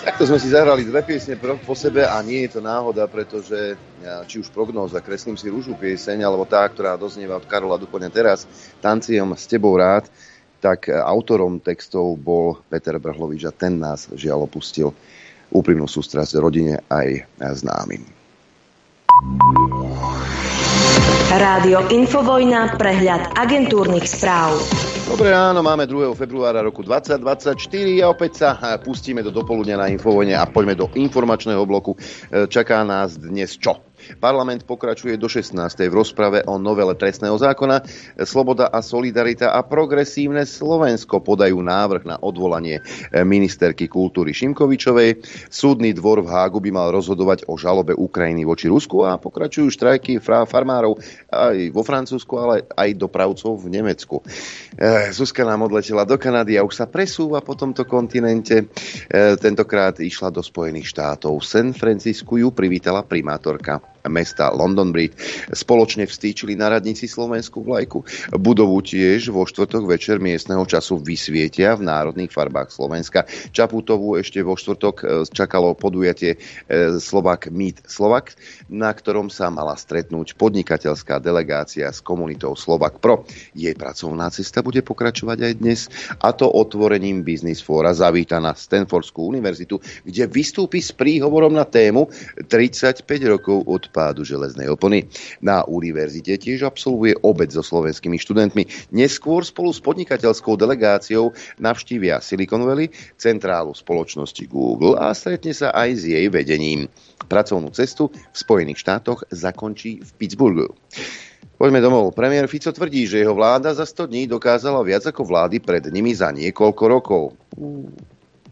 Takto sme si zahrali dve piesne po sebe a nie je to náhoda, pretože či už prognóza Kreslím si rúžu pieseň, alebo tá, ktorá doznieva od Karola Dupoňa teraz, Tanciem s tebou rád, tak autorom textov bol Peter Brhlovič a ten nás žiaľ opustil úprimnú sústrasť rodine aj známym. Rádio Infovojna, prehľad agentúrnych správ. Dobre ráno, máme 2. februára roku 2024 a opäť sa pustíme do dopoludnia na Infovojne a poďme do informačného bloku. E, čaká nás dnes čo? Parlament pokračuje do 16. v rozprave o novele trestného zákona. Sloboda a solidarita a progresívne Slovensko podajú návrh na odvolanie ministerky kultúry Šimkovičovej. Súdny dvor v Hágu by mal rozhodovať o žalobe Ukrajiny voči Rusku a pokračujú štrajky farmárov aj vo Francúzsku, ale aj dopravcov v Nemecku. Eh, Zuzka nám odletela do Kanady a už sa presúva po tomto kontinente. Eh, tentokrát išla do Spojených štátov. San Francisco ju privítala primátorka mesta London Bridge. Spoločne vstýčili na radnici slovenskú vlajku. Budovu tiež vo štvrtok večer miestneho času vysvietia v národných farbách Slovenska. Čaputovú ešte vo štvrtok e, čakalo podujatie e, Slovak Meet Slovak, na ktorom sa mala stretnúť podnikateľská delegácia s komunitou Slovak Pro. Jej pracovná cesta bude pokračovať aj dnes a to otvorením Business Fora zavíta na Stanfordskú univerzitu, kde vystúpi s príhovorom na tému 35 rokov od pádu železnej opony. Na univerzite tiež absolvuje obec so slovenskými študentmi. Neskôr spolu s podnikateľskou delegáciou navštívia Silicon Valley, centrálu spoločnosti Google a stretne sa aj s jej vedením. Pracovnú cestu v Spojených štátoch zakončí v Pittsburghu. Poďme domov. Premiér Fico tvrdí, že jeho vláda za 100 dní dokázala viac ako vlády pred nimi za niekoľko rokov.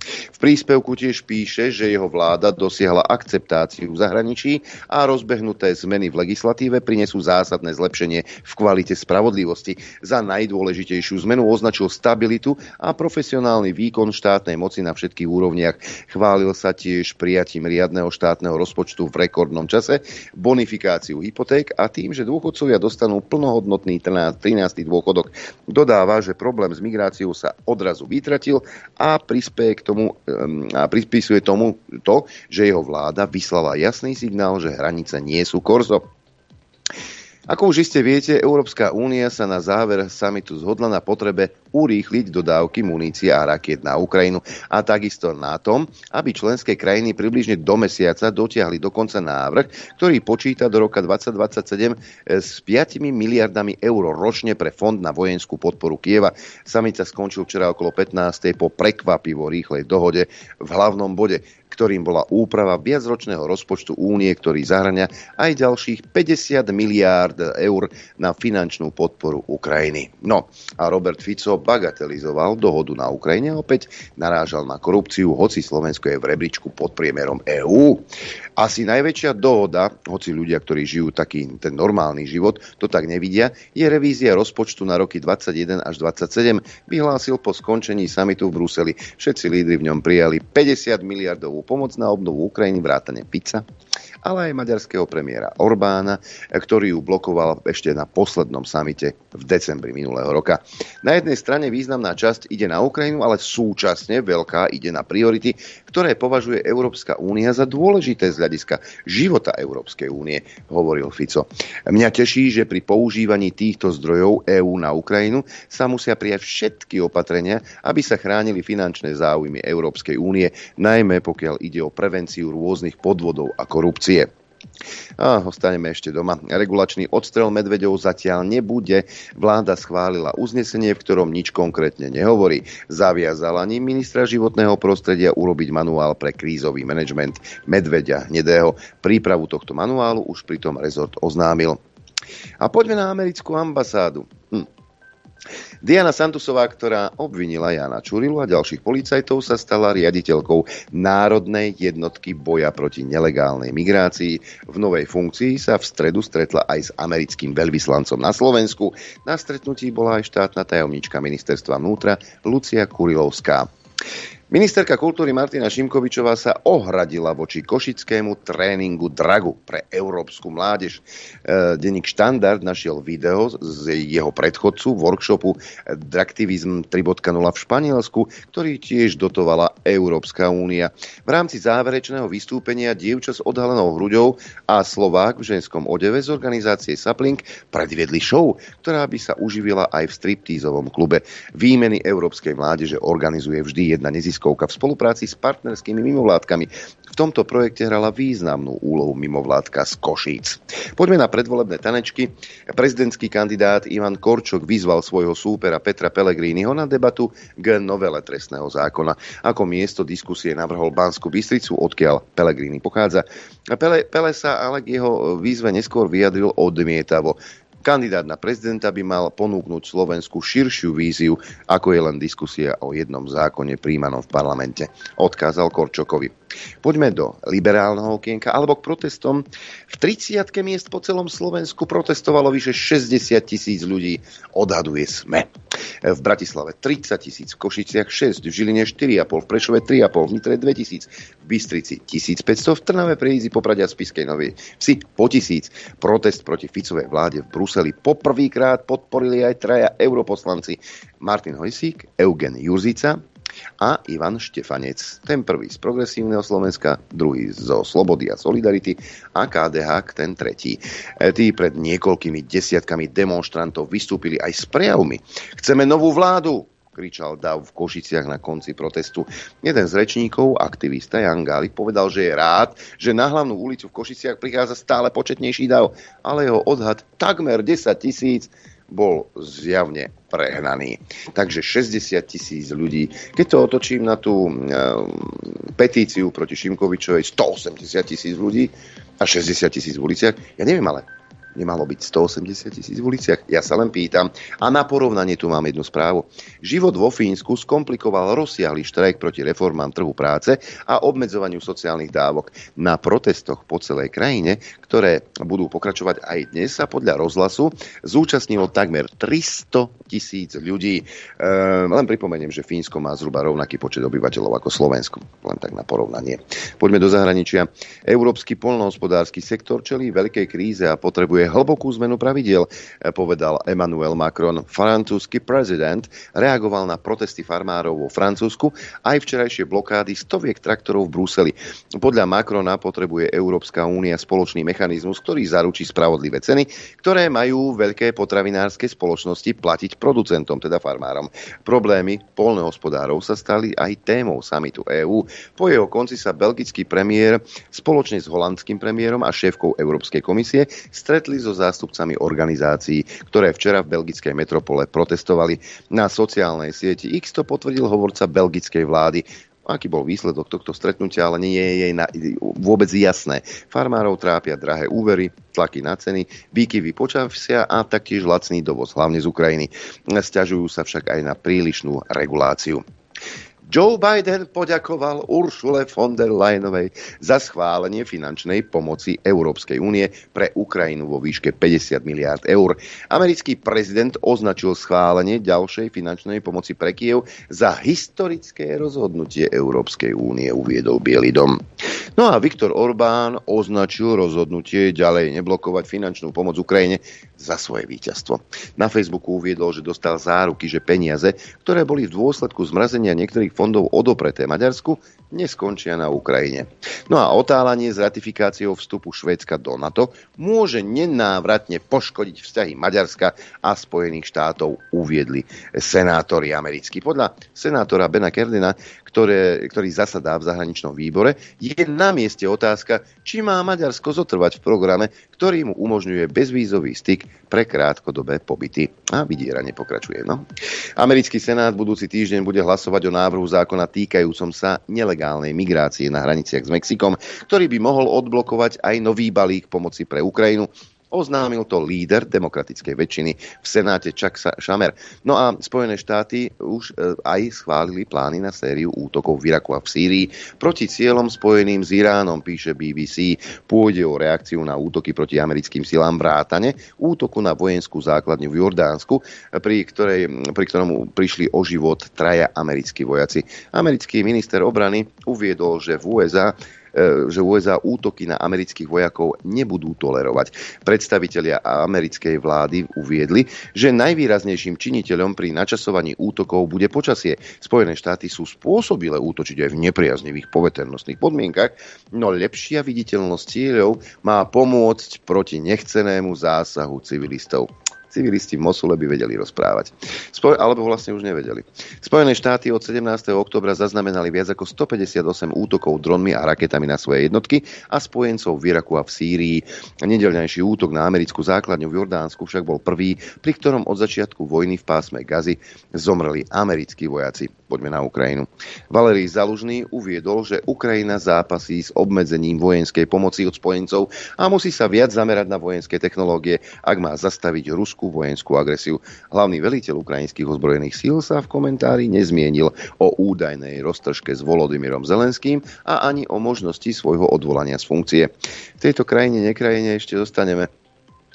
V príspevku tiež píše, že jeho vláda dosiahla akceptáciu v zahraničí a rozbehnuté zmeny v legislatíve prinesú zásadné zlepšenie v kvalite spravodlivosti. Za najdôležitejšiu zmenu označil stabilitu a profesionálny výkon štátnej moci na všetkých úrovniach. Chválil sa tiež prijatím riadneho štátneho rozpočtu v rekordnom čase, bonifikáciu hypoték a tým, že dôchodcovia dostanú plnohodnotný 13. dôchodok. Dodáva, že problém s migráciou sa odrazu vytratil a prispieje k tomu, a pripisuje tomu to, že jeho vláda vyslala jasný signál, že hranice nie sú korzo. Ako už iste viete, Európska únia sa na záver samitu zhodla na potrebe urýchliť dodávky munície a rakiet na Ukrajinu a takisto na tom, aby členské krajiny približne do mesiaca dotiahli dokonca návrh, ktorý počíta do roka 2027 s 5 miliardami eur ročne pre fond na vojenskú podporu Kieva. Samit sa skončil včera okolo 15. po prekvapivo rýchlej dohode v hlavnom bode ktorým bola úprava viacročného rozpočtu únie, ktorý zahrania aj ďalších 50 miliárd eur na finančnú podporu Ukrajiny. No a Robert Fico bagatelizoval dohodu na Ukrajine opäť narážal na korupciu, hoci Slovensko je v rebríčku pod priemerom EÚ. Asi najväčšia dohoda, hoci ľudia, ktorí žijú taký ten normálny život, to tak nevidia, je revízia rozpočtu na roky 21 až 27, vyhlásil po skončení samitu v Bruseli. Všetci lídry v ňom prijali 50 miliardovú pomoc na obnovu Ukrajiny, vrátane pizza, ale aj maďarského premiéra Orbána, ktorý ju blokoval ešte na poslednom samite v decembri minulého roka. Na jednej strane významná časť ide na Ukrajinu, ale súčasne veľká ide na priority, ktoré považuje Európska únia za dôležité z hľadiska života Európskej únie, hovoril Fico. Mňa teší, že pri používaní týchto zdrojov EÚ na Ukrajinu sa musia prijať všetky opatrenia, aby sa chránili finančné záujmy Európskej únie, najmä pokiaľ ide o prevenciu rôznych podvodov a korupcie. A ostaneme ešte doma. Regulačný odstrel medveďov zatiaľ nebude. Vláda schválila uznesenie, v ktorom nič konkrétne nehovorí. Zaviazala ním ministra životného prostredia urobiť manuál pre krízový manažment medveďa hnedého. Prípravu tohto manuálu už pritom rezort oznámil. A poďme na americkú ambasádu. Hm. Diana Santusová, ktorá obvinila Jana Čurilu a ďalších policajtov, sa stala riaditeľkou Národnej jednotky boja proti nelegálnej migrácii. V novej funkcii sa v stredu stretla aj s americkým veľvyslancom na Slovensku. Na stretnutí bola aj štátna tajomnička ministerstva vnútra Lucia Kurilovská. Ministerka kultúry Martina Šimkovičová sa ohradila voči košickému tréningu dragu pre európsku mládež. E, denník Štandard našiel video z jeho predchodcu workshopu Draktivism 3.0 v Španielsku, ktorý tiež dotovala Európska únia. V rámci záverečného vystúpenia dievča s odhalenou hruďou a Slovák v ženskom odeve z organizácie Sapling predviedli show, ktorá by sa uživila aj v striptízovom klube. Výmeny európskej mládeže organizuje vždy jedna nezisková neziskovka v spolupráci s partnerskými mimovládkami. V tomto projekte hrala významnú úlohu mimovládka z Košíc. Poďme na predvolebné tanečky. Prezidentský kandidát Ivan Korčok vyzval svojho súpera Petra Pellegriniho na debatu k novele trestného zákona. Ako miesto diskusie navrhol Banskú Bystricu, odkiaľ Pellegrini pochádza. Pele, Pele sa ale k jeho výzve neskôr vyjadril odmietavo. Kandidát na prezidenta by mal ponúknuť Slovensku širšiu víziu, ako je len diskusia o jednom zákone príjmanom v parlamente, odkázal Korčokovi. Poďme do liberálneho okienka alebo k protestom. V 30 miest po celom Slovensku protestovalo vyše 60 tisíc ľudí, odhaduje SME. V Bratislave 30 tisíc, v Košiciach 6, v Žiline 4,5, v Prešove 3,5, v Nitre 2 tisíc, v Bystrici 1500, v Trnave, Prievidzi, Poprade a Spiskej Novej Vsi po tisíc. Protest proti Ficovej vláde v Bruseli poprvýkrát podporili aj traja europoslanci Martin Hojsík, Eugen Jurzica, a Ivan Štefanec. Ten prvý z progresívneho Slovenska, druhý zo Slobody a Solidarity a KDH ten tretí. E, tí pred niekoľkými desiatkami demonstrantov vystúpili aj s prejavmi. Chceme novú vládu, kričal Dav v Košiciach na konci protestu. Jeden z rečníkov, aktivista Jan Gálik, povedal, že je rád, že na hlavnú ulicu v Košiciach prichádza stále početnejší dav, ale jeho odhad takmer 10 tisíc bol zjavne prehnaný. Takže 60 tisíc ľudí. Keď to otočím na tú e, petíciu proti Šimkovičovej, 180 tisíc ľudí a 60 tisíc v uliciach, ja neviem, ale nemalo byť 180 tisíc v uliciach? Ja sa len pýtam. A na porovnanie tu mám jednu správu. Život vo Fínsku skomplikoval rozsiahly štrajk proti reformám trhu práce a obmedzovaniu sociálnych dávok. Na protestoch po celej krajine, ktoré budú pokračovať aj dnes, sa podľa rozhlasu zúčastnilo takmer 300 tisíc ľudí. Ehm, len pripomeniem, že Fínsko má zhruba rovnaký počet obyvateľov ako Slovensko. Len tak na porovnanie. Poďme do zahraničia. Európsky polnohospodársky sektor čelí veľkej kríze a potrebuje hlbokú zmenu pravidiel, eh, povedal Emmanuel Macron. Francúzsky prezident reagoval na protesty farmárov vo Francúzsku aj včerajšie blokády stoviek traktorov v Bruseli. Podľa Macrona potrebuje Európska únia spoločný mechanizmus, ktorý zaručí spravodlivé ceny, ktoré majú veľké potravinárske spoločnosti platiť producentom, teda farmárom. Problémy polnohospodárov sa stali aj témou samitu EÚ. Po jeho konci sa belgický premiér spoločne s holandským premiérom a šéfkou Európskej komisie stretli so zástupcami organizácií, ktoré včera v belgickej metropole protestovali. Na sociálnej sieti X to potvrdil hovorca belgickej vlády. Aký bol výsledok tohto stretnutia, ale nie je jej na, vôbec jasné. Farmárov trápia drahé úvery, tlaky na ceny, výkyvy počasia a taktiež lacný dovoz, hlavne z Ukrajiny. Sťažujú sa však aj na prílišnú reguláciu. Joe Biden poďakoval Uršule von der Leyenovej za schválenie finančnej pomoci Európskej únie pre Ukrajinu vo výške 50 miliárd eur. Americký prezident označil schválenie ďalšej finančnej pomoci pre Kiev za historické rozhodnutie Európskej únie, uviedol Bielý dom. No a Viktor Orbán označil rozhodnutie ďalej neblokovať finančnú pomoc Ukrajine za svoje víťazstvo. Na Facebooku uviedol, že dostal záruky, že peniaze, ktoré boli v dôsledku zmrazenia niektorých fondov odopreté Maďarsku, neskončia na Ukrajine. No a otálanie s ratifikáciou vstupu Švédska do NATO môže nenávratne poškodiť vzťahy Maďarska a Spojených štátov, uviedli senátori americkí. Podľa senátora Bena Kerdina, ktoré, ktorý zasadá v zahraničnom výbore, je na mieste otázka, či má Maďarsko zotrvať v programe, ktorý mu umožňuje bezvízový styk pre krátkodobé pobyty. A vydieranie pokračuje. No. Americký senát budúci týždeň bude hlasovať o návrhu zákona týkajúcom sa nelegálnej migrácie na hraniciach s Mexikom, ktorý by mohol odblokovať aj nový balík pomoci pre Ukrajinu, Oznámil to líder demokratickej väčšiny v Senáte Chuck Schumer. No a Spojené štáty už e, aj schválili plány na sériu útokov v Iraku a v Sýrii proti cieľom spojeným s Iránom, píše BBC. Pôjde o reakciu na útoky proti americkým silám vrátane, útoku na vojenskú základňu v Jordánsku, pri, ktorej, pri ktorom prišli o život traja americkí vojaci. Americký minister obrany uviedol, že v USA že USA útoky na amerických vojakov nebudú tolerovať. Predstavitelia americkej vlády uviedli, že najvýraznejším činiteľom pri načasovaní útokov bude počasie. Spojené štáty sú spôsobile útočiť aj v nepriaznivých poveternostných podmienkach, no lepšia viditeľnosť cieľov má pomôcť proti nechcenému zásahu civilistov civilisti v Mosule by vedeli rozprávať. Spoj- alebo vlastne už nevedeli. Spojené štáty od 17. oktobra zaznamenali viac ako 158 útokov dronmi a raketami na svoje jednotky a spojencov v Iraku a v Sýrii. Nedelňajší útok na americkú základňu v Jordánsku však bol prvý, pri ktorom od začiatku vojny v pásme Gazy zomreli americkí vojaci. Poďme na Ukrajinu. Valery Zalužný uviedol, že Ukrajina zápasí s obmedzením vojenskej pomoci od spojencov a musí sa viac zamerať na vojenské technológie, ak má zastaviť ruskú vojenskú agresiu. Hlavný veliteľ ukrajinských ozbrojených síl sa v komentári nezmienil o údajnej roztržke s Volodymyrom Zelenským a ani o možnosti svojho odvolania z funkcie. V tejto krajine, nekrajine ešte zostaneme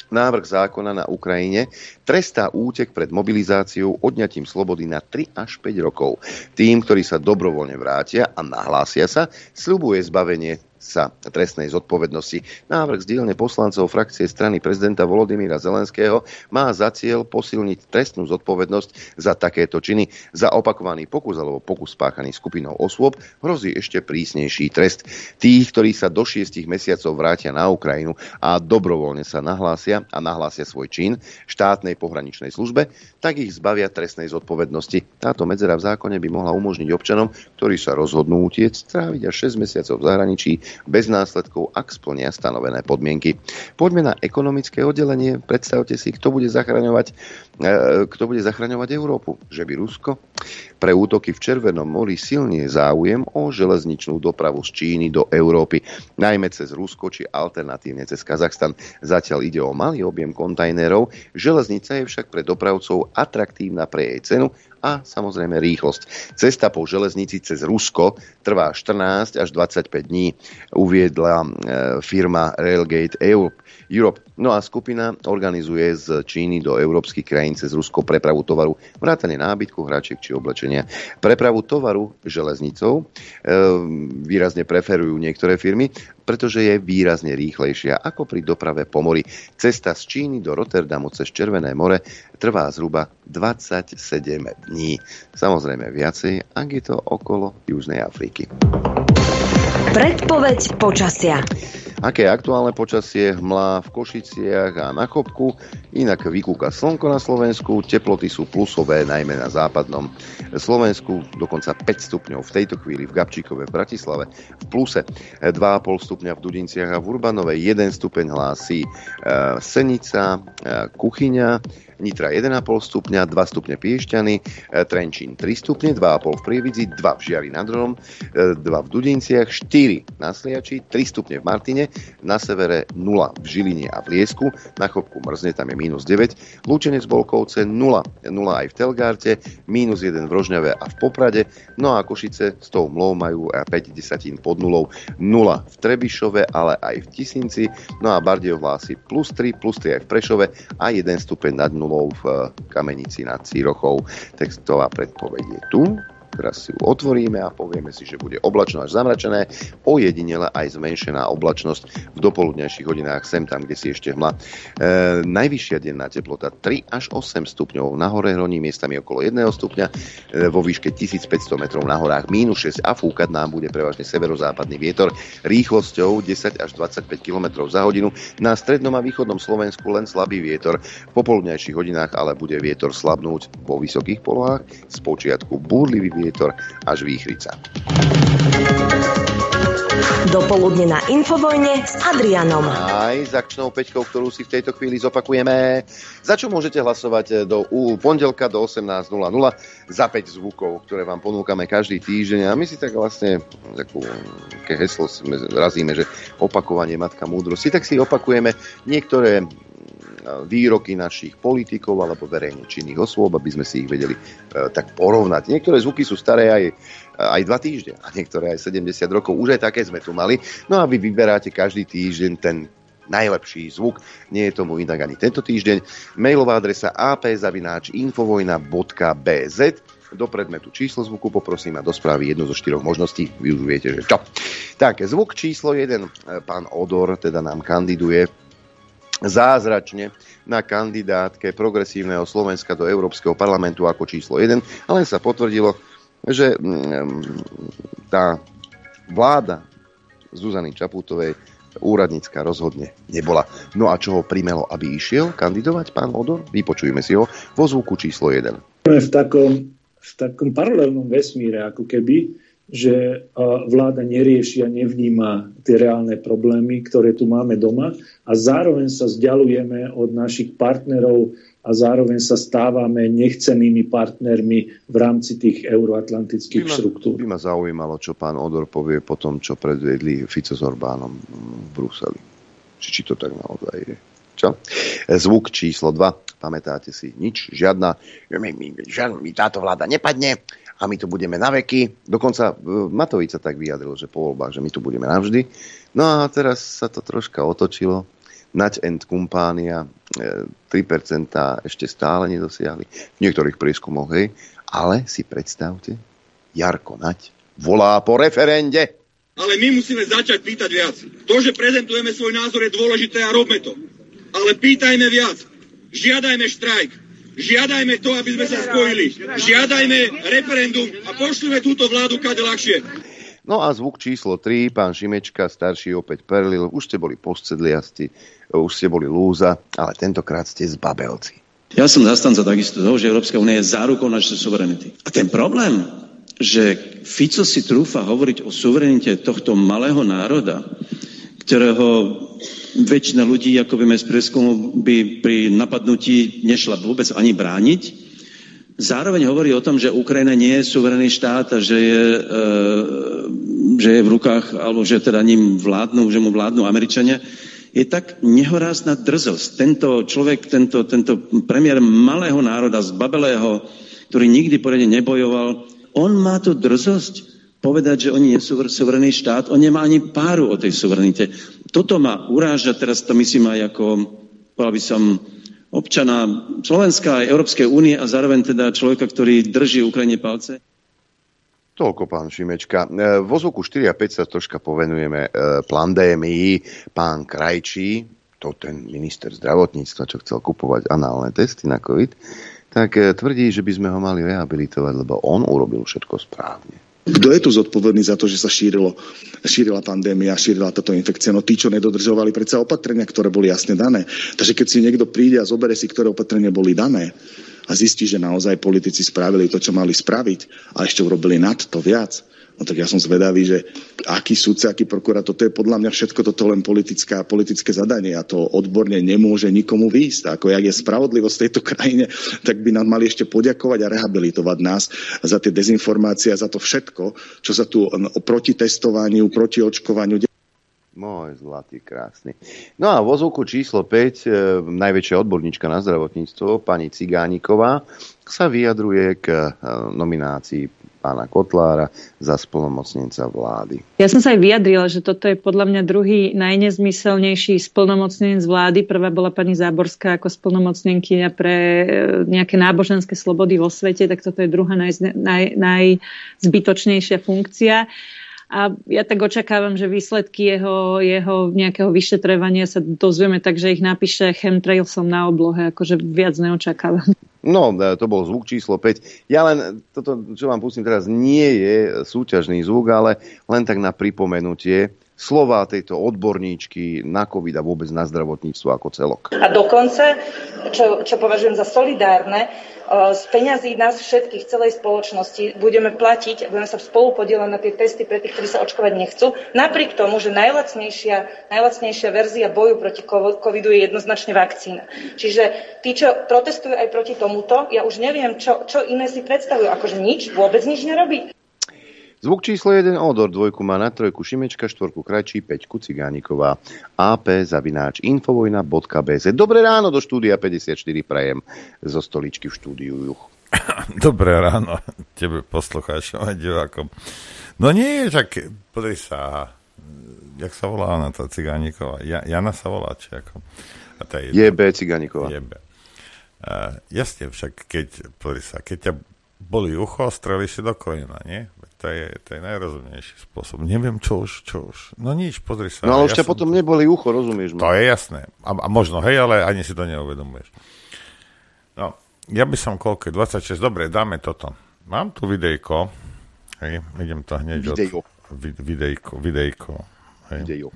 návrh zákona na Ukrajine trestá útek pred mobilizáciou odňatím slobody na 3 až 5 rokov. Tým, ktorí sa dobrovoľne vrátia a nahlásia sa, sľubuje zbavenie sa trestnej zodpovednosti. Návrh z dielne poslancov frakcie strany prezidenta Volodymyra Zelenského má za cieľ posilniť trestnú zodpovednosť za takéto činy. Za opakovaný pokus alebo pokus spáchaný skupinou osôb hrozí ešte prísnejší trest. Tých, ktorí sa do šiestich mesiacov vrátia na Ukrajinu a dobrovoľne sa nahlásia a nahlásia svoj čin štátnej pohraničnej službe, tak ich zbavia trestnej zodpovednosti. Táto medzera v zákone by mohla umožniť občanom, ktorí sa rozhodnú utiec, stráviť až 6 mesiacov v zahraničí, bez následkov, ak splnia stanovené podmienky. Poďme na ekonomické oddelenie. Predstavte si, kto bude zachraňovať, e, kto bude zachraňovať Európu. Že by Rusko? Pre útoky v Červenom mori silný je záujem o železničnú dopravu z Číny do Európy, najmä cez Rusko či alternatívne cez Kazachstan. Zatiaľ ide o malý objem kontajnerov, železnica je však pre dopravcov atraktívna pre jej cenu a samozrejme rýchlosť. Cesta po železnici cez Rusko trvá 14 až 25 dní, uviedla e, firma Railgate Europe. No a skupina organizuje z Číny do európskych krajín cez Rusko prepravu tovaru, vrátane nábytku, hračiek či oblečenia. Prepravu tovaru železnicou e, výrazne preferujú niektoré firmy, pretože je výrazne rýchlejšia ako pri doprave po mori. Cesta z Číny do Rotterdamu cez Červené more trvá zhruba 27 dní. Samozrejme viacej, ak je to okolo Južnej Afriky. Predpoveď počasia. Aké je aktuálne počasie, hmla v Košiciach a na Chopku, inak vykúka slnko na Slovensku, teploty sú plusové najmä na západnom Slovensku, dokonca 5 stupňov v tejto chvíli v Gabčíkove v Bratislave, v pluse 2,5 stupňa v Dudinciach a v Urbanovej, 1 stupeň hlási e, Senica, e, Kuchyňa, Nitra 1,5 stupňa, 2 stupne Piešťany, e, Trenčín 3 stupne, 2,5 v Prievidzi, 2 v Žiari nad Hronom, 2 v Dudinciach, 4 na Sliači, 3 stupne v Martine, na severe 0 v Žiline a v Liesku, na Chopku mrzne, tam je minus 9, Lúčenec Bolkovce 0, 0 aj v Telgárte, minus 1 v Rožňave a v Poprade, no a Košice s tou mlou majú 5 desatín pod nulou, 0 v Trebišove, ale aj v Tisinci, no a Bardejov hlási plus 3, plus 3 aj v Prešove a 1 stupeň nad nulou v Kamenici nad Cirochou. Textová predpoveď je tu. Teraz si ju otvoríme a povieme si, že bude oblačno až zamračené, ojedinele aj zmenšená oblačnosť v dopoludnejších hodinách sem tam, kde si ešte hmla. E, najvyššia denná teplota 3 až 8 stupňov, na hore hroní miestami okolo 1 stupňa, e, vo výške 1500 metrov na horách minus 6 a fúkať nám bude prevažne severozápadný vietor rýchlosťou 10 až 25 km za hodinu. Na strednom a východnom Slovensku len slabý vietor. V popoludnejších hodinách ale bude vietor slabnúť vo vysokých polohách. Z počiatku búrlivý vietor až výchrica. Dopoludne na Infovojne s Adrianom. Aj s akčnou peťkou, ktorú si v tejto chvíli zopakujeme. Za čo môžete hlasovať do u pondelka do 18.00 za 5 zvukov, ktoré vám ponúkame každý týždeň. A my si tak vlastne takú, také heslo razíme, že opakovanie matka múdrosti, tak si opakujeme niektoré výroky našich politikov alebo verejne činných osôb, aby sme si ich vedeli e, tak porovnať. Niektoré zvuky sú staré aj, aj dva týždne a niektoré aj 70 rokov. Už aj také sme tu mali. No a vy vyberáte každý týždeň ten najlepší zvuk. Nie je tomu inak ani tento týždeň. Mailová adresa ap.infovojna.bz do predmetu číslo zvuku poprosím a do správy jednu zo štyroch možností. Vy už viete, že čo. Tak, zvuk číslo 1, e, pán Odor teda nám kandiduje zázračne na kandidátke progresívneho Slovenska do Európskeho parlamentu ako číslo 1, ale sa potvrdilo, že mm, tá vláda Zuzany Čaputovej úradnícka rozhodne nebola. No a čo ho primelo, aby išiel kandidovať pán Odor? Vypočujme si ho vo zvuku číslo 1. V takom, v takom paralelnom vesmíre, ako keby, že vláda nerieši a nevníma tie reálne problémy, ktoré tu máme doma a zároveň sa vzdialujeme od našich partnerov a zároveň sa stávame nechcenými partnermi v rámci tých euroatlantických by ma, štruktúr. By ma zaujímalo, čo pán Odor povie po tom, čo predvedli Fico s Orbánom v Bruseli. Či, či to tak naozaj je. Čo? Zvuk číslo 2. Pamätáte si? Nič, žiadna. My, my, táto vláda nepadne a my tu budeme na veky. Dokonca e, Matovič sa tak vyjadril, že po voľbách, že my tu budeme navždy. No a teraz sa to troška otočilo. Nať and kumpánia 3% e, ešte stále nedosiahli. V niektorých prieskumoch, hej. Ale si predstavte, Jarko Nať volá po referende. Ale my musíme začať pýtať viac. To, že prezentujeme svoj názor, je dôležité a robme to. Ale pýtajme viac. Žiadajme štrajk. Žiadajme to, aby sme sa spojili. Žiadajme referendum a pošlime túto vládu kade ľahšie. No a zvuk číslo 3, pán Šimečka, starší opäť perlil. Už ste boli postsedliasti, už ste boli lúza, ale tentokrát ste z babelci. Ja som zastanca takisto toho, že Európska únia je zárukou našej suverenity. A ten problém, že Fico si trúfa hovoriť o suverenite tohto malého národa, ktorého väčšina ľudí, ako vieme z prieskumu, by pri napadnutí nešla vôbec ani brániť. Zároveň hovorí o tom, že Ukrajina nie je suverený štát a že je, e, že je v rukách, alebo že teda ním vládnu, že mu vládnu Američania. Je tak nehorázna drzosť. Tento človek, tento, tento premiér malého národa, zbabelého, ktorý nikdy poriadne nebojoval, on má tu drzosť povedať, že oni nie sú suverený štát, on nemá ani páru o tej suverenite. Toto ma uráža, teraz to myslím aj ako, povedal by som, občana Slovenska aj Európskej únie a zároveň teda človeka, ktorý drží Ukrajine palce. Toľko, pán Šimečka. E, vo zvuku 4 a 5 sa troška povenujeme e, pandémii. Pán Krajčí, to ten minister zdravotníctva, čo chcel kupovať análne testy na COVID, tak e, tvrdí, že by sme ho mali rehabilitovať, lebo on urobil všetko správne. Kto je tu zodpovedný za to, že sa šírilo, šírila pandémia, šírila táto infekcia? No tí, čo nedodržovali predsa opatrenia, ktoré boli jasne dané. Takže keď si niekto príde a zobere si, ktoré opatrenia boli dané a zistí, že naozaj politici spravili to, čo mali spraviť a ešte urobili nad to viac, No tak ja som zvedavý, že aký sudca, aký prokurátor, to je podľa mňa všetko toto len politická, politické zadanie a to odborne nemôže nikomu výjsť. Ako jak je spravodlivosť v tejto krajine, tak by nám mali ešte poďakovať a rehabilitovať nás za tie dezinformácie a za to všetko, čo sa tu proti testovaniu, proti očkovaniu môj zlatý, krásny. No a vo zvuku číslo 5, e, najväčšia odborníčka na zdravotníctvo, pani Cigániková, sa vyjadruje k e, nominácii pána Kotlára za splnomocnenca vlády. Ja som sa aj vyjadrila, že toto je podľa mňa druhý najnezmyselnejší splnomocnenec vlády. Prvá bola pani Záborská ako splnomocnenkyňa pre e, nejaké náboženské slobody vo svete, tak toto je druhá naj, naj, najzbytočnejšia funkcia. A ja tak očakávam, že výsledky jeho, jeho nejakého vyšetrovania sa dozvieme tak, že ich napíše chemtrailsom na oblohe, akože viac neočakávam. No, e, to bol zvuk číslo 5. Ja len, toto, čo vám pustím teraz, nie je súťažný zvuk, ale len tak na pripomenutie, slova tejto odborníčky na COVID a vôbec na zdravotníctvo ako celok. A dokonca, čo, čo považujem za solidárne, z peňazí nás všetkých, celej spoločnosti budeme platiť, budeme sa spolu podielať na tie testy pre tých, ktorí sa očkovať nechcú, napriek tomu, že najlacnejšia, najlacnejšia verzia boju proti covidu je jednoznačne vakcína. Čiže tí, čo protestujú aj proti tomuto, ja už neviem, čo, čo iné si predstavujú. Akože nič, vôbec nič nerobí. Zvuk číslo 1 Odor, dvojku má na trojku Šimečka, štvorku Krajčí, peťku Cigániková, ap zavináč infovojna.bz. Dobré ráno do štúdia 54 prajem zo stoličky v štúdiu Juch. Dobré ráno tebe poslucháčom a divákom. No nie, tak pozri sa, jak sa volá ona, tá Cigániková? Ja, Jana sa volá, či ako? A tá je, JB Cigániková. JB. Uh, jasne, však keď, pozri sa, keď ťa boli ucho, streli si do kolena, nie? To je, to je najrozumnejší spôsob. Neviem, čo už, čo už. No nič, pozri sa. No ale už ja ťa som... potom neboli ucho, rozumieš ma? To je jasné. A, a možno, hej, ale ani si to neuvedomuješ. No, ja by som koľko, 26, dobre, dáme toto. Mám tu videjko, hej, idem to hneď Video. od... Videjko, videjko. Hej. Video.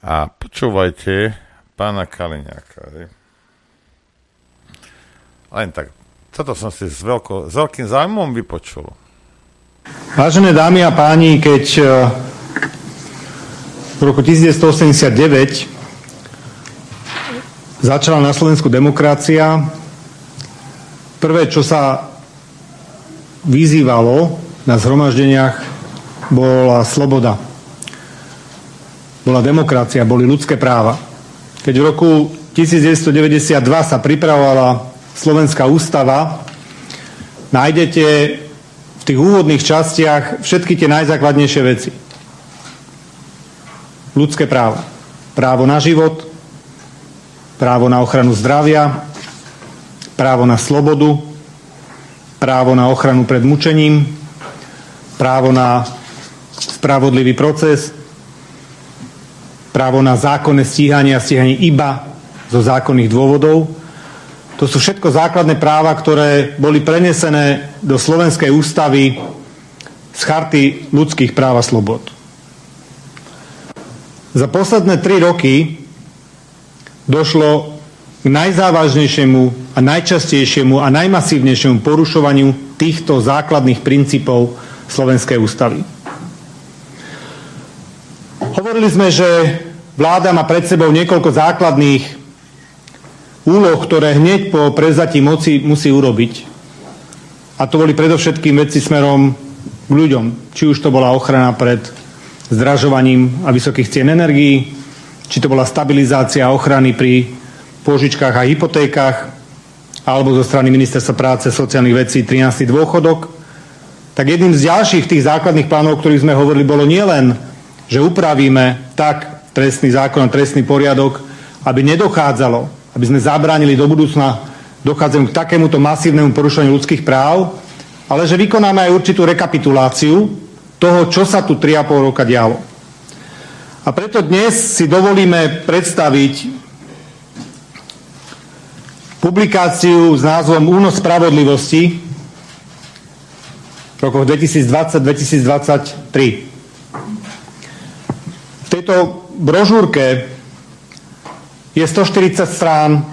A počúvajte pána Kaliňáka, hej. Len tak, toto som si s, veľko, s veľkým zájmom vypočul. Vážené dámy a páni, keď e, v roku 1989 začala na Slovensku demokracia, prvé, čo sa vyzývalo na zhromaždeniach, bola sloboda. Bola demokracia, boli ľudské práva. Keď v roku 1992 sa pripravovala Slovenská ústava, nájdete v tých úvodných častiach všetky tie najzákladnejšie veci. Ľudské práva. Právo na život, právo na ochranu zdravia, právo na slobodu, právo na ochranu pred mučením, právo na spravodlivý proces, právo na zákonné stíhanie a stíhanie iba zo zákonných dôvodov, to sú všetko základné práva, ktoré boli prenesené do Slovenskej ústavy z charty ľudských práv a slobod. Za posledné tri roky došlo k najzávažnejšiemu a najčastejšiemu a najmasívnejšiemu porušovaniu týchto základných princípov Slovenskej ústavy. Hovorili sme, že vláda má pred sebou niekoľko základných úloh, ktoré hneď po prevzatí moci musí urobiť. A to boli predovšetkým veci smerom k ľuďom. Či už to bola ochrana pred zdražovaním a vysokých cien energií, či to bola stabilizácia ochrany pri pôžičkách a hypotékach, alebo zo strany Ministerstva práce, sociálnych vecí 13. dôchodok, tak jedným z ďalších tých základných plánov, o ktorých sme hovorili, bolo nielen, že upravíme tak trestný zákon a trestný poriadok, aby nedochádzalo aby sme zabránili do budúcna dochádzaniu k takémuto masívnemu porušovaniu ľudských práv, ale že vykonáme aj určitú rekapituláciu toho, čo sa tu 3,5 roka dialo. A preto dnes si dovolíme predstaviť publikáciu s názvom Únos spravodlivosti v rokoch 2020-2023. V tejto brožúrke je 140 strán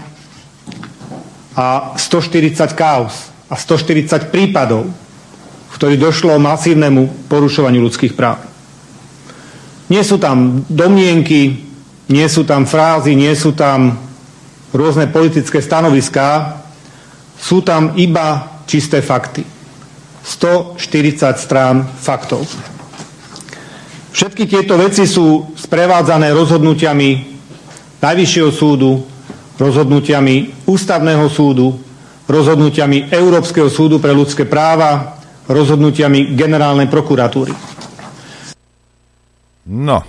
a 140 kaos a 140 prípadov, v ktorých došlo masívnemu porušovaniu ľudských práv. Nie sú tam domnienky, nie sú tam frázy, nie sú tam rôzne politické stanoviská, sú tam iba čisté fakty. 140 strán faktov. Všetky tieto veci sú sprevádzané rozhodnutiami Najvyššieho súdu, rozhodnutiami Ústavného súdu, rozhodnutiami Európskeho súdu pre ľudské práva, rozhodnutiami Generálnej prokuratúry. No,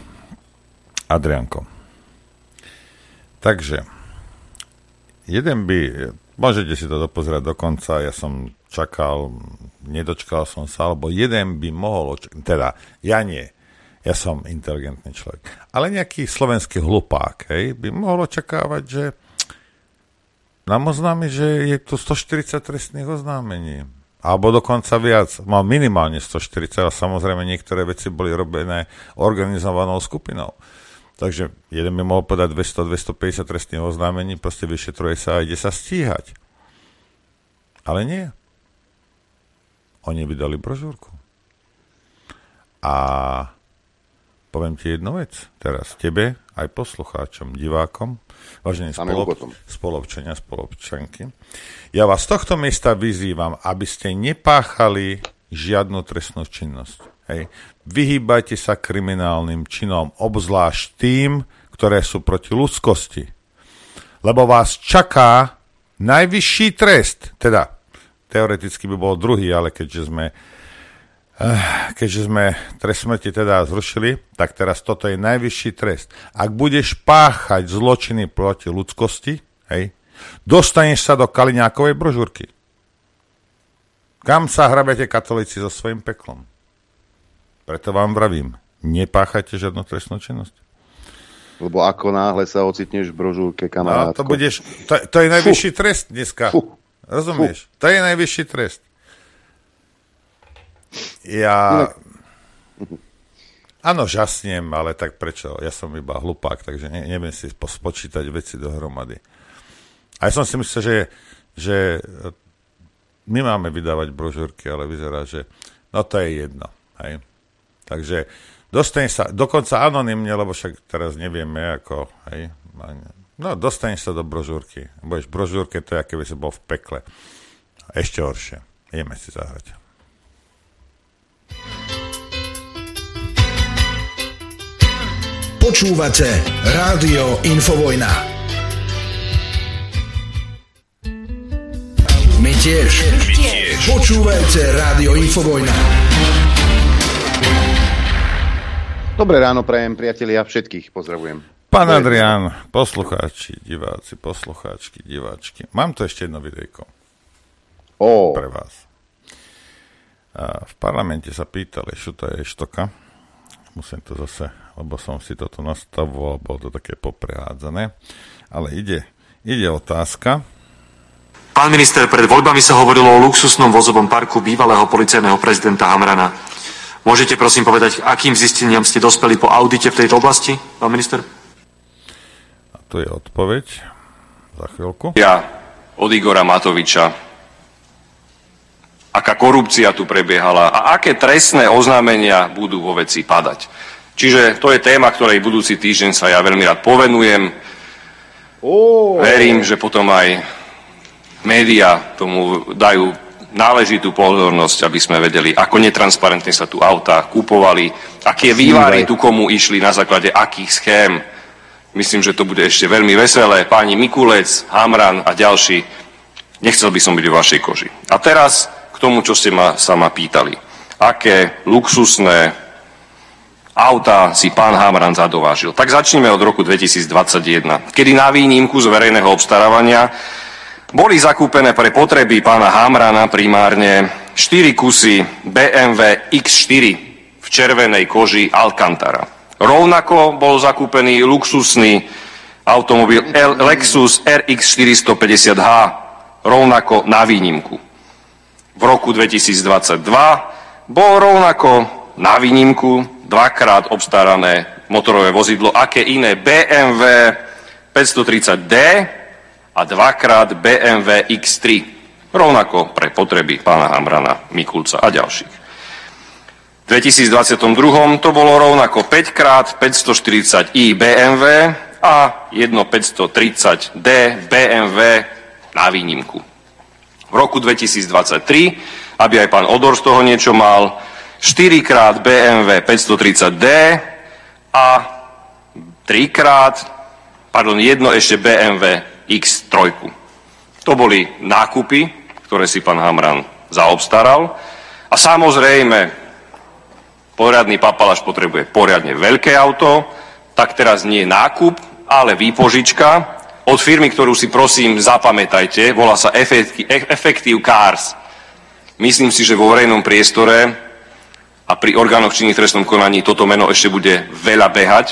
Adrianko. Takže, jeden by, môžete si to dopozerať do konca, ja som čakal, nedočkal som sa, alebo jeden by mohol, teda ja nie, ja som inteligentný človek. Ale nejaký slovenský hlupák hej, by mohol očakávať, že nám oznámi, že je tu 140 trestných oznámení. Alebo dokonca viac. Mal minimálne 140 a samozrejme niektoré veci boli robené organizovanou skupinou. Takže jeden by mohol podať 200-250 trestných oznámení, proste vyšetruje sa a ide sa stíhať. Ale nie. Oni vydali brožúrku. A poviem ti jednu vec teraz tebe, aj poslucháčom, divákom, vážení spolop, spolobčania, spolobčanky. Ja vás z tohto miesta vyzývam, aby ste nepáchali žiadnu trestnú činnosť. Hej. Vyhýbajte sa kriminálnym činom, obzvlášť tým, ktoré sú proti ľudskosti. Lebo vás čaká najvyšší trest, teda teoreticky by bol druhý, ale keďže sme keďže sme trest smrti teda zrušili, tak teraz toto je najvyšší trest. Ak budeš páchať zločiny proti ľudskosti, hej, dostaneš sa do Kaliňákovej brožúrky. Kam sa hrabete katolíci so svojím peklom? Preto vám vravím, nepáchajte žiadnu trestnú činnosť. Lebo ako náhle sa ocitneš v brožúrke, kamarátko. No, to, budeš, to, to je najvyšší Fuh. trest dneska. Fuh. Rozumieš? Fuh. To je najvyšší trest. Ja... Áno, žasnem, ale tak prečo? Ja som iba hlupák, takže ne, neviem si spočítať veci dohromady. A ja som si myslel, že, že my máme vydávať brožúrky, ale vyzerá, že no to je jedno. Hej? Takže dostane sa, dokonca anonymne, lebo však teraz nevieme, ako, hej, No, dostaneš sa do brožúrky. Budeš v brožúrke, to je, aké by si bol v pekle. Ešte horšie. Ideme si zahrať. Počúvate Rádio Infovojna. My tiež. My tiež. Počúvajte Rádio Infovojna. Dobré ráno prajem, priatelia, všetkých pozdravujem. Pán Adrián, poslucháči, diváci, poslucháčky, diváčky, mám tu ešte jedno videjko. Oh. Pre vás. A v parlamente sa pýtali Šuta Eštoka, musím to zase, lebo som si toto nastavoval, bolo to také poprehádzané, ale ide, ide otázka. Pán minister, pred voľbami sa hovorilo o luxusnom vozovom parku bývalého policajného prezidenta Hamrana. Môžete prosím povedať, akým zisteniam ste dospeli po audite v tejto oblasti, pán minister? Tu je odpoveď. Za chvíľku. Ja od Igora Matoviča. Aká korupcia tu prebiehala a aké trestné oznámenia budú vo veci padať. Čiže to je téma, ktorej budúci týždeň sa ja veľmi rád povenujem. Oh. Verím, že potom aj médiá tomu dajú náležitú pozornosť, aby sme vedeli, ako netransparentne sa tu autá kupovali, aké vývary tu komu išli na základe akých schém. Myslím, že to bude ešte veľmi veselé. Páni Mikulec, Hamran a ďalší, nechcel by som byť v vašej koži. A teraz tomu, čo ste ma, sa ma pýtali. Aké luxusné auta si pán Hamran zadovážil. Tak začneme od roku 2021, kedy na výnimku z verejného obstarávania boli zakúpené pre potreby pána Hamrana primárne 4 kusy BMW X4 v červenej koži Alcantara. Rovnako bol zakúpený luxusný automobil Lexus RX 450H, rovnako na výnimku. V roku 2022 bol rovnako na výnimku dvakrát obstarané motorové vozidlo, aké iné BMW 530D a dvakrát BMW X3, rovnako pre potreby pána Hamrana, Mikulca a ďalších. 2022 to bolo rovnako 5 krát 540i BMW a jedno 530D BMW na výnimku. V roku 2023, aby aj pán Odor z toho niečo mal, 4 krát BMW 530D a 3 krát, pardon, jedno ešte BMW X3. To boli nákupy, ktoré si pán Hamran zaobstaral. A samozrejme, poriadny papalaš potrebuje poriadne veľké auto, tak teraz nie nákup, ale výpožička od firmy, ktorú si prosím zapamätajte, volá sa Effective Cars. Myslím si, že vo verejnom priestore a pri orgánoch činných trestnom konaní toto meno ešte bude veľa behať,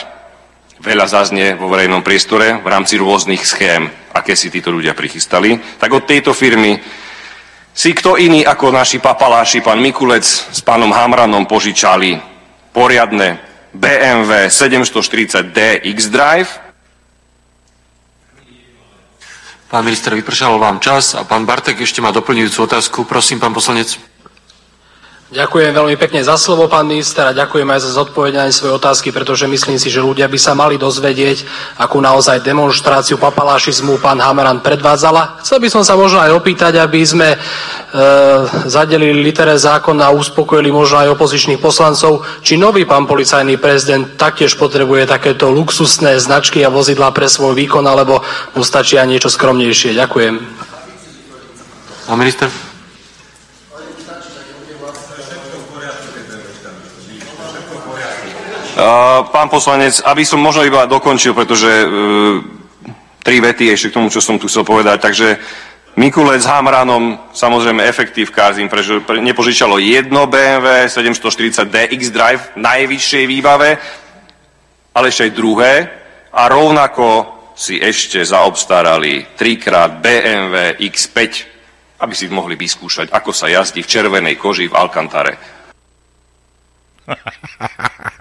veľa zaznie vo verejnom priestore v rámci rôznych schém, aké si títo ľudia prichystali. Tak od tejto firmy si kto iný ako naši papaláši, pán Mikulec s pánom Hamranom požičali poriadne BMW 740D X-Drive. Pán minister, vypršal vám čas a pán Bartek ešte má doplňujúcu otázku. Prosím, pán poslanec. Ďakujem veľmi pekne za slovo, pán minister, a ďakujem aj za zodpovedanie svoje otázky, pretože myslím si, že ľudia by sa mali dozvedieť, akú naozaj demonstráciu papalášizmu pán Hameran predvádzala. Chcel by som sa možno aj opýtať, aby sme e, zadelili litere zákona a uspokojili možno aj opozičných poslancov, či nový pán policajný prezident taktiež potrebuje takéto luxusné značky a vozidlá pre svoj výkon, alebo mu stačí aj niečo skromnejšie. Ďakujem. Pán minister. Pán poslanec, aby som možno iba dokončil, pretože uh, tri vety ešte k tomu, čo som tu chcel povedať. Takže Mikulec Hamranom, samozrejme Effective Cars im pre, pre, nepožičalo jedno BMW 740 DX Drive v najvyššej výbave, ale ešte aj druhé. A rovnako si ešte zaobstarali trikrát BMW X5, aby si mohli vyskúšať, ako sa jazdí v červenej koži v Alcantare.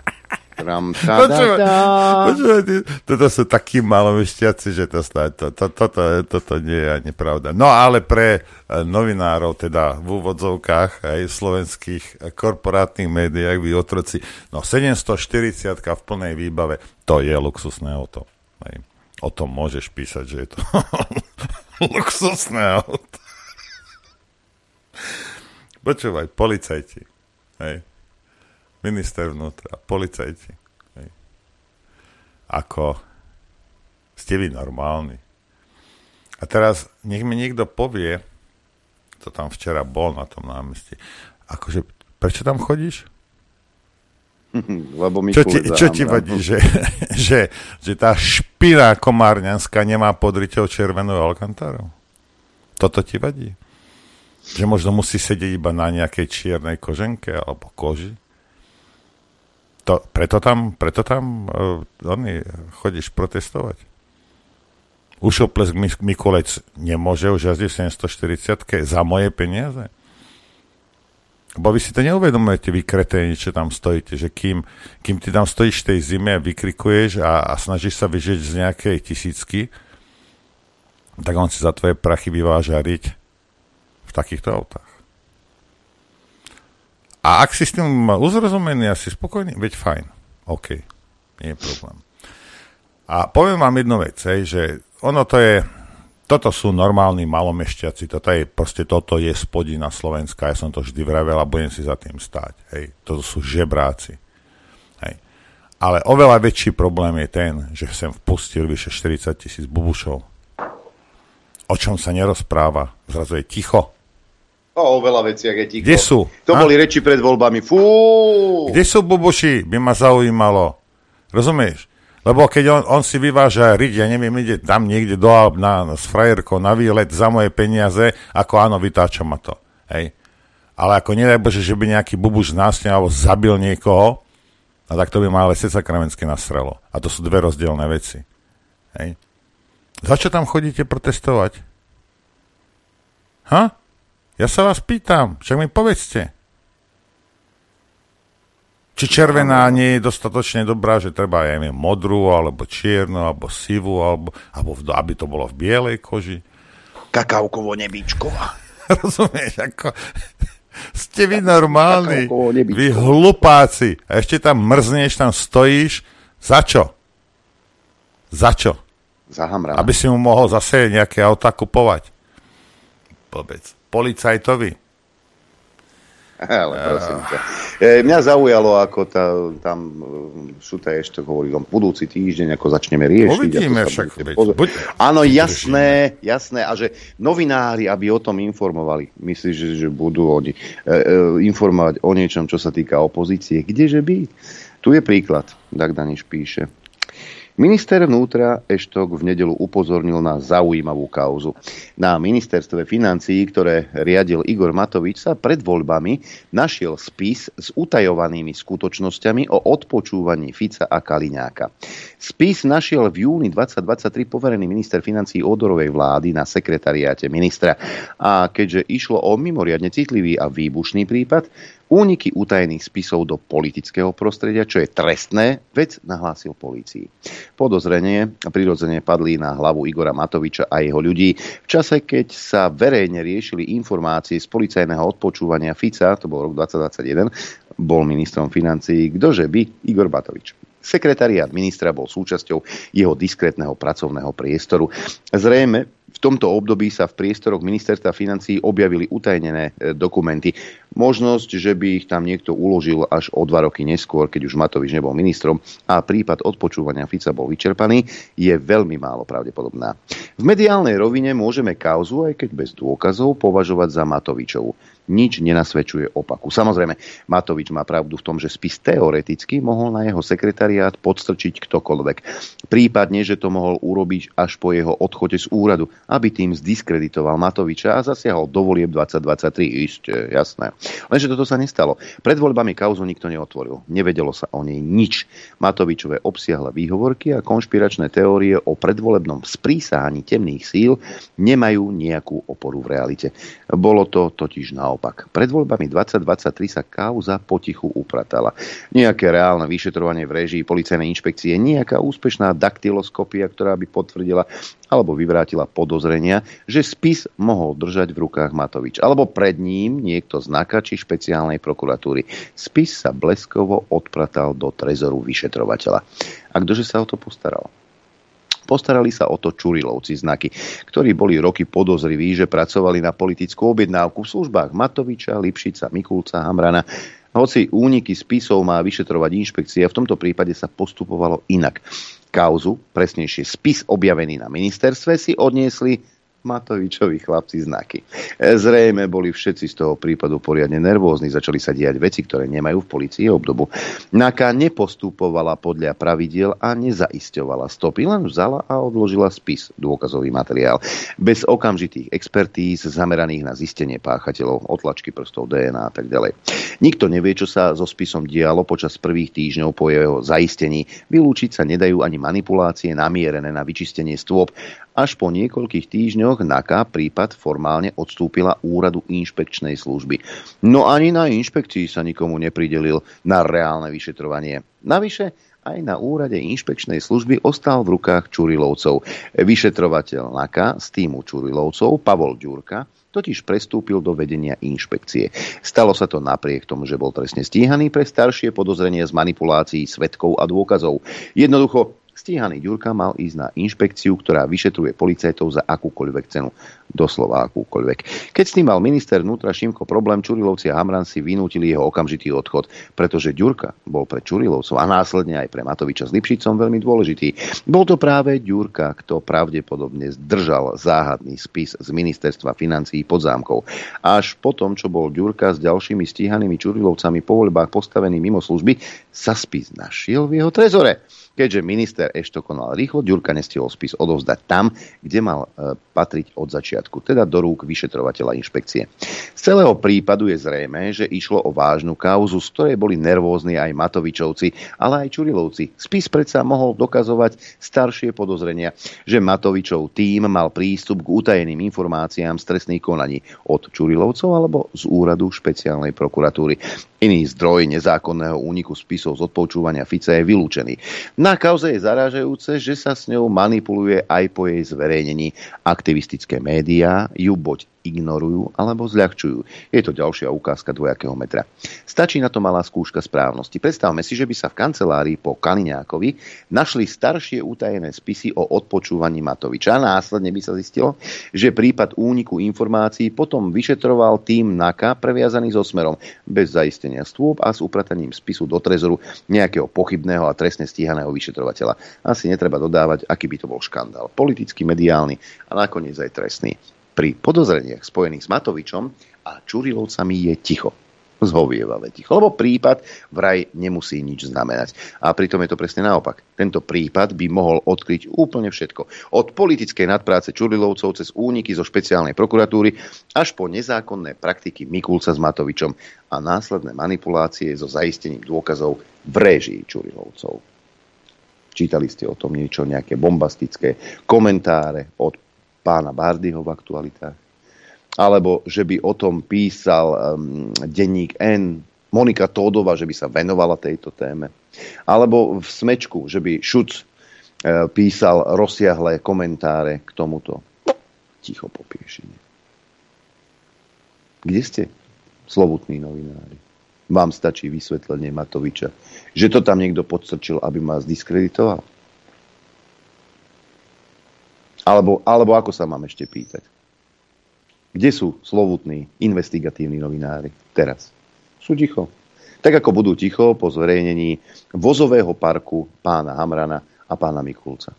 Počúvajte, toto sú takí malomešťaci, že to, to, to, toto, toto nie je ani pravda. No ale pre eh, novinárov, teda v úvodzovkách aj slovenských korporátnych médiách, vy otroci, no 740 v plnej výbave, to je luxusné auto. Hej. O tom môžeš písať, že je to luxusné auto. Počúvaj, policajti. Hej minister vnútra, policajti. Ako ste vy normálni. A teraz nech mi niekto povie, to tam včera bol na tom námestí, akože prečo tam chodíš? Lebo mi čo ti, čo ti vadí, že, že, že tá špina komárňanská nemá pod ryťou červenú alkantáru? Toto ti vadí? Že možno musí sedieť iba na nejakej čiernej koženke alebo koži? To, preto tam, preto tam uh, oni, chodíš protestovať? Ušoplesk Mikulec nemôže už jazdiť v 740 za moje peniaze? Bo vy si to neuvedomujete, vy kreténi, čo tam stojíte, že kým, kým ty tam stojíš v tej zime a vykrikuješ a, a snažíš sa vyžiť z nejakej tisícky, tak on si za tvoje prachy vyváža riť v takýchto autách. A ak si s tým uzrozumený a si spokojný, veď fajn. OK, nie je problém. A poviem vám jednu vec, hej, že ono to je, toto sú normálni malomešťaci, toto je, proste toto je spodina Slovenska, ja som to vždy vravel a budem si za tým stáť, hej, toto sú žebráci, hej. Ale oveľa väčší problém je ten, že sem vpustil vyše 40 tisíc bubušov. O čom sa nerozpráva, zrazu je ticho, O, o veľa veciach je ticho. Kde sú? To a? boli reči pred voľbami. Fú! Kde sú bubuši? By ma zaujímalo. Rozumieš? Lebo keď on, on si vyváža riť, ja neviem, ide tam niekde do Alp na, s frajerkou na výlet za moje peniaze, ako áno, vytáča ma to. Hej. Ale ako nedaj Bože, že by nejaký bubuš násne alebo zabil niekoho, a tak to by ma ale Seca Kravenské nastrelo. A to sú dve rozdielne veci. Hej. Za čo tam chodíte protestovať? Ha? Ja sa vás pýtam, však mi povedzte. Či červená nie je dostatočne dobrá, že treba, ja neviem, modrú, alebo čiernu, alebo sivú, alebo, alebo v, aby to bolo v bielej koži. Kakaukovo nebičková. Rozumieš, ako... Ste vy normálni, vy hlupáci. A ešte tam mrzneš, tam stojíš. Za čo? Za čo? Za hamra. Aby si mu mohol zase nejaké auta kupovať. Povedz policajtovi. Ale prosím ťa. E, mňa zaujalo, ako tá, tam e, Šuta ešte hovorí, že budúci týždeň, ako začneme riešiť. Uvidíme však. Buď, Áno, jasné, jasné. A že novinári, aby o tom informovali, myslíš, že, že budú oni e, e, informovať o niečom, čo sa týka opozície? Kdeže by? Tu je príklad. Dagdaniš píše. Minister vnútra Eštok v nedelu upozornil na zaujímavú kauzu. Na ministerstve financií, ktoré riadil Igor Matovič, sa pred voľbami našiel spis s utajovanými skutočnosťami o odpočúvaní Fica a Kaliňáka. Spis našiel v júni 2023 poverený minister financií Odorovej vlády na sekretariáte ministra. A keďže išlo o mimoriadne citlivý a výbušný prípad, Úniky utajených spisov do politického prostredia, čo je trestné, vec nahlásil polícii. Podozrenie prirodzene padli na hlavu Igora Matoviča a jeho ľudí v čase, keď sa verejne riešili informácie z policajného odpočúvania Fica, to bol rok 2021, bol ministrom financií, kdože by Igor Matovič. Sekretariát ministra bol súčasťou jeho diskrétneho pracovného priestoru. Zrejme v tomto období sa v priestoroch ministerstva financí objavili utajnené e, dokumenty. Možnosť, že by ich tam niekto uložil až o dva roky neskôr, keď už Matovič nebol ministrom a prípad odpočúvania Fica bol vyčerpaný, je veľmi málo pravdepodobná. V mediálnej rovine môžeme kauzu, aj keď bez dôkazov, považovať za Matovičovu nič nenasvedčuje opaku. Samozrejme, Matovič má pravdu v tom, že spis teoreticky mohol na jeho sekretariát podstrčiť ktokoľvek. Prípadne, že to mohol urobiť až po jeho odchode z úradu, aby tým zdiskreditoval Matoviča a zasiahol do volieb 2023. Isté, jasné. Lenže toto sa nestalo. Pred voľbami kauzu nikto neotvoril. Nevedelo sa o nej nič. Matovičové obsiahle výhovorky a konšpiračné teórie o predvolebnom sprísáhaní temných síl nemajú nejakú oporu v realite. Bolo to totiž naopak naopak. Pred voľbami 2023 sa kauza potichu upratala. Nejaké reálne vyšetrovanie v režii policajnej inšpekcie, nejaká úspešná daktyloskopia, ktorá by potvrdila alebo vyvrátila podozrenia, že spis mohol držať v rukách Matovič. Alebo pred ním niekto z NAKA špeciálnej prokuratúry. Spis sa bleskovo odpratal do trezoru vyšetrovateľa. A ktože sa o to postaral? Postarali sa o to Čurilovci znaky, ktorí boli roky podozriví, že pracovali na politickú objednávku v službách Matoviča, Lipšica, Mikulca, Hamrana. Hoci úniky spisov má vyšetrovať inšpekcia, v tomto prípade sa postupovalo inak. Kauzu, presnejšie spis objavený na ministerstve, si odniesli Matovičovi chlapci znaky. E, zrejme boli všetci z toho prípadu poriadne nervózni, začali sa diať veci, ktoré nemajú v policii obdobu. Naka nepostupovala podľa pravidiel a nezaisťovala stopy, len vzala a odložila spis, dôkazový materiál. Bez okamžitých expertíz zameraných na zistenie páchateľov, otlačky prstov, DNA a tak ďalej. Nikto nevie, čo sa so spisom dialo počas prvých týždňov po jeho zaistení. Vylúčiť sa nedajú ani manipulácie namierené na vyčistenie stôp až po niekoľkých týždňoch NAKA prípad formálne odstúpila úradu inšpekčnej služby. No ani na inšpekcii sa nikomu nepridelil na reálne vyšetrovanie. Navyše, aj na úrade inšpekčnej služby ostal v rukách Čurilovcov. Vyšetrovateľ NAKA z týmu Čurilovcov, Pavol Ďurka, totiž prestúpil do vedenia inšpekcie. Stalo sa to napriek tomu, že bol trestne stíhaný pre staršie podozrenie z manipulácií svetkov a dôkazov. Jednoducho Stíhaný Ďurka mal ísť na inšpekciu, ktorá vyšetruje policajtov za akúkoľvek cenu. Doslova akúkoľvek. Keď s tým mal minister vnútra Šimko problém, Čurilovci a Hamran si vynútili jeho okamžitý odchod, pretože Ďurka bol pre Čurilovcov a následne aj pre Matoviča s Lipšicom veľmi dôležitý. Bol to práve Ďurka, kto pravdepodobne zdržal záhadný spis z ministerstva financií pod zámkou. Až potom, čo bol Ďurka s ďalšími stíhanými Čurilovcami po voľbách postavený mimo služby, sa spis našiel v jeho trezore. Keďže minister ešte konal rýchlo, Ďurka nestihol spis odovzdať tam, kde mal e, patriť od začiatku, teda do rúk vyšetrovateľa inšpekcie. Z celého prípadu je zrejme, že išlo o vážnu kauzu, z ktorej boli nervózni aj Matovičovci, ale aj Čurilovci. Spis predsa mohol dokazovať staršie podozrenia, že Matovičov tým mal prístup k utajeným informáciám z trestných konaní od Čurilovcov alebo z úradu špeciálnej prokuratúry. Iný zdroj nezákonného úniku spisov z odpočúvania Fica je vylúčený. Na kauze je zarážajúce, že sa s ňou manipuluje aj po jej zverejnení. Aktivistické médiá ju buď ignorujú alebo zľahčujú. Je to ďalšia ukázka dvojakého metra. Stačí na to malá skúška správnosti. Predstavme si, že by sa v kancelárii po Kaliňákovi našli staršie utajené spisy o odpočúvaní Matoviča. Následne by sa zistilo, že prípad úniku informácií potom vyšetroval tým NAKA previazaný so smerom bez zaistenia stôp a s uprataním spisu do trezoru nejakého pochybného a trestne stíhaného vyšetrovateľa. Asi netreba dodávať, aký by to bol škandál. Politický, mediálny a nakoniec aj trestný. Pri podozreniach spojených s Matovičom a Čurilovcami je ticho. zhovievave ticho. Lebo prípad vraj nemusí nič znamenať. A pritom je to presne naopak. Tento prípad by mohol odkryť úplne všetko. Od politickej nadpráce Čurilovcov cez úniky zo špeciálnej prokuratúry až po nezákonné praktiky Mikulca s Matovičom a následné manipulácie so zaistením dôkazov v réžii Čurilovcov. Čítali ste o tom niečo, nejaké bombastické komentáre od pána Bardyho v aktualitách? alebo že by o tom písal um, denník N, Monika Tódova, že by sa venovala tejto téme. Alebo v Smečku, že by Šuc e, písal rozsiahlé komentáre k tomuto. Ticho popiešenie. Kde ste, slovutní novinári? Vám stačí vysvetlenie Matoviča, že to tam niekto podstrčil, aby ma zdiskreditoval? Alebo, alebo ako sa mám ešte pýtať? Kde sú slovutní investigatívni novinári teraz? Sú ticho. Tak ako budú ticho po zverejnení vozového parku pána Hamrana a pána Mikulca.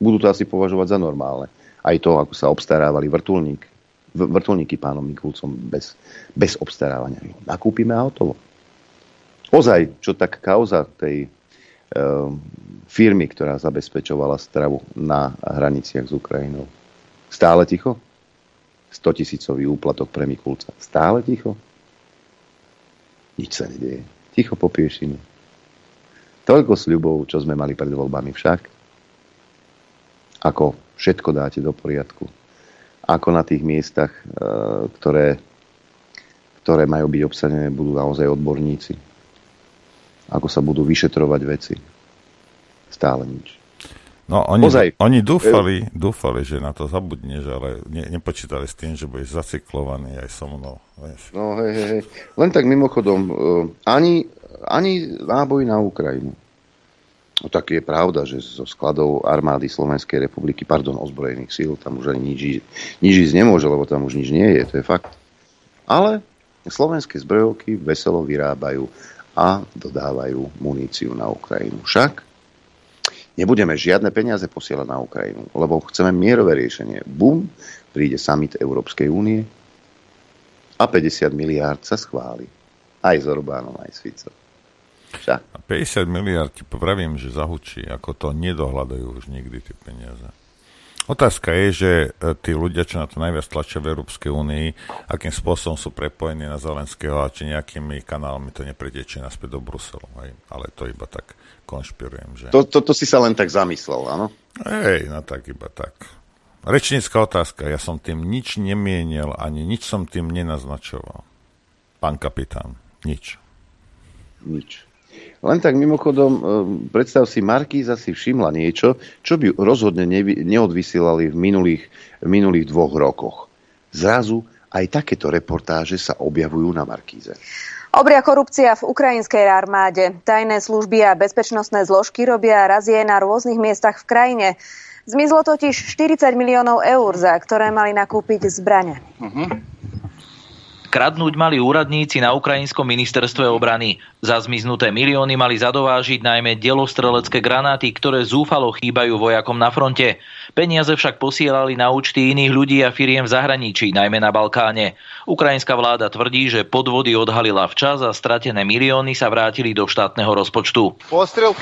Budú to asi považovať za normálne. Aj to, ako sa obstarávali vrtulník, vrtulníky pánom Mikulcom bez, bez obstarávania. Nakúpime a hotovo. Ozaj, čo tak kauza tej firmy, ktorá zabezpečovala stravu na hraniciach s Ukrajinou. Stále ticho? 100 tisícový úplatok pre Mikulca. Stále ticho? Nič sa nedieje. Ticho po. Toľko sľubov, čo sme mali pred voľbami však. Ako všetko dáte do poriadku. Ako na tých miestach, e, ktoré, ktoré majú byť obsadené, budú naozaj odborníci. Ako sa budú vyšetrovať veci. Stále nič. No, oni, Ozaj. oni dúfali, dúfali, že na to zabudneš, ale ne, nepočítali s tým, že budeš zacyklovaný aj so mnou. Vieš. No hej, hej, hej. Len tak mimochodom, uh, ani, ani náboj na Ukrajinu. No tak je pravda, že zo skladov armády Slovenskej republiky, pardon, ozbrojených síl, tam už ani nič, nič ísť nemôže, lebo tam už nič nie je, to je fakt. Ale slovenské zbrojovky veselo vyrábajú a dodávajú muníciu na Ukrajinu. Však Nebudeme žiadne peniaze posielať na Ukrajinu, lebo chceme mierové riešenie. Bum, príde summit Európskej únie a 50 miliárd sa schváli. Aj s Orbánom, aj s Ficom. A 50 miliard ti popravím, že zahučí, ako to nedohľadajú už nikdy tie peniaze. Otázka je, že e, tí ľudia, čo na to najviac tlačia v Európskej únii, akým spôsobom sú prepojení na Zelenského a či nejakými kanálmi to nepretečie naspäť do Bruselu. Hej. Ale to iba tak konšpirujem. Že... To, to, to si sa len tak zamyslel, áno? Hej, no tak iba tak. Rečnícka otázka. Ja som tým nič nemienil, ani nič som tým nenaznačoval. Pán kapitán, nič. Nič. Len tak mimochodom, e, predstav si, Markíza si všimla niečo, čo by rozhodne neodvysielali v minulých, v minulých dvoch rokoch. Zrazu aj takéto reportáže sa objavujú na Markíze. Obria korupcia v ukrajinskej armáde. Tajné služby a bezpečnostné zložky robia razie na rôznych miestach v krajine. Zmizlo totiž 40 miliónov eur, za ktoré mali nakúpiť zbrane. Uh-huh. Kradnúť mali úradníci na ukrajinskom ministerstve obrany. Za zmiznuté milióny mali zadovážiť najmä dielostrelecké granáty, ktoré zúfalo chýbajú vojakom na fronte. Peniaze však posielali na účty iných ľudí a firiem v zahraničí, najmä na Balkáne. Ukrajinská vláda tvrdí, že podvody odhalila včas a stratené milióny sa vrátili do štátneho rozpočtu. Postrel.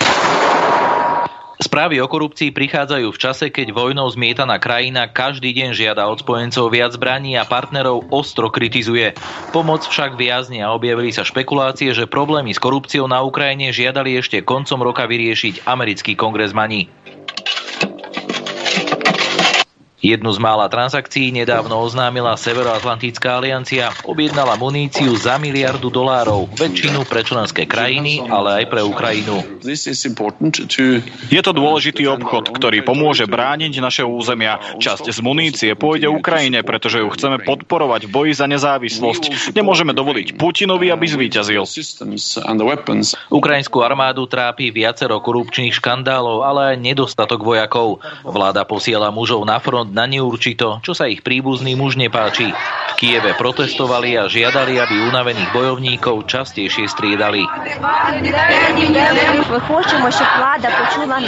Správy o korupcii prichádzajú v čase, keď vojnou zmietaná krajina každý deň žiada od spojencov viac zbraní a partnerov ostro kritizuje. Pomoc však viazne a objavili sa špekulácie, že problémy s korupciou na Ukrajine žiadali ešte koncom roka vyriešiť americkí kongresmani. Jednu z mála transakcií nedávno oznámila Severoatlantická aliancia. Objednala muníciu za miliardu dolárov, väčšinu pre členské krajiny, ale aj pre Ukrajinu. Je to dôležitý obchod, ktorý pomôže brániť naše územia. Časť z munície pôjde Ukrajine, pretože ju chceme podporovať v boji za nezávislosť. Nemôžeme dovoliť Putinovi, aby zvíťazil. Ukrajinskú armádu trápi viacero korupčných škandálov, ale aj nedostatok vojakov. Vláda posiela mužov na front na neurčito, čo sa ich príbuzný muž nepáči. V Kieve protestovali a žiadali, aby unavených bojovníkov častejšie striedali.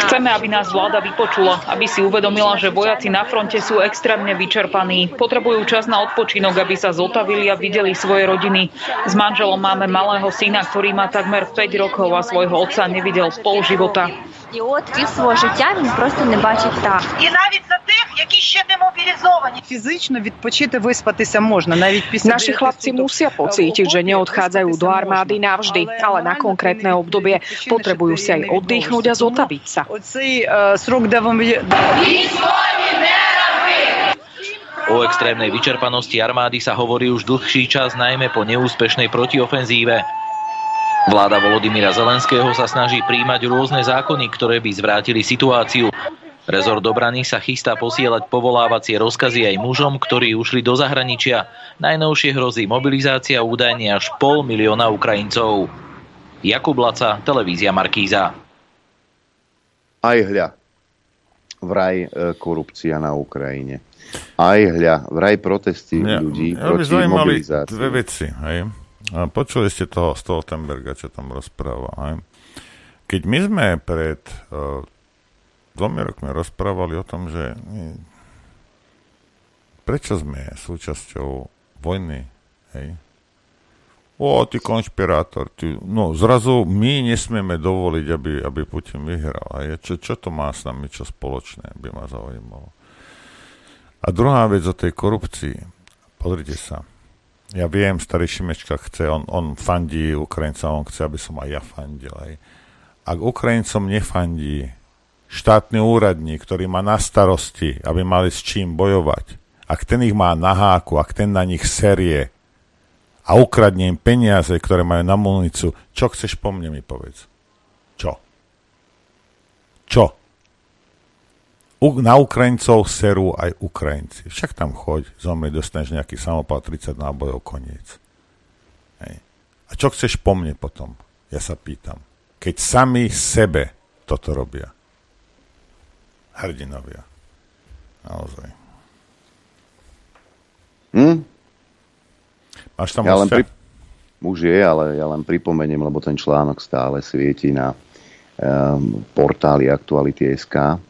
Chceme, aby nás vláda vypočula, aby si uvedomila, že vojaci na fronte sú extrémne vyčerpaní. Potrebujú čas na odpočinok, aby sa zotavili a videli svoje rodiny. S manželom máme malého syna, ktorý má takmer 5 rokov a svojho otca nevidel pol života. І от пів свого життя він просто не бачить так. І навіть за тих, які ще не мобілізовані. Фізично відпочити, виспатися можна, навіть після Naši chlapci musia pocítiť, že neodchádzajú do armády navždy, ale na konkrétne obdobie potrebujú si aj oddychnúť a zotaviť sa. Оцей е, срок, де вам є- O extrémnej vyčerpanosti armády sa hovorí už dlhší čas, najmä po neúspešnej protiofenzíve. Vláda Volodymyra Zelenského sa snaží príjmať rôzne zákony, ktoré by zvrátili situáciu. Rezort obrany sa chystá posielať povolávacie rozkazy aj mužom, ktorí ušli do zahraničia. Najnovšie hrozí mobilizácia údajne až pol milióna Ukrajincov. Jakub Laca, televízia Markíza. Aj hľa, vraj e, korupcia na Ukrajine. Aj hľa, vraj protesty Mňa, ľudí by proti mobilizácii. dve veci. Hej. A Počuli ste toho Stoltenberga, čo tam rozprával. Hej. Keď my sme pred uh, dvomi rokmi rozprávali o tom, že my, prečo sme súčasťou vojny, hej, o, ty konšpirátor, ty, no zrazu my nesmieme dovoliť, aby, aby Putin vyhral. A čo, čo to má s nami, čo spoločné, by ma zaujímalo. A druhá vec o tej korupcii. Pozrite sa. Ja viem, starý Šimečka chce, on, on fandí Ukrajincom, on chce, aby som aj ja fandil. Aj. Ak Ukrajincom nefandí štátny úradník, ktorý má na starosti, aby mali s čím bojovať, ak ten ich má na háku, ak ten na nich serie a ukradne im peniaze, ktoré majú na municu, čo chceš po mne mi povedz? Čo? Čo? U, na Ukrajincov serú aj Ukrajinci. Však tam choď, zomri, dostaneš nejaký samopal 30 nábojov, koniec. Hej. A čo chceš po mne potom? Ja sa pýtam. Keď sami sebe toto robia. Hrdinovia. Naozaj. Hm? Máš tam ja len pri... Už je, ale ja len pripomeniem, lebo ten článok stále svieti na um, portáli Aktuality.sk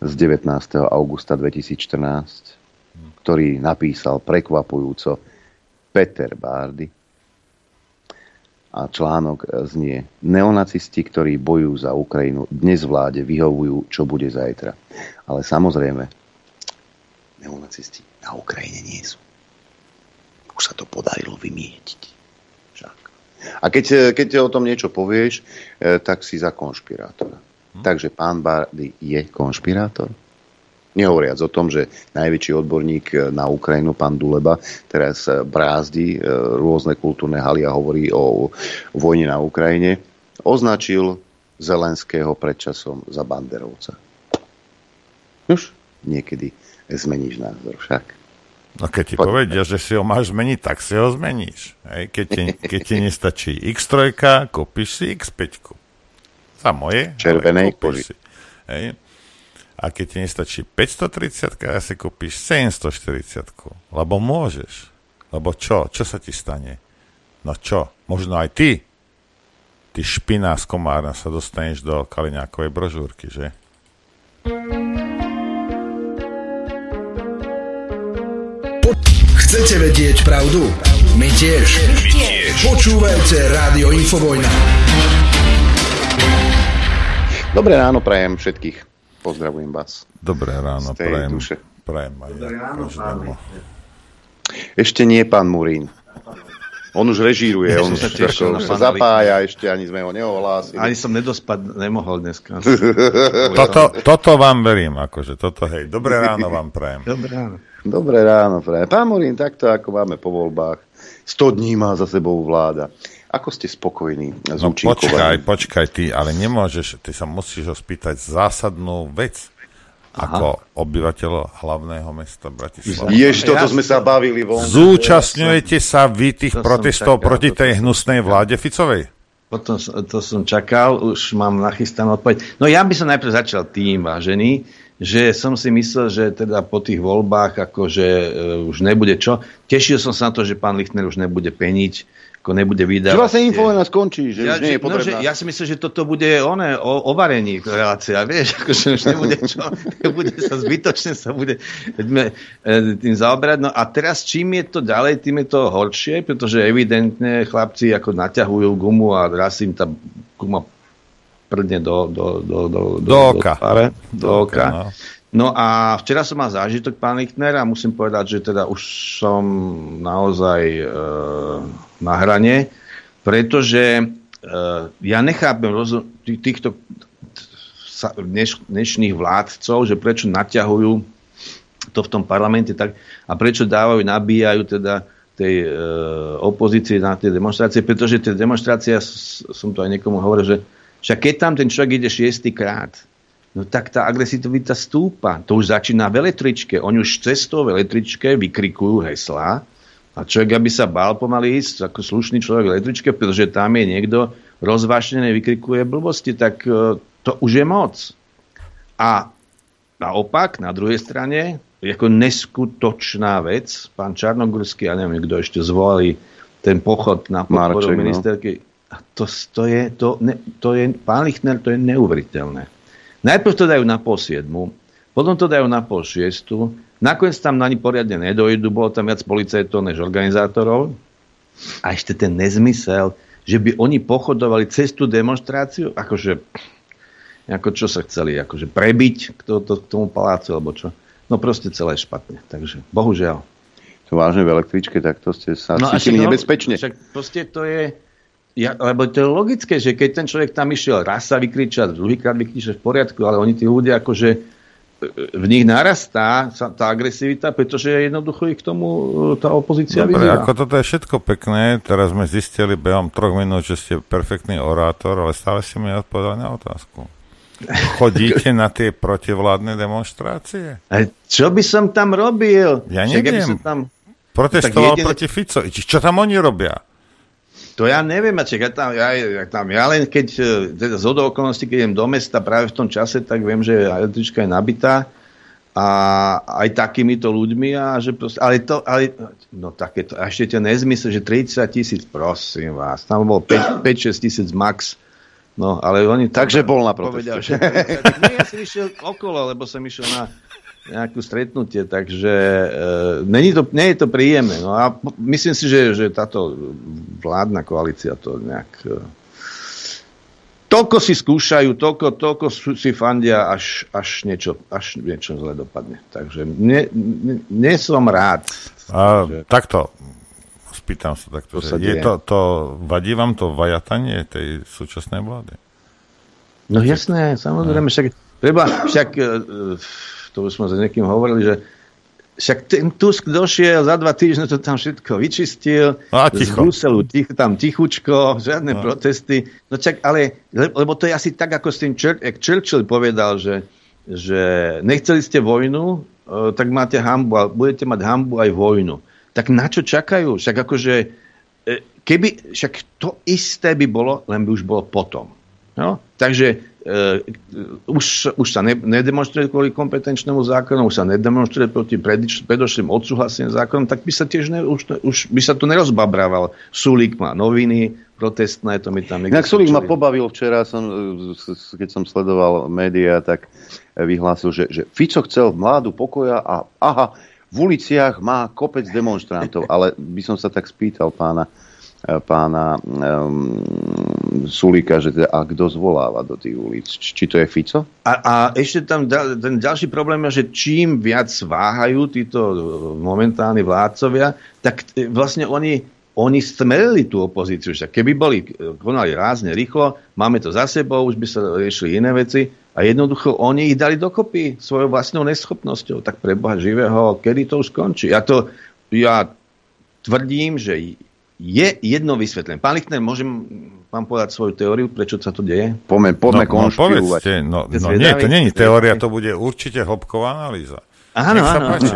z 19. augusta 2014, ktorý napísal prekvapujúco Peter Bárdy. A článok znie Neonacisti, ktorí bojujú za Ukrajinu, dnes vláde vyhovujú, čo bude zajtra. Ale samozrejme, neonacisti na Ukrajine nie sú. Už sa to podarilo vymietiť. Však. A keď, keď o tom niečo povieš, eh, tak si za konšpirátora. Hm? Takže pán Bardy je konšpirátor? Nehovoriac o tom, že najväčší odborník na Ukrajinu, pán Duleba, teraz brázdi rôzne kultúrne haly a hovorí o vojne na Ukrajine, označil Zelenského predčasom za banderovca. Už niekedy zmeníš názor však. No keď ti povedia, že si ho máš zmeniť, tak si ho zmeníš. Hej? Keď, ti, keď ti nestačí X3, kúpiš si X5. Za moje. Červenej koži. Hej? A keď ti nestačí 530, ja si kúpiš 740. Lebo môžeš. Lebo čo? Čo sa ti stane? No čo? Možno aj ty. Ty špina z komárna sa dostaneš do Kaliňákovej brožúrky, že? Chcete vedieť pravdu? My tiež. My tiež. Počúvajte Rádio Infovojna. Dobré ráno prajem všetkých. Pozdravujem vás. Dobré ráno prajem. duše. Prajem aj ja. každému. Ešte nie pán Murín. On už režíruje, on už sa tešil sa zapája, ešte ani sme ho neohlásili. Ani som nedospať nemohol dneska. Toto, toto vám verím, akože toto, hej. Dobré ráno vám prajem. Dobré ráno. Dobré ráno, prajem. Pán Murín, takto ako máme po voľbách. 100 dní má za sebou vláda. Ako ste spokojní s No počkaj, počkaj, ty, ale nemôžeš, ty sa musíš ho spýtať zásadnú vec. Ako obyvateľ hlavného mesta Bratislava. Jež, toto sme sa bavili von. Zúčastňujete sa vy tých To protestov čakal, proti tej hnusnej vláde Ficovej? Potom to som čakal, už mám nachystanú odpoveď. No ja by som najprv začal tým, vážený, že som si myslel, že teda po tých voľbách akože e, už nebude čo. Tešil som sa na to, že pán Lichtner už nebude peniť ako nebude vydávať. Čo vlastne infovojna skončí, že ja, už nie je no, že, ja si myslím, že toto bude oné, o, o varení relácia, vieš, akože už nebude čo, nebude sa zbytočne sa bude budeme, e, tým zaoberať. No a teraz čím je to ďalej, tým je to horšie, pretože evidentne chlapci ako naťahujú gumu a raz im tá guma prdne do, do, do, do, Do oka. Do, tváre, do, Do oka, oka. no. No a včera som mal zážitok, pán Lichtner, a musím povedať, že teda už som naozaj e, na hrane, pretože e, ja nechápem týchto dneš, dnešných vládcov, že prečo naťahujú to v tom parlamente tak a prečo dávajú, nabíjajú teda tej e, opozície na tie demonstrácie, pretože tie demonstrácie, ja som to aj niekomu hovoril, že však keď tam ten človek ide šiestýkrát, no tak tá agresivita stúpa. To už začína v električke. Oni už cestou v električke vykrikujú heslá a človek, aby sa bál pomaly ísť ako slušný človek v električke, pretože tam je niekto rozvášnený, vykrikuje blbosti, tak e, to už je moc. A naopak, na druhej strane, je ako neskutočná vec, pán Čarnogurský, ja neviem, kto ešte zvolali ten pochod na podporu Marček, no. ministerky. A to, to, je, to, ne, to je, pán Lichtner, to je neuveriteľné. Najprv to dajú na pol siedmu, potom to dajú na pol šiestu, nakoniec tam na ni poriadne nedojdu, bolo tam viac policajtov než organizátorov. A ešte ten nezmysel, že by oni pochodovali cez tú demonstráciu, akože, ako čo sa chceli, akože prebiť k, to, to, k tomu palácu, alebo čo. No proste celé špatne. Takže, bohužiaľ. To vážne v električke, tak to ste sa No cítili však- nebezpečne. Však proste to je... Ja, lebo to je logické, že keď ten človek tam išiel raz sa vykričať, druhýkrát vykričať v poriadku, ale oni tí ľudia akože v nich narastá tá agresivita, pretože jednoducho ich k tomu e, tá opozícia Dobre, vyzýva. ako toto je všetko pekné, teraz sme zistili behom troch minút, že ste perfektný orátor, ale stále ste mi odpovedali na otázku. Chodíte na tie protivládne demonstrácie? A čo by som tam robil? Ja Však by neviem. som tam... Protestoval Tak jediné- proti Ficovi. Čo tam oni robia? To ja neviem, Maček, ja tam, ja, ja, tam, ja len keď, e, teda z okolností, keď idem do mesta práve v tom čase, tak viem, že električka je nabitá a aj takýmito ľuďmi a že proste, ale to, ale, no takéto, a ešte tie nezmysel, že 30 tisíc, prosím vás, tam bol 5-6 tisíc max, no, ale oni... Takže bol na povedal, proteste. že 30, no, ja som išiel okolo, lebo som išiel na nejakú stretnutie, takže e, není to, nie je to príjemné. No a myslím si, že, že táto vládna koalícia to nejak... E, toľko si skúšajú, toľko, toľko si fandia, až, až, niečo, až niečo zle dopadne. Takže nie, nie, som rád. A, takto, spýtam sa takto, To že sa je to, to, vadí vám to vajatanie tej súčasnej vlády? No jasné, samozrejme, však treba, však, e, e, to už sme s niekým hovorili, že však ten Tusk došiel, za dva týždne to tam všetko vyčistil, No a z ticho. Bruselu tich, tam tichučko, žiadne No. protesty. No čak, ale, le- lebo to je asi tak, ako s tým Churchill povedal, že, že nechceli ste vojnu, e, tak máte hambu, a budete mať hambu aj vojnu. Tak na čo čakajú? Však akože, e, keby, však to isté by bolo, len by už bolo potom. No? Takže už, už sa ne, nedemonstruje kvôli kompetenčnému zákonu, už sa nedemonstruje proti predič, predošlým odsúhlaseným zákonom, tak by sa tiež ne, už, už by sa tu nerozbabrával. Sulík má noviny, protestné, to mi tam niekde Inak Sulík ma pobavil včera, som, e, keď som sledoval médiá, tak e, vyhlásil, že, že Fico chcel vládu pokoja a aha, v uliciach má kopec demonstrantov, ale by som sa tak spýtal pána, e, pána um, Sulíka, že teda, a kto zvoláva do tých ulic? Či, to je Fico? A, a ešte tam da, ten ďalší problém je, že čím viac váhajú títo e, momentálni vládcovia, tak e, vlastne oni, oni stmelili tú opozíciu. Však keby boli e, konali rázne, rýchlo, máme to za sebou, už by sa riešili iné veci a jednoducho oni ich dali dokopy svojou vlastnou neschopnosťou. Tak pre Boha živého, kedy to už skončí? Ja to, ja tvrdím, že je jedno vysvetlenie. Pán Lichtner, môžem vám povedať svoju teóriu, prečo sa to deje? Poďme, no, poďme no, konšpirovať. povedzte, no, no nie, to není teória, to bude určite hĺbková analýza. Áno, áno, áno.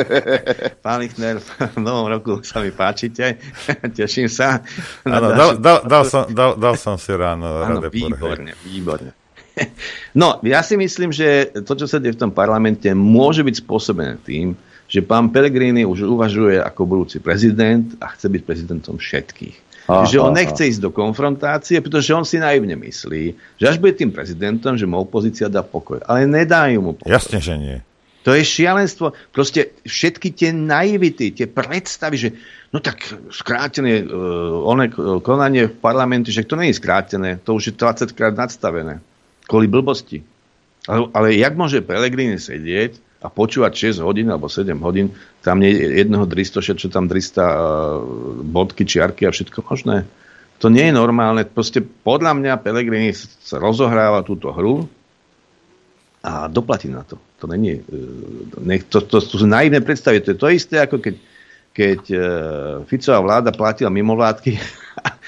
Pán Lichtner, v novom roku sa mi páčite. Teším sa. Áno, dal, dal, dal, som, dal, dal som si ráno Áno, výborne, výborne. No, ja si myslím, že to, čo sa deje v tom parlamente, môže byť spôsobené tým, že pán Pellegrini už uvažuje ako budúci prezident a chce byť prezidentom všetkých. Aha, že on nechce ísť do konfrontácie, pretože on si naivne myslí, že až bude tým prezidentom, že mu opozícia dá pokoj. Ale nedajú mu pokoj. Jasne, že nie. To je šialenstvo. Proste všetky tie naivity, tie predstavy, že no tak skrátené uh, one, uh, konanie v parlamente, že to nie je skrátené, to už je 20 krát nadstavené. Kvôli blbosti. Ale, ale jak môže Pelegrini sedieť a počúvať 6 hodín alebo 7 hodín, tam nie je jedného 300, čo tam 300 uh, bodky, čiarky a všetko možné. To nie je normálne. Proste podľa mňa Pelegrini sa rozohráva túto hru a doplatí na to. To, není, e, to, to, to sú naivné predstavy. To je to isté, ako keď, keď uh, Ficová vláda platila mimovládky,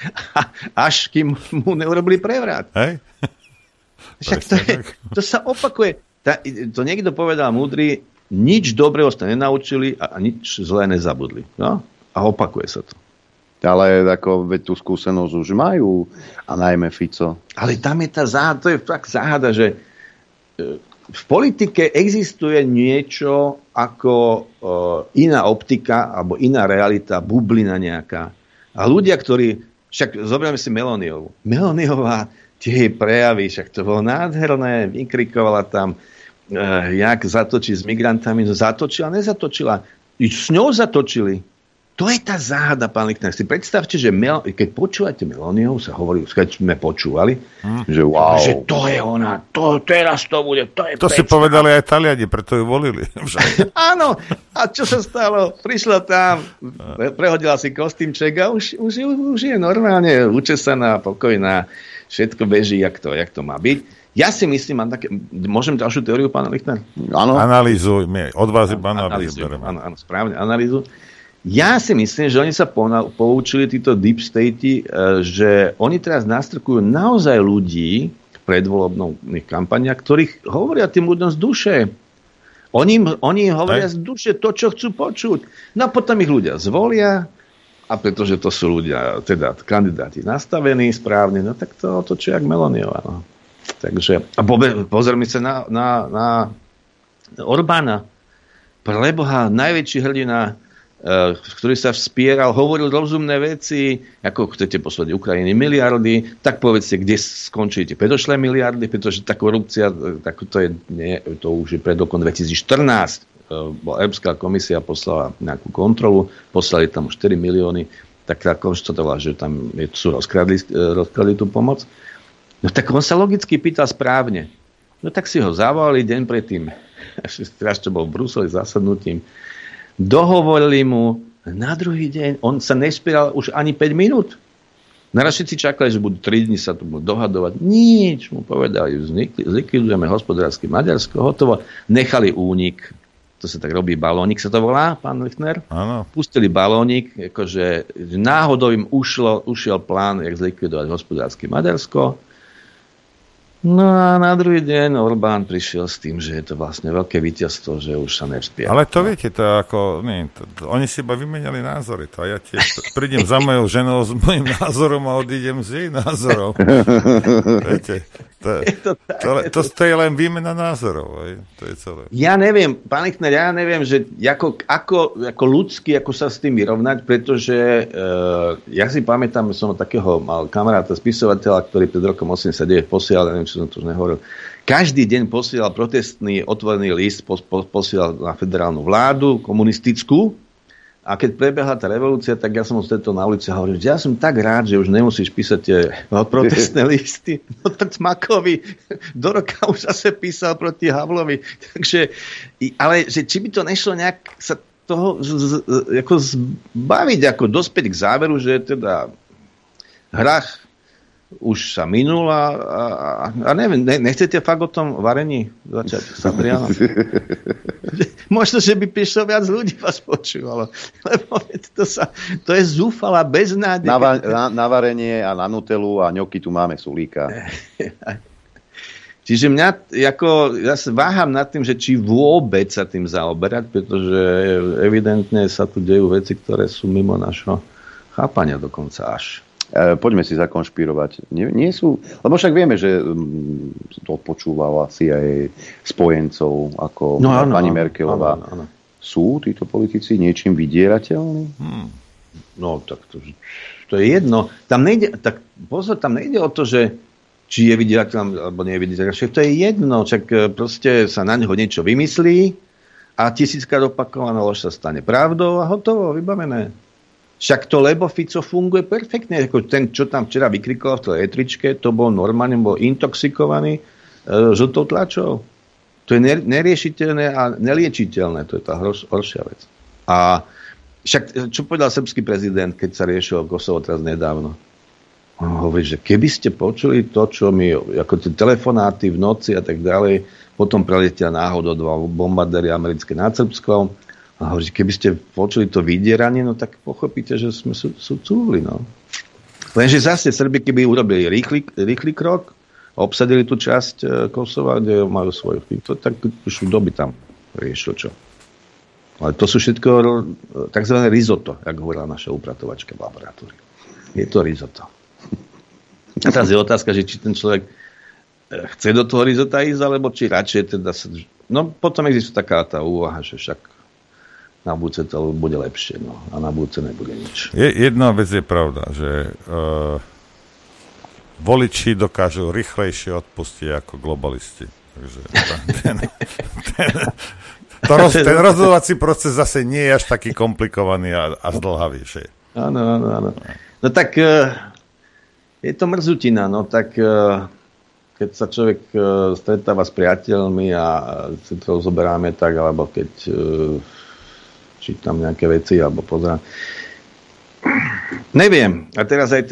až kým mu neurobili prevrat. Hej? Však to, je, to sa opakuje. Ta, to niekto povedal múdry, nič dobrého ste nenaučili a nič zlé nezabudli. No? A opakuje sa to. Ale ako, veď tú skúsenosť už majú, a najmä Fico. Ale tam je tá záhada, to je fakt záhada, že e, v politike existuje niečo ako uh, iná optika alebo iná realita, bublina nejaká. A ľudia, ktorí, však zoberieme si Meloniovu. Meloniová, tie jej prejavy, však to bolo nádherné, vykrikovala tam, uh, jak zatočí s migrantami, no zatočila, nezatočila. I s ňou zatočili. To je tá záhada, pán Lichtner. Si predstavte, že Mel- keď počúvate Meloniov, sa hovorí, keď sme počúvali, Hm. že wow. že to je ona, to, teraz to bude, to je To si pecka. povedali aj Taliani, preto ju volili. Áno, a čo sa stalo? Prišla tam, prehodila si kostýmček a už, už, už je normálne učesaná, pokojná, všetko beží, jak to, jak to má byť. Ja si myslím, mám také, môžem ďalšiu teóriu, pán Lichtner? Áno. Analýzu, my od vás iba analýzu Analýzu, bereme. áno, áno, správne, analýzu. Ja si myslím, že oni sa poučili, títo deep state, že oni teraz nastrkujú naozaj ľudí v predvolobných kampaniach, ktorých hovoria tým ľuďom z duše. Oni, im- oni im hovoria Hej. z duše to, čo chcú počuť. No a potom ich ľudia zvolia a pretože to sú ľudia, teda kandidáti nastavení správne, no tak to otočia jak Meloniová. No. Takže, a pobe- pozrime sa na, na, na Orbána. Preboha, najväčší hrdina, eh, ktorý sa vspieral, hovoril rozumné veci, ako chcete poslať Ukrajine miliardy, tak povedzte, kde skončíte predošlé miliardy, pretože tá korupcia, eh, tak to, je, nie, to už je pred rokom 2014. eh, Európska komisia poslala nejakú kontrolu, poslali tam už 4 milióny, tak tá konštatovala, že tam sú rozkradli, eh, rozkradli tú pomoc. No tak on sa logicky pýtal správne. No tak si ho zavolali deň predtým, až čo bol v Bruseli zasadnutím, dohovorili mu, na druhý deň, on sa nespieral už ani 5 minút. Naraz všetci čakali, že budú 3 dní sa tu budú dohadovať. Nič, mu povedali, zlikvidujeme hospodársky Maďarsko, hotovo. Nechali únik, to sa tak robí balónik, sa to volá, pán Lichner? Áno. Pustili balónik, akože že náhodou im ušlo, ušiel plán, jak zlikvidovať hospodársky Maďarsko. No a na druhý deň Orbán prišiel s tým, že je to vlastne veľké víťazstvo, že už sa nevspia. Ale to viete, to je ako, nie, to, to, oni si iba vymenali názory. To a ja tiež prídem za mojou ženou s mojim názorom a odídem s jej názorom. viete, to, to, to, to, to je len výmena názorov. Aj, to je celé. Ja neviem, pán Lichner, ja neviem, že ako, ako, ako ľudsky, ako sa s tým vyrovnať, pretože uh, ja si pamätám, som takého mal kamaráta, spisovateľa, ktorý pred rokom 89 posielal, neviem, čo som to už nehovoril, každý deň posielal protestný otvorený list, pos, pos, posielal na federálnu vládu komunistickú, a keď prebehla tá revolúcia, tak ja som ho stretol na ulici a hovoril, že ja som tak rád, že už nemusíš písať tie protestné listy. No tak Makovi do roka už zase písal proti Havlovi. Takže, ale že či by to nešlo nejak sa toho z, z, ako zbaviť, ako dospieť k záveru, že teda hrách už sa minul a, a, neviem, ne, nechcete fakt o tom varení začať s Adrianom? Možno, že by prišlo viac ľudí vás počúvalo. Lebo to, sa, to je zúfala beznádej. Na, na, na varenie a na nutelu a ňoky tu máme sulíka. Čiže mňa, ako, ja sa váham nad tým, že či vôbec sa tým zaoberať, pretože evidentne sa tu dejú veci, ktoré sú mimo našho chápania dokonca až. E, poďme si zakonšpirovať. Nie, nie sú, lebo však vieme, že mm, to počúvala si aj spojencov, ako No áno, pani Merkelová. áno, áno. Sú títo politici niečím vydierateľní? Hmm. No, tak to, to je jedno. Tam nejde, tak pozor, tam nejde o to, že či je vydierateľný alebo nie je vydierateľný. To je jedno, čak e, proste sa na neho niečo vymyslí a tisíckrát opakovaná lož sa stane pravdou a hotovo, vybavené. Však to lebo Fico funguje perfektne. Ako ten, čo tam včera vykrikoval v tej etričke, to bol normálne, bol intoxikovaný e, žltou tlačou. To je neriešiteľné a neliečiteľné. To je tá horšia vec. A však, čo povedal srbský prezident, keď sa riešil Kosovo teraz nedávno? On hovorí, že keby ste počuli to, čo mi, ako tie telefonáty v noci a tak ďalej, potom preletia náhodou dva bombardéry americké nad Srbskom, a hovorí, keby ste počuli to vydieranie, no tak pochopíte, že sme sú, sú cúvli, no. Lenže zase Srby, keby urobili rýchly, rýchly krok, obsadili tú časť e, Kosova, kde majú svoj vplyv, to tak už doby tam riešil čo. Ale to sú všetko tzv. risotto, ako hovorila naša upratovačka v laboratóriu. Je to risotto. A teraz je otázka, že či ten človek e, chce do toho risota ísť, alebo či radšej teda... No potom existuje taká tá úvaha, že však na budúce to bude lepšie, no. A na budúce nebude nič. Je, jedna vec je pravda, že uh, voliči dokážu rýchlejšie odpustiť ako globalisti. Takže ten, ten, to roz, ten rozhodovací proces zase nie je až taký komplikovaný a, a zdlhavejšie. Áno, áno, áno. No tak uh, je to mrzutina, no tak uh, keď sa človek uh, stretáva s priateľmi a si to zoberáme tak, alebo keď uh, čítam nejaké veci alebo pozerám. Neviem. A teraz aj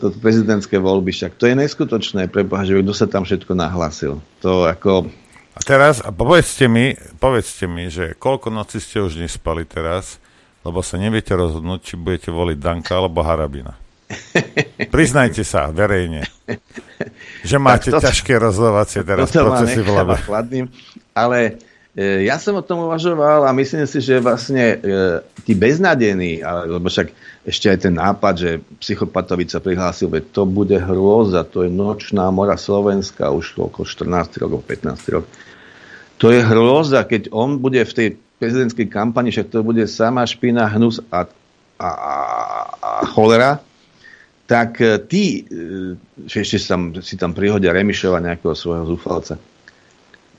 to prezidentské voľby, však to je neskutočné, preboha, že kto sa tam všetko nahlásil. To ako a teraz, a povedzte mi, povedzte mi, že koľko noci ste už nespali teraz, lebo sa neviete rozhodnúť, či budete voliť Danka alebo Harabina. Priznajte sa verejne, že máte to, ťažké rozhodovacie teraz procesy v hlave. Ale e, ja som o tom uvažoval a myslím si, že vlastne e, tí beznadení, lebo však ešte aj ten nápad, že psychopatovica prihlásil, že to bude hrôza, to je nočná mora Slovenska už okolo 14 rokov, 15 rokov. To je hrôza, keď on bude v tej prezidentskej kampani, však to bude sama špina, hnus a, a, a, a cholera, tak e, tí, e, ešte tam, si tam prihodia Remišova nejakého svojho zúfalca,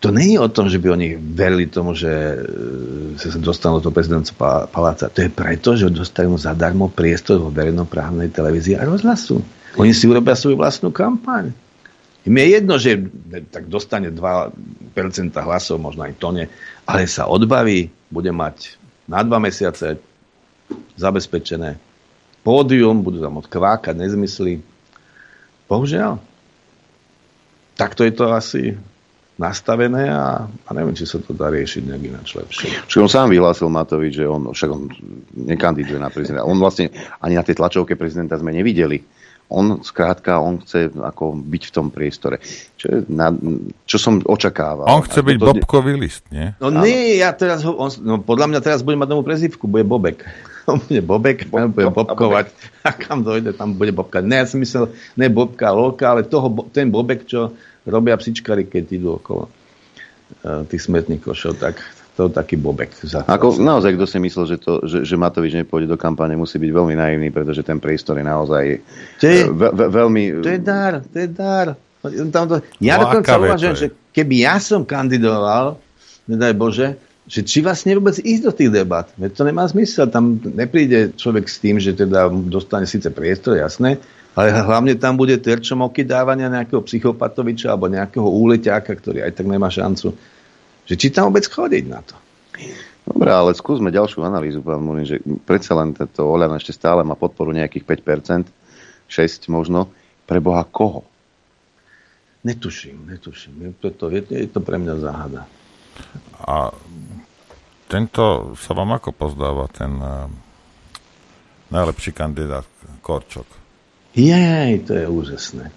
to není o tom, že by oni verili tomu, že e, sa dostanú do prezidentského paláca. To je preto, že dostanú zadarmo priestor vo verejnoprávnej televízii a rozhlasu. Oni si urobia svoju vlastnú kampaň. Im je jedno, že tak dostane 2% hlasov, možno aj to nie, ale sa odbaví, bude mať na dva mesiace zabezpečené pódium, budú tam odkvákať nezmysly. Bohužiaľ. Takto je to asi nastavené a, a neviem, či sa to dá riešiť nejak ináč lepšie. Čiže on sám vyhlásil Matovič, že on, však on nekandiduje na prezidenta. On vlastne ani na tej tlačovke prezidenta sme nevideli. On skrátka, on chce ako byť v tom priestore. Čo, na, čo som očakával. On chce byť to... Bobkový list, nie? No nie, ja teraz ho, on, no, podľa mňa teraz bude mať novú prezivku, bude Bobek. On bude Bobek, Bo, bude bobkovať a kam dojde, tam bude Bobka. Ne, ja si myslel, ne Bobka, Lolka, ale toho, ten Bobek, čo robia psičkari, keď idú okolo tých smetných košov, tak to taký bobek. Za Ako naozaj, kto si myslel, že, to, že, že Matovič nepôjde do kampane, musí byť veľmi naivný, pretože ten priestor je naozaj to je, ve, ve, veľmi... To je dar, to je dar. Tam to, ja no, dokonca uvažujem, že keby ja som kandidoval, nedaj Bože, že či vlastne vôbec ísť do tých debat. Veď to nemá zmysel. Tam nepríde človek s tým, že teda dostane síce priestor, jasné, ale hlavne tam bude terčom oky dávania nejakého psychopatoviča alebo nejakého úleťáka, ktorý aj tak nemá šancu. Že či tam vôbec chodiť na to? Dobre, ale skúsme ďalšiu analýzu, pán Mulin, že predsa len tento Oľano ešte stále má podporu nejakých 5%, 6 možno. Pre Boha koho? Netuším, netuším. Je to, je, je to pre mňa záhada. A tento sa vám ako pozdáva, ten uh, najlepší kandidát Korčok? Jej, to je úžasné.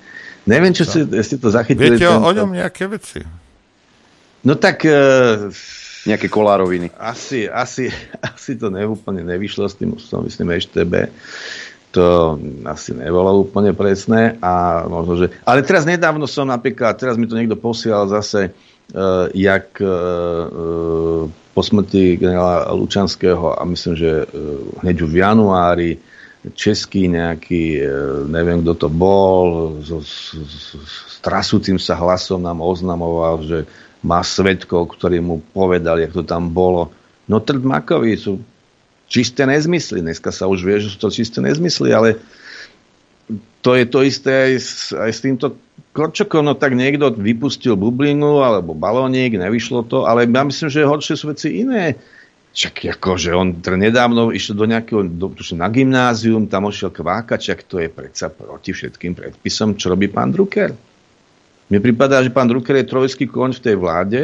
Neviem, čo si, ste to zachytili. Viete o, o ňom nejaké veci? No tak... Uh, nejaké kolároviny. Asi, asi, asi to neúplne nevyšlo s tým, s tým myslím, EŠTB. To asi nebolo úplne presné. A možno, že... Ale teraz nedávno som napríklad, teraz mi to niekto posielal zase, uh, jak uh, uh, po smrti generála Lučanského a myslím, že hneď v januári český nejaký, neviem kto to bol, so, s, trasúcim sa hlasom nám oznamoval, že má svetkov, ktorí mu povedali, ako to tam bolo. No trd sú čisté nezmysly. Dneska sa už vie, že sú to čisté nezmysly, ale to je to isté aj s, aj s týmto Korčokom, no tak niekto vypustil bublinu alebo balónik, nevyšlo to, ale ja myslím, že horšie sú veci iné. Čak ako, že on nedávno išiel do nejakého, do, na gymnázium, tam ošiel kvákať, čak to je predsa proti všetkým predpisom, čo robí pán Drucker. Mne prípada, že pán Drucker je trojský koň v tej vláde,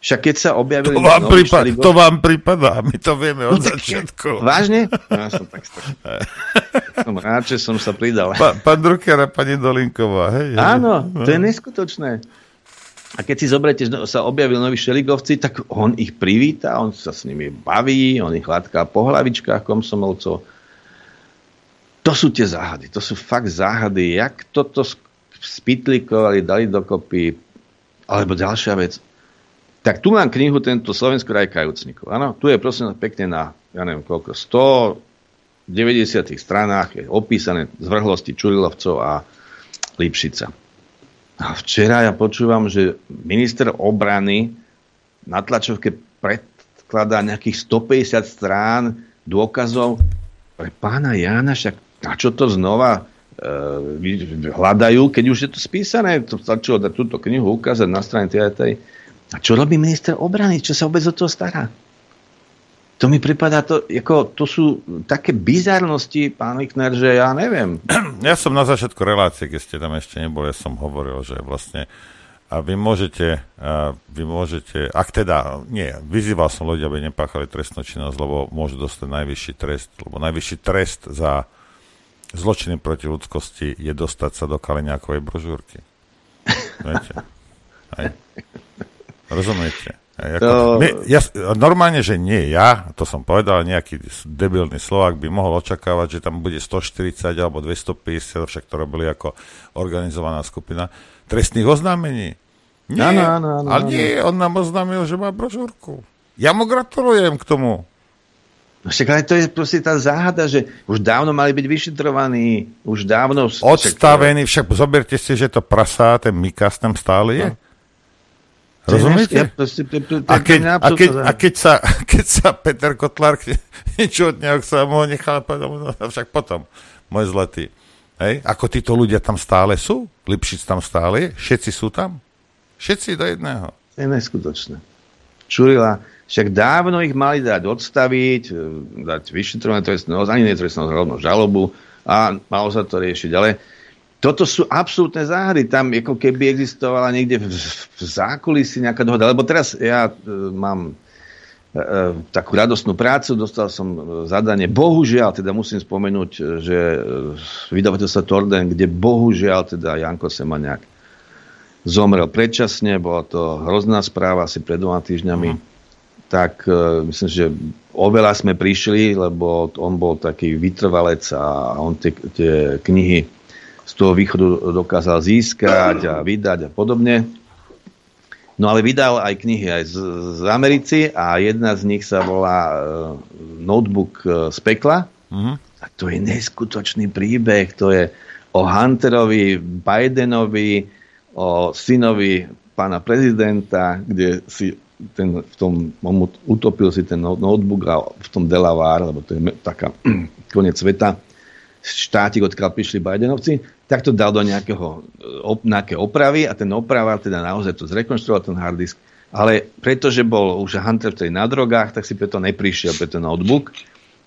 však keď sa objavili... To vám, prípad, to vám prípada, my to vieme od no, začiatku. Vážne? No, ja som tak som rád, že som sa pridal. Pa, pán Drucker a pani Dolinková, hej? Áno, no. to je neskutočné. A keď si zoberete, sa objavili noví šeligovci, tak on ich privíta, on sa s nimi baví, on ich hladká po hlavičkách komsomolcov. To sú tie záhady, to sú fakt záhady, jak toto spitlikovali, dali dokopy, alebo ďalšia vec, tak tu mám knihu tento Slovensko raj kajúcnikov. Áno, tu je prosím pekne na, ja neviem koľko, 190 stranách je opísané zvrhlosti Čurilovcov a Lipšica. A včera ja počúvam, že minister obrany na tlačovke predkladá nejakých 150 strán dôkazov pre pána Jána, však na čo to znova e, hľadajú, keď už je to spísané, to stačilo dať túto knihu ukázať na strane tej, tej a čo robí minister obrany? Čo sa vôbec o toho stará? To mi pripadá, to, ako, to sú také bizarnosti, pán Lichner, že ja neviem. Ja som na začiatku relácie, keď ste tam ešte neboli, ja som hovoril, že vlastne a vy môžete, a vy môžete, ak teda, nie, vyzýval som ľudia, aby nepáchali trestnú činnosť, lebo môžu dostať najvyšší trest, lebo najvyšší trest za zločiny proti ľudskosti je dostať sa do Kaliňákovej brožúrky. Viete? Aj. Rozumiete? Ako, my, ja, normálne, že nie ja, to som povedal, nejaký debilný Slovak by mohol očakávať, že tam bude 140 alebo 250, však to robili ako organizovaná skupina trestných oznámení. Nie, ano, ano, ano, ale nie, on nám oznámil, že má brožúrku. Ja mu gratulujem k tomu. No však ale to je proste tá záhada, že už dávno mali byť vyšetrovaní, už dávno... Odstavený, však zoberte si, že to prasá, ten Mikas tam stále je. No. Rozumiete? A keď, a keď, a keď, sa, keď sa Peter Kotlar niečo od neho sa mu nechal, no, však potom, môj zlatý. Hej? Ako títo ľudia tam stále sú? Lipšic tam stále je? Všetci sú tam? Všetci do jedného. To je neskutočné. Čurila, však dávno ich mali dať odstaviť, e, dať vyšetrovanie trestného, ani netrestného žalobu a malo sa to riešiť. Ale toto sú absolútne záhady. Tam ako keby existovala niekde v, v zákulisí nejaká dohoda. Lebo teraz ja e, mám e, e, takú radostnú prácu, dostal som e, zadanie, bohužiaľ, teda musím spomenúť, e, že e, sa Torden, kde bohužiaľ teda Janko Semaniak zomrel predčasne, bola to hrozná správa asi pred dvoma týždňami, mm. tak e, myslím, že oveľa sme prišli, lebo on bol taký vytrvalec a on tie, tie knihy z toho východu dokázal získať a vydať a podobne. No ale vydal aj knihy aj z, z Americi a jedna z nich sa volá uh, Notebook e, z pekla. Mm-hmm. A to je neskutočný príbeh. To je o Hunterovi, Bidenovi, o synovi pána prezidenta, kde si ten, v tom, on utopil si ten notebook a v tom Delaware, lebo to je taká koniec sveta, štátik, odkiaľ prišli Bidenovci, tak to dal do nejakého, op, nejaké opravy a ten oprava teda naozaj to zrekonštruoval ten hard disk, ale pretože bol už Hunter v tej na drogách, tak si preto neprišiel pre ten notebook.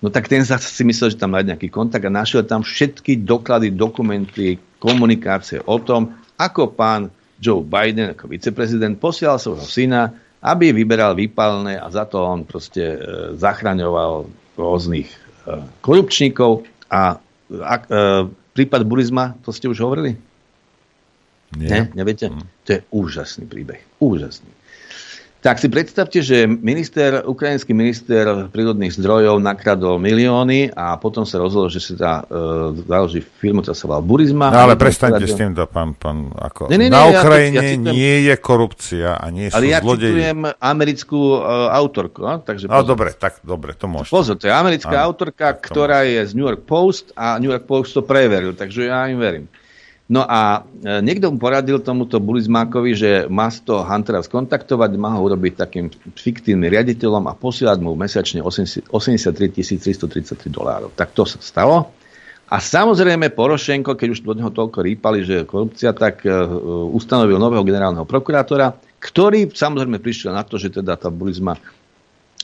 No tak ten sa si myslel, že tam nájde nejaký kontakt a našiel tam všetky doklady, dokumenty, komunikácie o tom, ako pán Joe Biden ako viceprezident posielal svojho syna, aby vyberal výpalné a za to on proste e, zachraňoval rôznych e, korupčníkov a ak, e, prípad Burizma, to ste už hovorili? Nie. Ne, neviete? Mm. To je úžasný príbeh. Úžasný. Tak si predstavte, že minister, ukrajinský minister prírodných zdrojov nakradol milióny a potom sa rozhodol, že si tá, uh, založí firmu, ktorá sa volá Burizma. No ale prestaňte s týmto, pán, pán ako... Ne, ne, ne, na Ukrajine ja citujem- nie je korupcia a nie sú Ale ja zlodeji. citujem americkú uh, autorku. No? Takže No pozor. dobre, tak dobre, to môžete. Pozor, to je americká Áno, autorka, ktorá je z New York Post a New York Post to preveril, takže ja im verím. No a e, niekto mu poradil tomuto Bulizmákovi, že má toho Huntera skontaktovať, má ho urobiť takým fiktívnym riaditeľom a posielať mu mesačne 80 83 333 dolárov. Tak to sa stalo. A samozrejme Porošenko, keď už do neho toľko rýpali, že je korupcia, tak e, ustanovil nového generálneho prokurátora, ktorý samozrejme prišiel na to, že teda tá Bulizma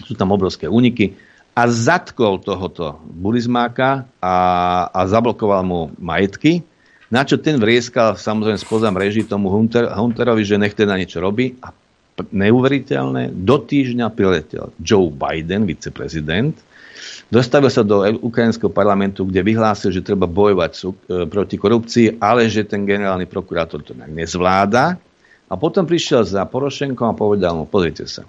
sú tam obrovské úniky a zatkol tohoto Burizmáka a, a zablokoval mu majetky, na čo ten vrieskal samozrejme spoza mreží tomu Hunter, Hunterovi, že nech teda niečo robí a neuveriteľné, do týždňa priletel Joe Biden, viceprezident, dostavil sa do ukrajinského parlamentu, kde vyhlásil, že treba bojovať e, proti korupcii, ale že ten generálny prokurátor to nezvláda. A potom prišiel za Porošenkom a povedal mu, pozrite sa,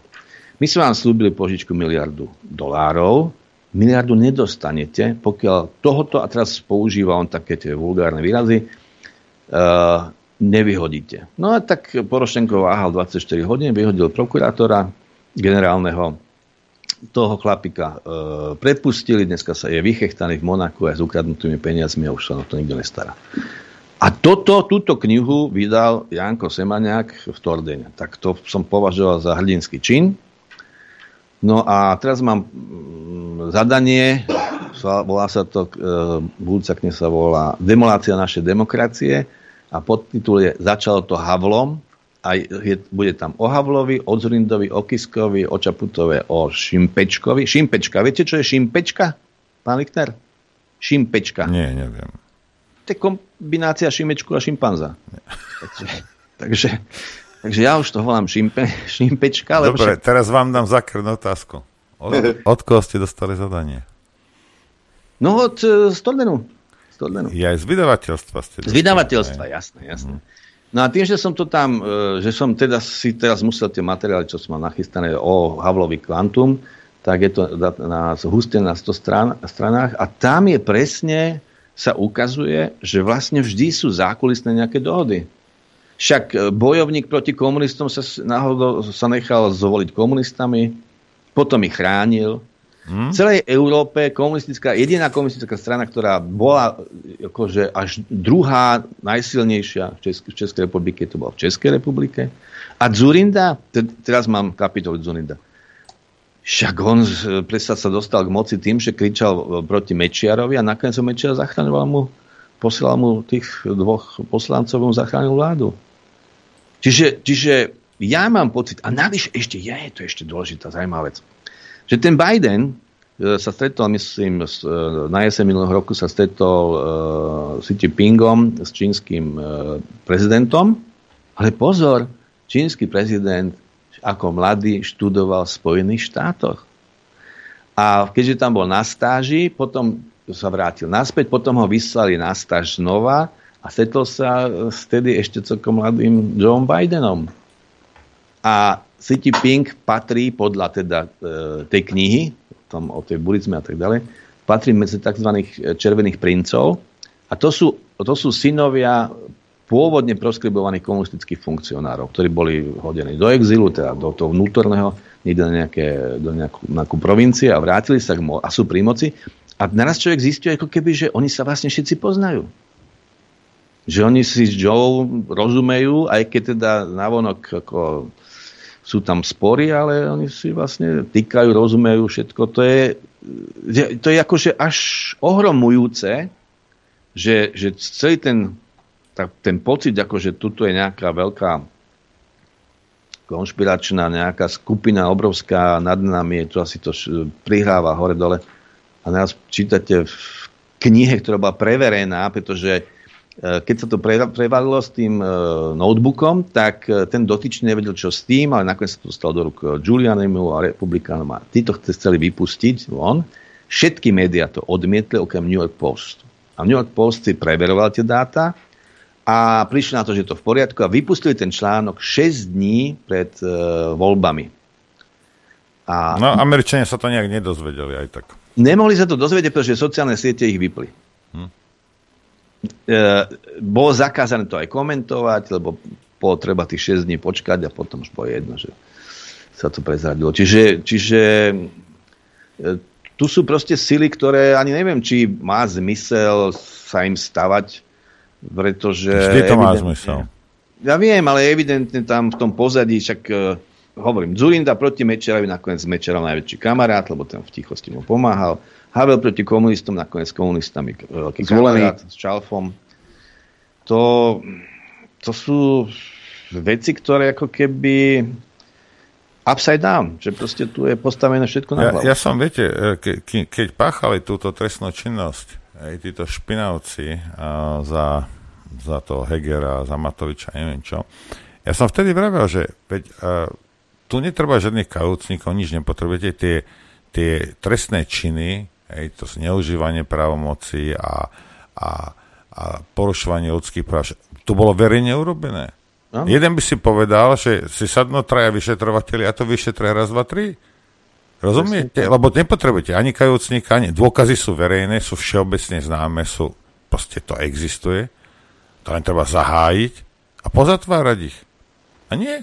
my sme vám slúbili požičku miliardu dolárov, miliardu nedostanete, pokiaľ tohoto, a teraz používa on také tie vulgárne výrazy, uh, nevyhodíte. No a tak Porošenko váhal 24 hodín, vyhodil prokurátora generálneho, toho chlapika e, prepustili, dneska sa je vychechtaný v Monaku aj s ukradnutými peniazmi a už sa na to nikto nestará. A toto, túto knihu vydal Janko Semaniak v Tordene. Tak to som považoval za hrdinský čin. No a teraz mám mm, zadanie, volá sa to, e, budúca kniha sa volá Demolácia našej demokracie a podtitul je Začalo to Havlom a je, bude tam o Havlovi, o Zurindovi, o Kiskovi, o Čaputove, o Šimpečkovi. Šimpečka, viete čo je Šimpečka, pán Lichtner? Šimpečka. Nie, neviem. To je kombinácia Šimečku a šimpanza. Takže, takže, takže ja už to volám šimpe, Šimpečka, lebo Dobre, však- teraz vám dám zakrnú otázku. Od, od koho ste dostali zadanie? No od uh, Stordenu. Stordenu. I aj z vydavateľstva ste Z vydavateľstva, jasné, jasné. No a tým, že som to tam, e, že som teda si teraz musel tie materiály, čo som mal nachystané o Havlovi kvantum, tak je to na, zhustené na 100 stran, stranách a tam je presne, sa ukazuje, že vlastne vždy sú zákulisné nejaké dohody. Však e, bojovník proti komunistom sa náhodou sa nechal zvoliť komunistami, potom ich chránil. V celej Európe komunistická, jediná komunistická strana, ktorá bola akože až druhá najsilnejšia v, Česk- v Českej republike, to bola v Českej republike. A Zurinda, te, teraz mám kapitolu Zurinda, však on predsa sa dostal k moci tým, že kričal e, proti Mečiarovi a nakoniec ho Mečiar zachraňoval mu, posielal mu tých dvoch poslancov, mu zachránil vládu. Čiže, čiže ja mám pocit, a navyše ešte je, to je ešte dôležitá, zaujímavá vec, že ten Biden e, sa stretol, myslím, e, na jeseň minulého roku sa stretol uh, s Xi Jinpingom, s čínskym uh, prezidentom, ale pozor, čínsky prezident ako mladý študoval v Spojených štátoch. A keďže tam bol na stáži, potom sa vrátil naspäť, potom ho vyslali na stáž znova a stretol sa e, vtedy ešte celkom mladým Joe Bidenom. A Xi Jinping patrí podľa teda e, tej knihy, tam o tej burizme a tak ďalej, patrí medzi tzv. červených princov a to sú, to sú synovia pôvodne proskribovaných komunistických funkcionárov, ktorí boli hodení do exilu, teda do toho vnútorného, niekde na nejaké, do nejakú, nejakú provincie a vrátili sa k mo- a sú pri moci. A naraz človek zistuje, ako keby, že oni sa vlastne všetci poznajú že oni si s Joe rozumejú, aj keď teda navonok ako sú tam spory, ale oni si vlastne týkajú, rozumejú všetko. To je, to je akože až ohromujúce, že, že celý ten, tak, ten pocit, akože tuto je nejaká veľká konšpiračná nejaká skupina obrovská nad nami, je to asi to prihráva hore-dole. A nás čítate v knihe, ktorá bola preverená, pretože keď sa to pre, prevalilo s tým e, notebookom, tak e, ten dotyčný nevedel, čo s tým, ale nakoniec sa to dostalo do rúk Giulianimu a republikánom a títo chceli vypustiť von. Všetky médiá to odmietli, okrem New York Post. A New York Post si preveroval tie dáta a prišli na to, že je to v poriadku a vypustili ten článok 6 dní pred e, voľbami. A No, Američania sa to nejak nedozvedeli aj tak. nemohli sa to dozvedieť, pretože sociálne siete ich vypli. Hm. E, bolo zakázané to aj komentovať, lebo bolo treba tých 6 dní počkať a potom už bolo jedno, že sa to prezradilo. Čiže, čiže e, tu sú proste sily, ktoré ani neviem, či má zmysel sa im stavať, pretože... Vždy to má zmysel. Ja viem, ale evidentne tam v tom pozadí, však e, hovorím, Zurinda proti Mečerovi, nakoniec Mečerov najväčší kamarát, lebo ten v tichosti mu pomáhal. Havel proti komunistom, nakoniec komunistami veľký Zvolený. s Čalfom. To, to sú veci, ktoré ako keby upside down, že proste tu je postavené všetko na Ja, hlavu. ja som, viete, e, ke, ke, keď páchali túto trestnú činnosť, aj títo špinavci a, za, za to Hegera, za Matoviča, neviem čo, ja som vtedy vravel, že veď, a, tu netreba žiadnych kajúcnikov, nič nepotrebujete, tie, tie trestné činy, hej, to zneužívanie právomoci a, a, a porušovanie ľudských práv, to bolo verejne urobené. Áno. Jeden by si povedal, že si sadnú traja vyšetrovateľi a to vyšetria raz, dva, tri. Rozumiete? Lebo nepotrebujete ani kajúcnika, ani dôkazy sú verejné, sú všeobecne známe, sú, proste to existuje. To len treba zahájiť a pozatvárať ich. A nie.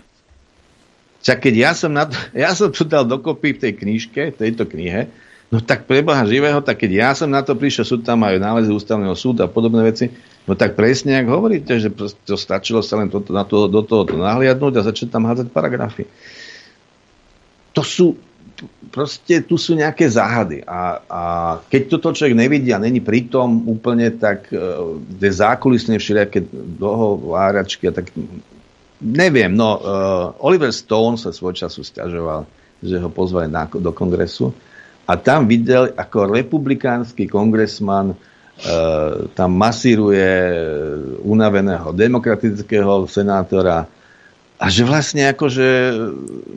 Čak keď ja som, na to, ja som to dal dokopy v tej knižke, v tejto knihe, no tak pre Boha živého, tak keď ja som na to prišiel, sú tam aj nálezy ústavného súdu a podobné veci, no tak presne, ak hovoríte, že to stačilo sa len toto, na to, do toho nahliadnúť a začať tam hádzať paragrafy. To sú, proste tu sú nejaké záhady a, a keď toto človek nevidí a není pritom úplne, tak kde zákulisne všelijaké dohováračky a tak Neviem, no uh, Oliver Stone sa svoj času stiažoval, že ho pozvali na, do kongresu a tam videl, ako republikánsky kongresman uh, tam masíruje unaveného demokratického senátora a že vlastne akože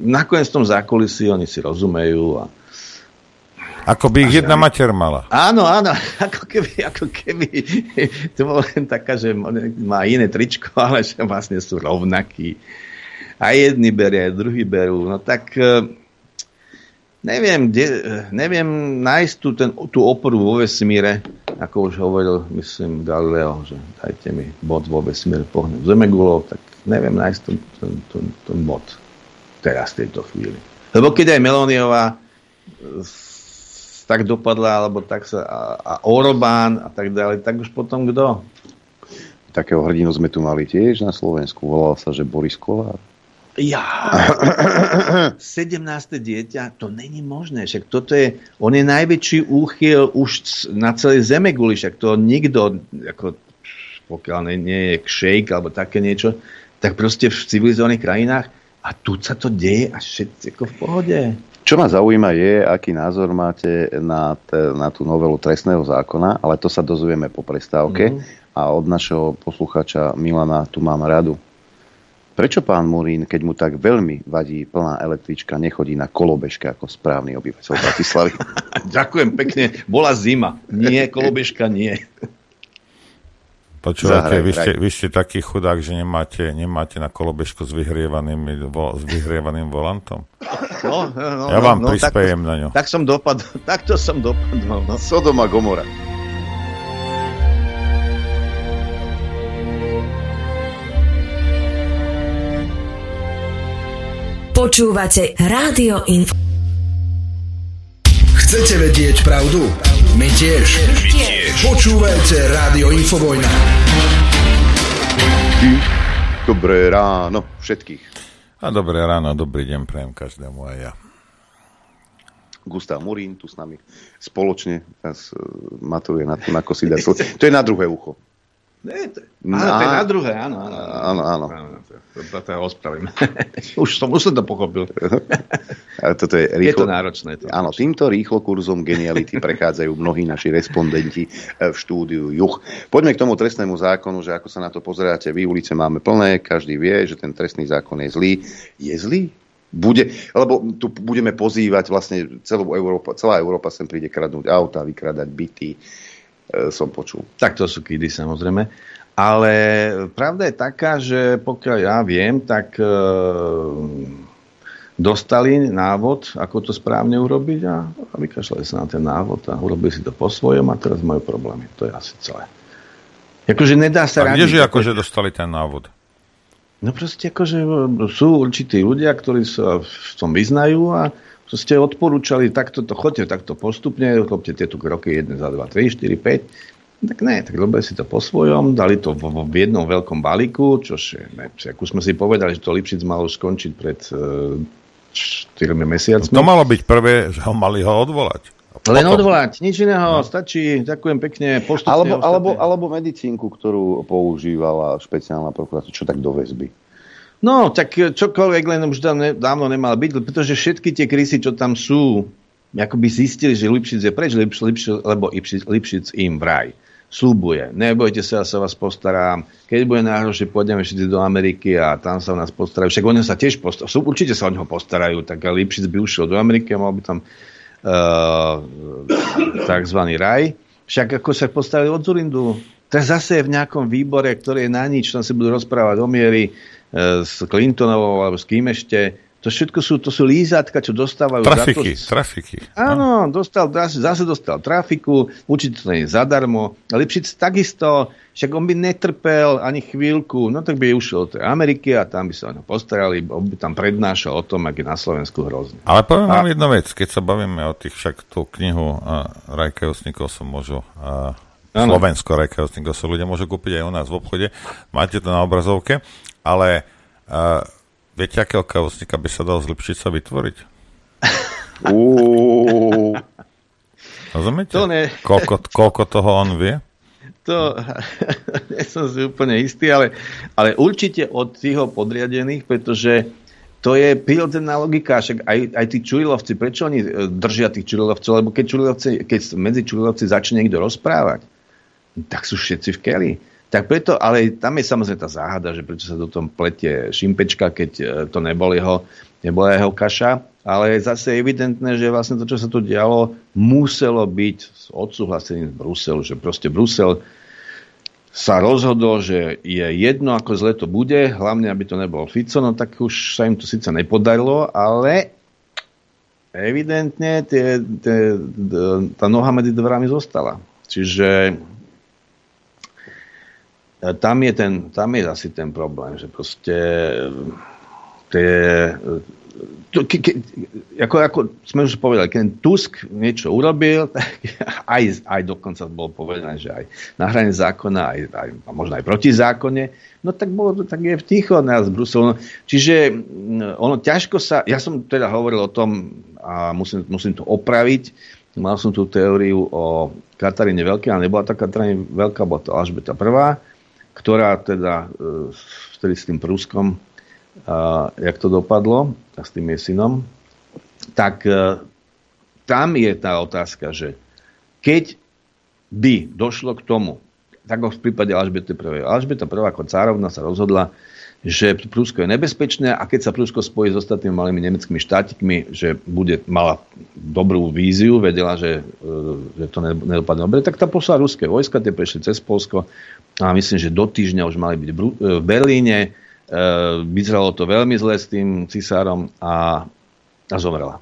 nakoniec v tom zákulisí oni si rozumejú a Ako by ich jedna mater mala. Áno, áno, ako keby, ako keby to bolo len taká, že má iné tričko, ale že vlastne sú rovnakí. A jedni berie, aj druhý berú. No tak eh, neviem, kde, neviem nájsť tú, ten, tú oporu vo vesmíre, ako už hovoril, myslím, Galileo, že dajte mi bod vo vesmíre, pohnem zemegulou, tak neviem nájsť ten, ten, ten, ten bod teraz v tejto chvíli. Lebo keď aj Melóniová eh, tak dopadla, alebo tak sa, a, a Orbán a tak ďalej, tak už potom kto? Takého hrdinu sme tu mali tiež na Slovensku. Volal sa, že Boris Kolár. Ja. 17. dieťa, to není možné. Však toto je, on je najväčší úchyl už na celej zemeguli, však to nikto, ako, pokiaľ nie, nie je kšejk alebo také niečo, tak proste v civilizovaných krajinách a tu sa to deje a všetci ako v pohode. Čo ma zaujíma je, aký názor máte na, te, na tú novelu trestného zákona, ale to sa dozvieme po prestávke. Mhm. A od našeho posluchača Milana tu mám radu. Prečo pán Murín, keď mu tak veľmi vadí plná električka, nechodí na kolobežke ako správny obyvateľ Bratislavy? Ďakujem pekne, bola zima. Nie, kolobežka nie. Počúvate, vy ste, vy ste taký chudák, že nemáte, nemáte na kolobežku s vyhrievaným, vo, s vyhrievaným volantom. No, no, Ja vám no, prispejem tak, na ňu. Tak som dopadol, takto som dopadol. No. Sodoma Gomora. Počúvate Rádio Info. Chcete vedieť pravdu? My tiež. My tiež. Počúvajte Rádio Infovojna. Dobré ráno všetkých. A dobré ráno, dobrý deň prajem každému aj ja. Gustav Murín tu s nami spoločne teraz uh, maturuje nad tým, ako si dá sl- To je na druhé ucho. Ne, to, áno, to je na druhé, áno. Áno, Áno, áno. To, to, to ja ospravím. už, som, už som to pochopil. A toto je, Je rýchlo... to náročné. To. Áno, týmto rýchlo kurzom geniality prechádzajú mnohí naši respondenti eh, v štúdiu Juch. Poďme k tomu trestnému zákonu, že ako sa na to pozeráte, vy ulice máme plné, každý vie, že ten trestný zákon je zlý. Je zlý? Bude, lebo tu budeme pozývať vlastne celú Európa, celá Európa sem príde kradnúť auta, vykradať byty, som počul. Tak to sú kidy samozrejme. Ale pravda je taká, že pokiaľ ja viem, tak e, dostali návod, ako to správne urobiť a, a vykašľali sa na ten návod a urobili si to po svojom a teraz majú problémy. To je asi celé. Akože nedá sa a kdeže akože dostali ten návod? No proste akože sú určití ľudia, ktorí sa v tom vyznajú a ste odporúčali takto to chodte takto postupne, robte tieto kroky 1, 2, 3, 4, 5 tak ne, tak robili si to po svojom, dali to v, v jednom veľkom balíku, ne, ako sme si povedali, že to Lipšic malo skončiť pred uh, 4 mesiacmi. To malo byť prvé, že ho mali ho odvolať. Len odvolať, nič iného, no. stačí, ďakujem pekne, postupne. Alebo, alebo, alebo medicínku, ktorú používala špeciálna prokuratúra, čo tak do väzby. No, tak čokoľvek len už dávno nemal byť, pretože všetky tie krysy, čo tam sú, akoby zistili, že Lipšic je preč, Lipšic, Lipšic, lebo Lipšic, Lipšic im vraj slúbuje. Nebojte sa, ja sa vás postarám. Keď bude najhoršie, pôjdeme všetci do Ameriky a tam sa o nás postarajú. Však oni sa tiež postarajú. Určite sa o neho postarajú. Tak Lipšic by ušiel do Ameriky a mal by tam uh, takzvaný raj. Však ako sa postavili od Zurindu, tak zase je v nejakom výbore, ktorý je na nič, tam si budú rozprávať o miery s Clintonovou alebo s kým ešte to všetko sú, to sú lízatka, čo dostávajú. Trafiky, za to, trafiky. Áno, dostal, zase dostal trafiku, určite to nie je zadarmo. Lipšic takisto, však on by netrpel ani chvíľku, no tak by ušiel do tej Ameriky a tam by sa o ňo postarali, on by tam prednášal o tom, ak je na Slovensku hrozný. Ale poviem a... vám jednu vec, keď sa bavíme o tých, však tú knihu uh, Rajka Josnikov som môžu uh, Slovensko Rajka Josnikov sa ľudia môžu kúpiť aj u nás v obchode, máte to na obrazovke, ale uh, Viete, akého kavosníka by sa dal zlepšiť sa vytvoriť? Rozumiete? To ne. Koľko, koľko toho on vie? To nie som si úplne istý, ale, ale určite od tých podriadených, pretože to je prirodzená logika, však aj, aj tí čurilovci, prečo oni e, držia tých čurilovcov, lebo keď, čurilovci, keď medzi čurilovci začne niekto rozprávať, tak sú všetci v keli. Tak preto, ale tam je samozrejme tá záhada, že prečo sa do tom pletie Šimpečka, keď e, to nebol jeho, nebola jeho kaša. Ale zase je evidentné, že vlastne to, čo sa tu dialo, muselo byť s odsúhlasením z Bruselu. Že proste Brusel sa rozhodol, že je jedno, ako zle to bude, hlavne, aby to nebol Fico, no tak už sa im to síce nepodarilo, ale evidentne tie, tie, tá noha medzi dverami zostala. Čiže tam je, ten, tam je asi ten problém, že proste tie, to, ke, ke, ako, ako sme už povedali, keď Tusk niečo urobil, tak aj, aj dokonca bolo povedané, že aj na hrane zákona, aj, aj, a možno aj proti zákone, no tak, bolo, tak je v ticho nás z Bruselu. No, čiže mm, ono ťažko sa, ja som teda hovoril o tom, a musím, musím to opraviť, mal som tú teóriu o Kataríne Veľkej, ale nebola tá Kataríne Veľká, bola to Alžbeta prvá ktorá teda e, vtedy s tým Pruskom, jak to dopadlo, a s tým jej tak e, tam je tá otázka, že keď by došlo k tomu, tak v prípade Alžbety I. Alžbeta I. ako cárovna sa rozhodla, že Prusko je nebezpečné a keď sa Prusko spojí s ostatnými malými nemeckými štátikmi, že bude, mala dobrú víziu, vedela, že, e, že to nedopadne dobre, tak tam poslala ruské vojska, tie prešli cez Polsko a myslím, že do týždňa už mali byť v e, Berlíne. E, vyzeralo to veľmi zle s tým cisárom a, a zomrela.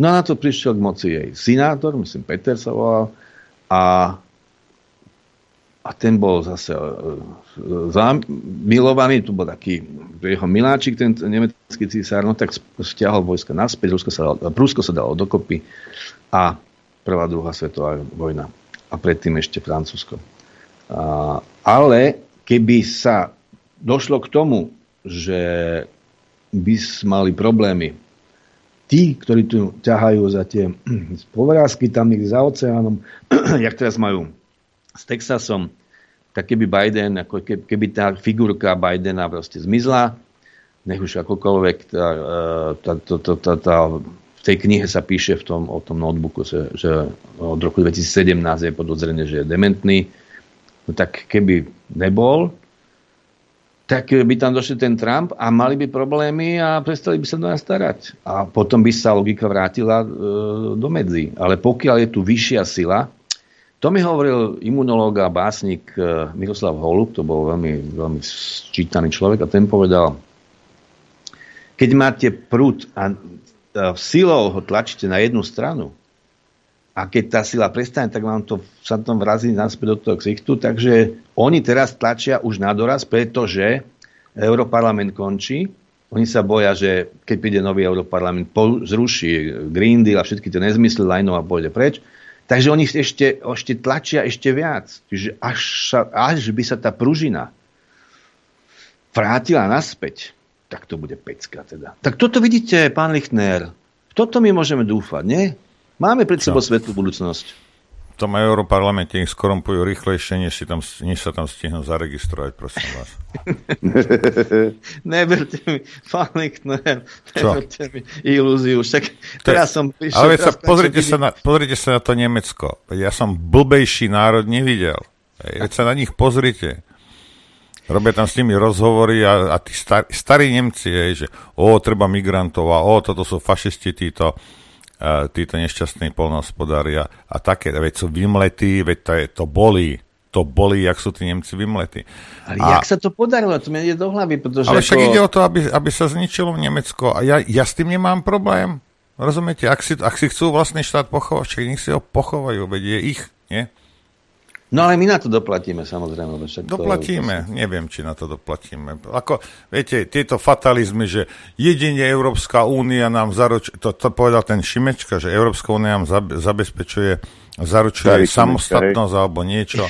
No a na to prišiel k moci jej synátor, myslím Peter sa volal, a a ten bol zase uh, zamilovaný, tu bol taký jeho miláčik, ten nemecký císar, no tak stiahol vojska naspäť, Rusko sa dalo, Prúsko sa dalo dokopy a prvá, druhá svetová vojna a predtým ešte Francúzsko. Ale keby sa došlo k tomu, že by mali problémy tí, ktorí tu ťahajú za tie povrázky tam ich za oceánom, jak teraz majú s Texasom, tak keby Biden, ako keby tá figurka Bidena proste zmizla, nech už akokoľvek tá, e, tá, tá, tá, tá, tá, v tej knihe sa píše v tom, o tom notebooku, že, že od roku 2017 je podozrené, že je dementný. No tak keby nebol, tak by tam došli ten Trump a mali by problémy a prestali by sa do nás starať. A potom by sa logika vrátila e, do medzi. Ale pokiaľ je tu vyššia sila, to mi hovoril imunológ a básnik e, Miroslav Holub, to bol veľmi, veľmi sčítaný človek a ten povedal, keď máte prúd a, a silou ho tlačíte na jednu stranu, a keď tá sila prestane, tak vám to sa tam vrazí naspäť do toho ksichtu. Takže oni teraz tlačia už na doraz, pretože Europarlament končí. Oni sa boja, že keď príde nový Europarlament, zruší Green Deal a všetky tie nezmysly lajnov a pôjde preč. Takže oni ešte, ešte tlačia ešte viac. Čiže až, sa, až by sa tá pružina vrátila naspäť, tak to bude pecka teda. Tak toto vidíte, pán Lichtner, toto my môžeme dúfať, nie? Máme pred sebou svetlú budúcnosť. V tom Európarlamente ich skorumpujú rýchlejšie, než, si tam, než sa tam stihnú zaregistrovať, prosím vás. neberte mi, pán Lichtner, neberte mi ilúziu. Však teraz som prišiel... Ale sa, pozrite, sa na, pozrite sa na to Nemecko. Ja som blbejší národ nevidel. Veď sa na nich pozrite. Robia tam s nimi rozhovory a, a tí star, starí Nemci, je, že o, treba migrantov a o, toto sú fašisti títo títo nešťastní polnohospodária a také, veď sú vymletí, veď to, je, to bolí, to bolí, jak sú tí Nemci vymletí. Ale a, jak sa to podarilo? To mi ide do hlavy, pretože... Ale však ako... ide o to, aby, aby sa zničilo Nemecko a ja, ja s tým nemám problém. Rozumiete? Ak si, ak si chcú vlastný štát pochovať, však nech si ho pochovajú, veď je ich, nie? No ale my na to doplatíme, samozrejme. Však doplatíme, to... neviem, či na to doplatíme. Ako, viete, tieto fatalizmy, že jedine Európska únia nám zaručuje, to, to povedal ten Šimečka, že Európska únia nám zabezpečuje, zaručuje Starý samostatnosť hej. alebo niečo.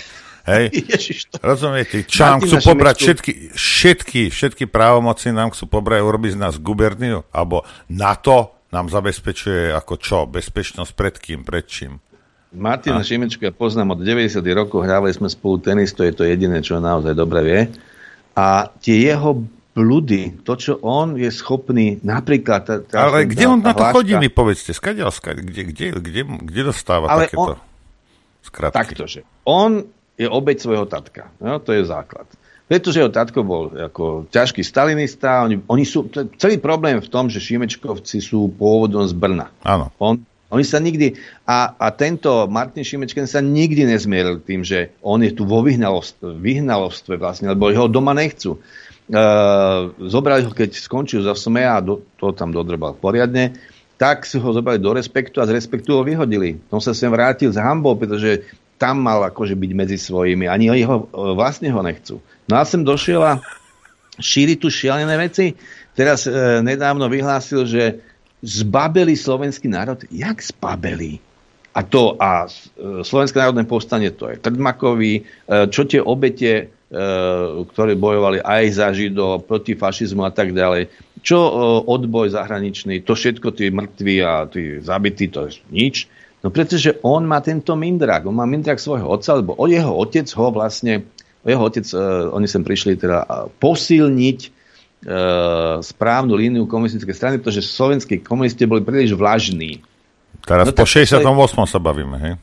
Hej, Ježiš, to... rozumiete, čo nám chcú pobrať všetky, všetky, všetky právomoci nám chcú pobrať, urobiť z nás guberniu, alebo NATO nám zabezpečuje ako čo, bezpečnosť pred kým, pred čím. Martina a... Šimečka poznám od 90. rokov, hrávali sme spolu tenis, to je to jediné, čo naozaj dobre vie. A tie jeho blúdy, to, čo on je schopný, napríklad... Tá, tá, ale kde on na to hláška, chodí, mi povedzte, skadiaľ, skadiaľ, kde, kde, kde, kde dostáva ale takéto on, skratky? Taktože, on je obeď svojho tatka, no, to je základ. Pretože jeho tatko bol ako ťažký stalinista, oni, oni sú, celý problém v tom, že Šimečkovci sú pôvodom z Brna. Áno. On oni sa nikdy, a, a tento Martin Šimečken sa nikdy nezmieril tým, že on je tu vo vyhnalovstve, vyhnalovstve vlastne, lebo ho doma nechcú. Uh, zobrali ho, keď skončil za SME a do, to tam dodrbal poriadne, tak si ho zobrali do respektu a z respektu ho vyhodili. On sa sem vrátil z hambou, pretože tam mal akože byť medzi svojimi. Ani jeho e, vlastne ho nechcú. No a sem došiel a šíri tu šialené veci. Teraz e, nedávno vyhlásil, že zbabeli slovenský národ? Jak zbabeli? A to a e, Slovenské národné povstanie to je Trdmakovi, e, čo tie obete, e, ktoré bojovali aj za Židov, proti fašizmu a tak ďalej, čo odboj zahraničný, to všetko tí mŕtvi a tí zabití, to je nič. No pretože on má tento mindrak, on má mindrak svojho otca, lebo o jeho otec ho vlastne, jeho otec, oni sem prišli teda posilniť správnu líniu komunistickej strany, pretože slovenskí komunisti boli príliš vlažní. Teraz no, po 68. sa bavíme, hej?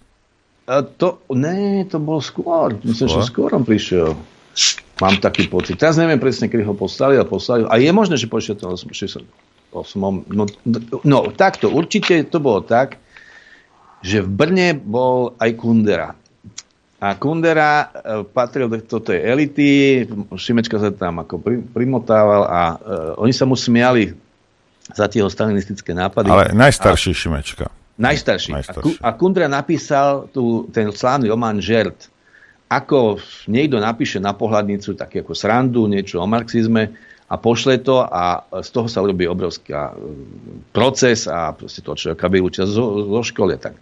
A to, ne, to bol skôr. Myslím, skôr? že skôr on prišiel. Mám taký pocit. Teraz neviem presne, kedy ho poslali a poslali. A je možné, že po 68. No, no, takto. Určite to bolo tak, že v Brne bol aj Kundera. A Kundera e, patril do tej elity, Šimečka sa tam ako primotával a uh, oni sa mu smiali za tie stalinistické nápady. Ale najstarší a, Šimečka. Najstarší. najstarší. A, a Kundera napísal tu, ten slávny román Žert. Ako niekto napíše na pohľadnicu taký ako srandu, niečo o marxizme a pošle to a z toho sa robí obrovský proces a proste to človeka vylúčia zo, zo školy. Tak.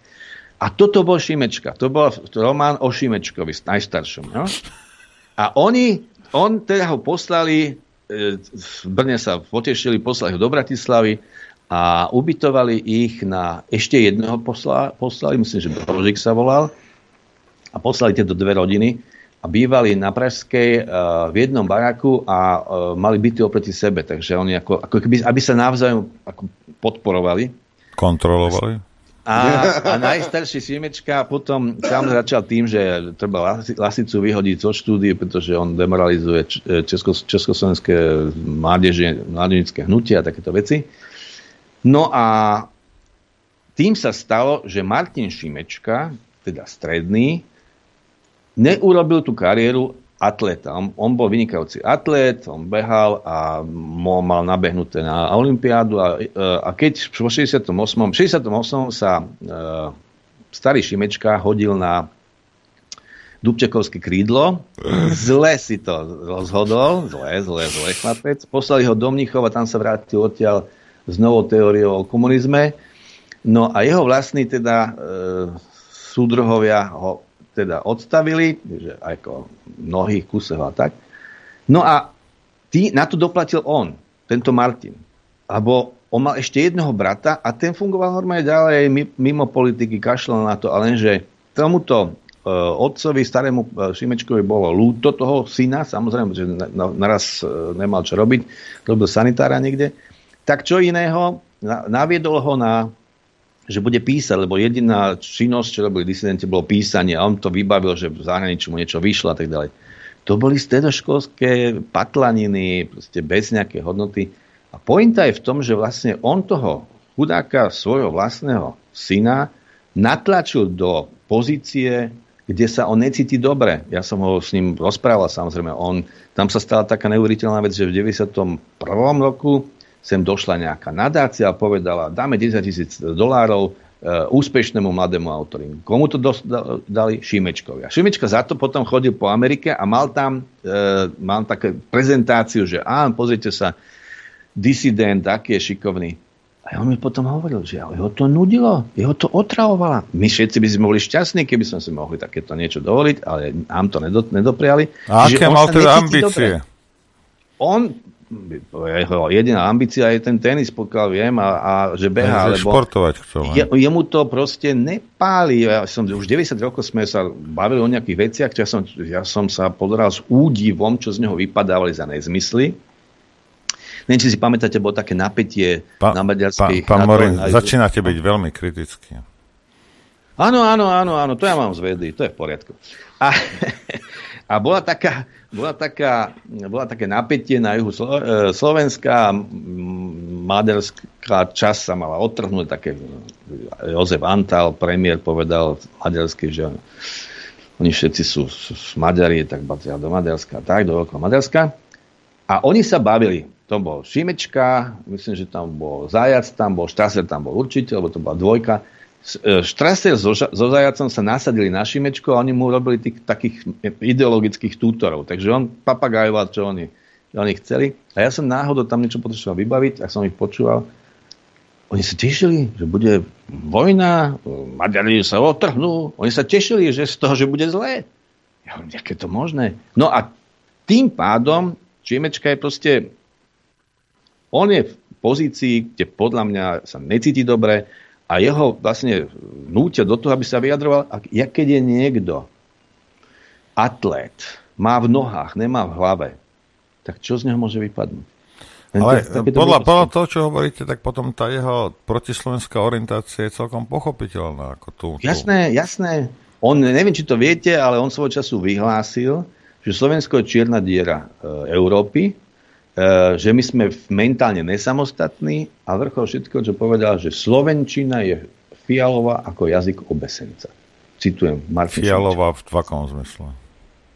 A toto bol Šimečka. To bol román o Šimečkovi, najstaršom. No? A oni, on teda ho poslali, e, v Brne sa potešili, poslali ho do Bratislavy a ubytovali ich na ešte jedného posla, poslali, myslím, že Brožik sa volal, a poslali tieto dve rodiny a bývali na Pražskej uh, v jednom baraku a uh, mali byty oproti sebe, takže oni ako, ako keby, aby sa navzájom ako podporovali. Kontrolovali? A, a najstarší Šimečka potom sám začal tým, že treba Lasicu vyhodiť zo štúdie, pretože on demoralizuje česko, československé mládeže, mládežnické hnutia a takéto veci. No a tým sa stalo, že Martin Šimečka, teda stredný, neurobil tú kariéru atleta. On, on bol vynikajúci atlet, on behal a mal nabehnuté na Olympiádu a, a keď v 68. 68. sa uh, starý Šimečka hodil na Dubčekovské krídlo. Zle si to rozhodol, zle, zle, zle chlapec. Poslali ho do Mnichova, tam sa vrátil odtiaľ s novou teóriou o komunizme. No a jeho vlastní teda e, súdruhovia ho teda odstavili, že ako mnohých kusov a tak. No a tý, na to doplatil on, tento Martin. Lebo on mal ešte jedného brata a ten fungoval normálne ďalej mimo politiky, kašľal na to, ale lenže tomuto Eh, otcovi, starému eh, Šimečkovi bolo lúto toho syna, samozrejme, že naraz eh, nemal čo robiť, robil sanitára niekde, tak čo iného, naviedol ho na že bude písať, lebo jediná činnosť, čo robili disidenti, bolo písanie a on to vybavil, že v zahraničí mu niečo vyšlo a tak ďalej. To boli stredoškolské patlaniny, proste bez nejaké hodnoty. A pointa je v tom, že vlastne on toho chudáka svojho vlastného syna natlačil do pozície kde sa on necíti dobre. Ja som ho s ním rozprával, samozrejme. On, tam sa stala taká neuveriteľná vec, že v 91. roku sem došla nejaká nadácia a povedala, dáme 10 tisíc dolárov e, úspešnému mladému autorovi. Komu to dos- dali? Šimečkovi. A Šimečka za to potom chodil po Amerike a mal tam e, mal také prezentáciu, že áno, pozrite sa, disident, aký je šikovný. A on mi potom hovoril, že jeho to nudilo, jeho to otravovalo. My všetci by sme boli šťastní, keby sme si mohli takéto niečo dovoliť, ale nám to nedopriali. A aké mal teda ambície? Dobre. On, jeho jediná ambícia je ten tenis, pokiaľ viem, a, a že beha. Lebo športovať chcel. Je, jemu to proste nepáli. Ja som, už 90 rokov sme sa bavili o nejakých veciach, čo ja som, ja som sa pozeral s údivom, čo z neho vypadávali za nezmysly Neviem, či si pamätáte, bolo také napätie pa, na maďarských... Pán pa, Morin, aj... začínate byť veľmi kritický. Áno, áno, áno, áno, to ja mám z vedy, to je v poriadku. A, a bola, taká, bola, taká, bola také napätie na juhu e, Slovenska, maďarská časť sa mala otrhnúť, také Jozef Antal, premiér, povedal maďarsky, že oni všetci sú, sú, sú tak patria do Maďarska, tak, do Veľkého Maďarska. A oni sa bavili to bol Šimečka, myslím, že tam bol Zajac, tam bol Štraser, tam bol určite, lebo to bola dvojka. E, Štraser so, so Zajacom sa nasadili na Šimečko a oni mu robili tých, takých ideologických tútorov. Takže on papagajoval, čo oni, oni chceli. A ja som náhodou tam niečo potreboval vybaviť a som ich počúval. Oni sa tešili, že bude vojna, Maďari sa otrhnú. Oni sa tešili, že z toho, že bude zlé. Ja hovorím, aké to možné? No a tým pádom Čimečka je proste on je v pozícii, kde podľa mňa sa necíti dobre a jeho vlastne nútia do toho, aby sa vyjadroval. Ja keď je niekto atlét, má v nohách, nemá v hlave, tak čo z neho môže vypadnúť? Ale podľa, podľa toho, čo hovoríte, tak potom tá jeho protislovenská orientácia je celkom pochopiteľná. Ako tú, tú. Jasné, jasné. On, neviem, či to viete, ale on svoj času vyhlásil, že Slovensko je čierna diera e, Európy že my sme mentálne nesamostatní a vrchol všetko, čo povedal, že Slovenčina je fialová ako jazyk obesenca. Citujem Martin Fialová v akom zmysle?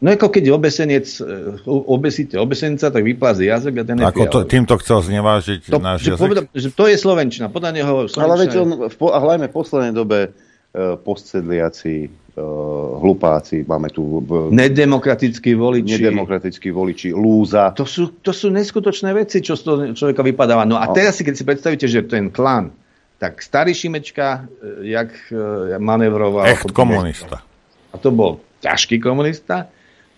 No ako keď obesenec, e, obesíte obesenca, tak vyplází jazyk a ten je Ako to, týmto chcel znevážiť to, náš že jazyk? Povedal, že to je Slovenčina. Podľa neho Slovenčina Ale veď on, v, a hlavne v poslednej dobe uh, postsedliaci hlupáci, máme tu... Nedemokratickí voliči. Nedemokratickí voliči, lúza. To sú, to sú neskutočné veci, čo z toho človeka vypadáva. No a no. teraz si, keď si predstavíte, že ten klan, tak starý Šimečka, uh, jak uh, manevroval... Echt komunista. A to bol ťažký komunista.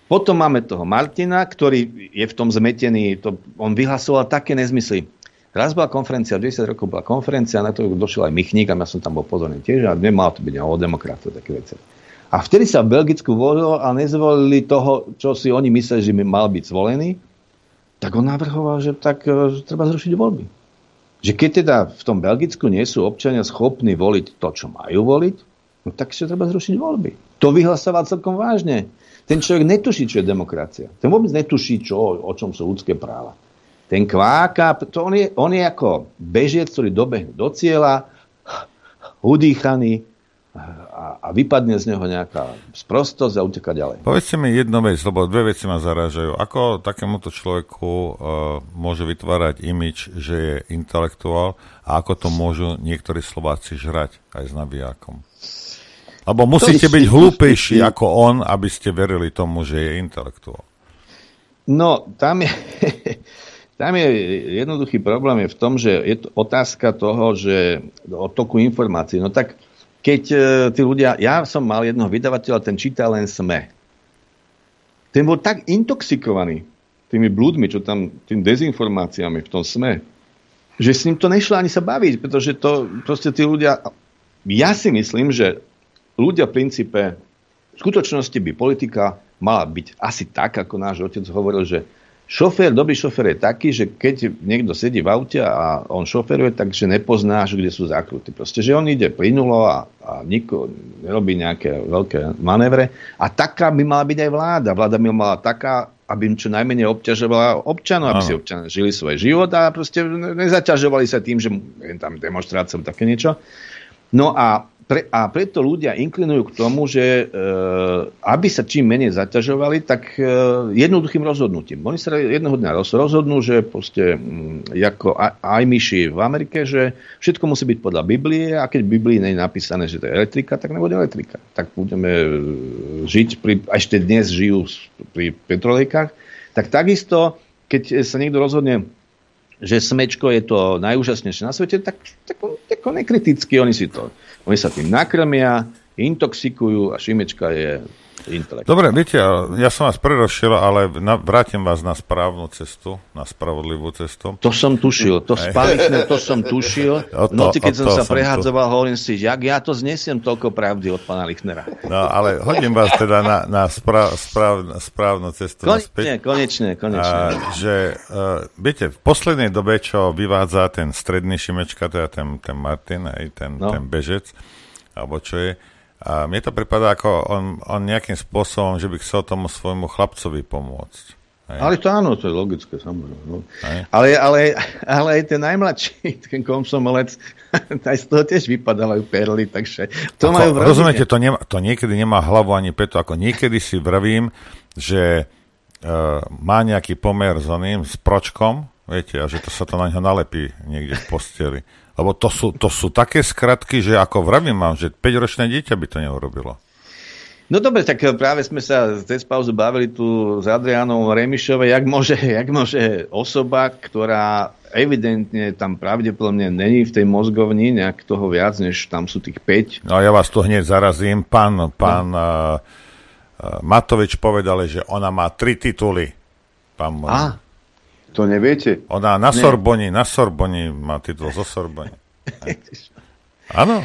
Potom máme toho Martina, ktorý je v tom zmetený, to, on vyhlasoval také nezmysly. Raz bola konferencia, 10 rokov bola konferencia, na to došiel aj Michník a ja som tam bol pozorný tiež a nemal to byť o demokratov, také veci. A vtedy sa v Belgicku volilo a nezvolili toho, čo si oni mysleli, že mal byť zvolený, tak on navrhoval, že tak e, že treba zrušiť voľby. Že keď teda v tom Belgicku nie sú občania schopní voliť to, čo majú voliť, no tak sa treba zrušiť voľby. To vyhlasoval celkom vážne. Ten človek netuší, čo je demokracia. Ten vôbec netuší, čo, o čom sú ľudské práva. Ten kváka, to on, je, on je ako bežiec, ktorý dobehne do cieľa, udýchaný, a a vypadne z neho nejaká sprostosť a uteká ďalej. Povedzte mi jednu vec, lebo dve veci ma zarážajú. Ako takémuto človeku uh, môže vytvárať imič, že je intelektuál a ako to môžu niektorí Slováci žrať aj s nabijákom? Lebo musíte byť hlúpejší ako on, aby ste verili tomu, že je intelektuál. No, tam je, tam je jednoduchý problém je v tom, že je to otázka toho, že o toku informácií. No tak keď e, tí ľudia, ja som mal jednoho vydavateľa, ten čítal len SME. Ten bol tak intoxikovaný tými blúdmi, čo tam, tým dezinformáciami v tom SME, že s ním to nešlo ani sa baviť, pretože to proste tí ľudia, ja si myslím, že ľudia v princípe, v skutočnosti by politika mala byť asi tak, ako náš otec hovoril, že Šofér, dobrý šofér je taký, že keď niekto sedí v aute a on šoferuje, takže nepoznáš, kde sú zakruty. Proste, že on ide plynulo a, a niko nerobí nejaké veľké manévre. A taká by mala byť aj vláda. Vláda by mala taká, aby čo najmenej obťažovala občanov, aby si občania žili svoj život a proste nezaťažovali sa tým, že tam demonstrácia také niečo. No a pre, a preto ľudia inklinujú k tomu, že e, aby sa čím menej zaťažovali, tak e, jednoduchým rozhodnutím. Oni sa jednoho dňa roz, rozhodnú, že proste, m, mm, ako aj myši v Amerike, že všetko musí byť podľa Biblie a keď v Biblii nie je napísané, že to je elektrika, tak nebude elektrika. Tak budeme e, žiť, pri, a ešte dnes žijú pri petrolejkách. Tak takisto, keď sa niekto rozhodne že smečko je to najúžasnejšie na svete, tak, tak, tak nekriticky oni si to oni sa tým nakrmia, intoxikujú a Šimečka je intelekt. Dobre, viete, ja som vás prerošiel, ale na, vrátim vás na správnu cestu, na spravodlivú cestu. To som tušil, to spalichne, to som tušil. V noci, keď som sa som prehádzoval, hovorím si, jak ja to znesiem toľko pravdy od pána Lichnera. No, ale hodím vás teda na, na správ, správ, správnu cestu. Konečne, konečne, konečne. A, že, uh, viete, v poslednej dobe, čo vyvádza ten stredný Šimečka, teda ten, ten Martin, aj ten, no. ten bežec, alebo čo je, a mne to pripadá ako on, on nejakým spôsobom, že by chcel tomu svojmu chlapcovi pomôcť. Hej. Ale to áno, to je logické, samozrejme. No. Ale, ale, ale aj ten najmladší, ten komsomolec, aj z toho tiež vypadávajú perly, takže to ako, majú Rozumiete, to, nema, to niekedy nemá hlavu ani peto, ako niekedy si vravím, že uh, má nejaký pomer s oným, s pročkom, viete, a že to sa to na ňo nalepí niekde v posteli. Lebo to sú, to sú také skratky, že ako vravím mám, že 5-ročné dieťa by to neurobilo. No dobre, tak práve sme sa cez pauzu bavili tu s Adrianou Remišovej, jak môže, jak môže osoba, ktorá evidentne tam pravdepodobne není v tej mozgovni nejak toho viac, než tam sú tých 5. No ja vás tu hneď zarazím. Pán, pán no. uh, Matovič povedal, že ona má tri tituly. Pán, a, to neviete? Ona na Sorboni, na Sorboni má titul zo Sorboni. Áno.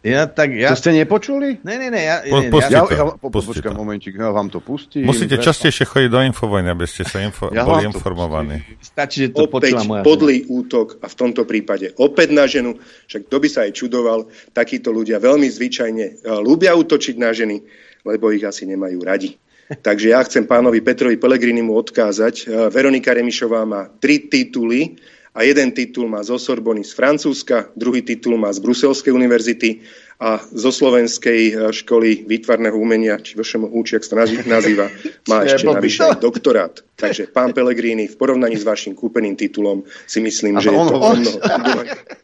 Ja, tak ja... To ste nepočuli? Ne, ne, ne. Ja, po, pustite, ja, ja, po, počkaj momentík, ja vám to pustím. Musíte častejšie chodiť do Infovojny, aby ste sa info, ja boli informovaní. Stačí, že to Opäť podlý útok a v tomto prípade opäť na ženu, však kto by sa aj čudoval, takíto ľudia veľmi zvyčajne eh, ľúbia útočiť na ženy, lebo ich asi nemajú radi. Takže ja chcem pánovi Petrovi Pelegrinimu odkázať. E, Veronika Remišová má tri tituly a jeden titul má zo Sorbony z Francúzska, druhý titul má z Bruselskej univerzity a zo Slovenskej e, školy výtvarného umenia, či VŠMU, či ak sa nazýva, má ešte navyše aj doktorát. Takže pán Pelegrini, v porovnaní s vašim kúpeným titulom si myslím, že je to on, on,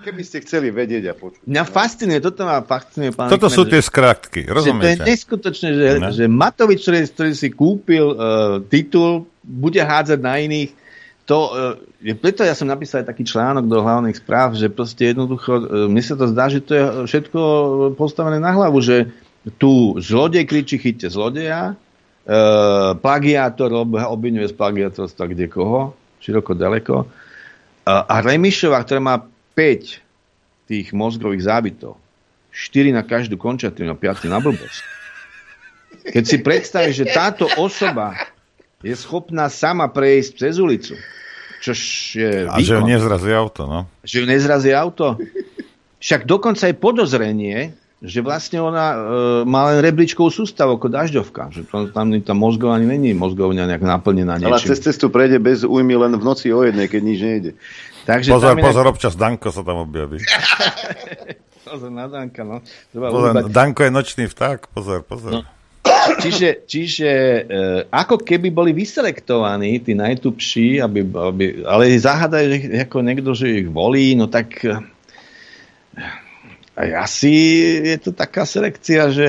Keby ste chceli vedieť a počuť. Mňa fascinuje, toto ma fascinuje, pán Toto sú tie skratky, rozumiete? Že to je neskutočné, že, no. že Matovič, ktorý, ktorý si kúpil uh, titul, bude hádzať na iných. To, uh, je, preto ja som napísal aj taký článok do hlavných správ, že proste jednoducho, uh, mne sa to zdá, že to je všetko postavené na hlavu, že tu zlodej kričí chyťte zlodeja, uh, plagiátor ob, obvinuje z plagiátorstva kde koho, široko ďaleko. Uh, a Remišová, ktorá má 5 tých mozgových zábitov, 4 na každú končatinu a 5 na blbosť. Keď si predstavíš, že táto osoba je schopná sama prejsť cez ulicu, čo je A výkon, že ju nezrazí auto, no. Že ju nezrazí auto. Však dokonca je podozrenie, že vlastne ona e, má len rebríčkovú sústavu ako dažďovka. Že tam, tam, tam mozgov ani není mozgovňa nejak naplnená niečím. Ale cez cestu prejde bez újmy len v noci o jednej, keď nič nejde. Takže pozor, pozor, je... občas Danko sa tam objaví. pozor na Danka, no. Treba Pozor. Danko je nočný vták, pozor, pozor. No. Čiže, čiže e, ako keby boli vyselektovaní tí najtupší, aby, aby, ale zahadajú že ako niekto, že ich volí, no tak e, asi je to taká selekcia, že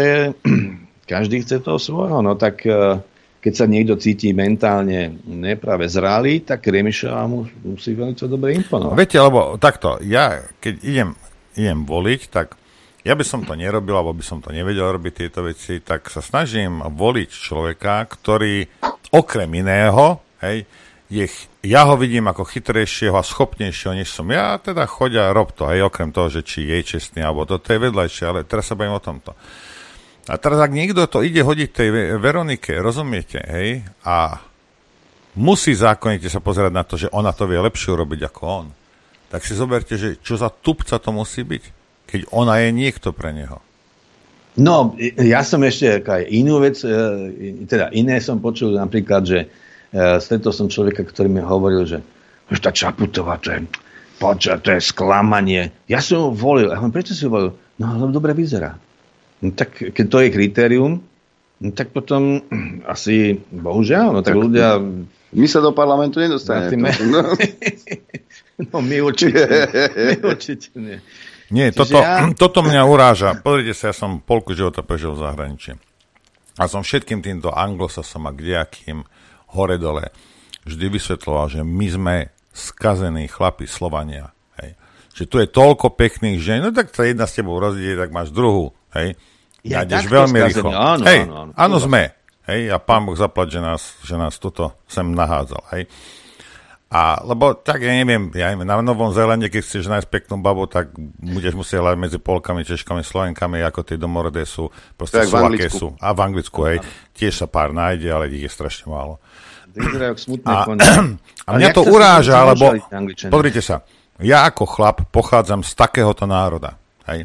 každý chce toho svojho, no tak e, keď sa niekto cíti mentálne neprave zralý, tak Remišová mu musí veľmi dobre imponovať. Viete, lebo takto, ja keď idem, idem voliť, tak ja by som to nerobil, alebo by som to nevedel robiť tieto veci, tak sa snažím voliť človeka, ktorý okrem iného, hej, je, ja ho vidím ako chytrejšieho a schopnejšieho, než som ja, teda chodia, rob to, hej, okrem toho, že či je čestný, alebo toto je vedľajšie, ale teraz sa bavím o tomto. A teraz, ak niekto to ide hodiť tej Veronike, rozumiete, hej, a musí zákonite sa pozerať na to, že ona to vie lepšie urobiť ako on, tak si zoberte, že čo za tupca to musí byť keď ona je niekto pre neho. No, ja som ešte aj inú vec, e, teda iné som počul napríklad, že e, stretol som človeka, ktorý mi hovoril, že tá Čaputová, to je, poča, to je sklamanie. Ja som ho volil. A hovorím, prečo si ho volil? No, lebo dobre vyzerá. No tak, keď to je kritérium, no tak potom asi, bohužiaľ, no tak, tak ľudia... My sa do parlamentu nedostaneme. No. no my určite, my určite nie. Nie, toto, ja... toto mňa uráža. Pozrite sa, ja som polku života prežil v zahraničí. A som všetkým týmto anglosasom a kdejakým hore-dole vždy vysvetloval, že my sme skazení chlapi Slovania. Hej. Že tu je toľko pekných žen, no tak sa jedna s tebou rozdieje, tak máš druhú. Hej. Nájdeš veľmi rýchlo. Áno, hej, áno, áno, áno, sme. Hej, a pán Boh zaplať, že nás, že nás toto sem nahádzal. Hej. A, lebo tak ja neviem, ja neviem, na Novom Zelande, keď chceš nájsť peknú babu, tak budeš musieť hľadať medzi Polkami, Češkami, Slovenkami, ako tie domorodé sú, proste sú, aké sú. A v Anglicku, hej, tiež sa pár nájde, ale ich je strašne málo. A, a mňa to uráža, lebo, pozrite sa, ja ako chlap pochádzam z takéhoto národa, hej,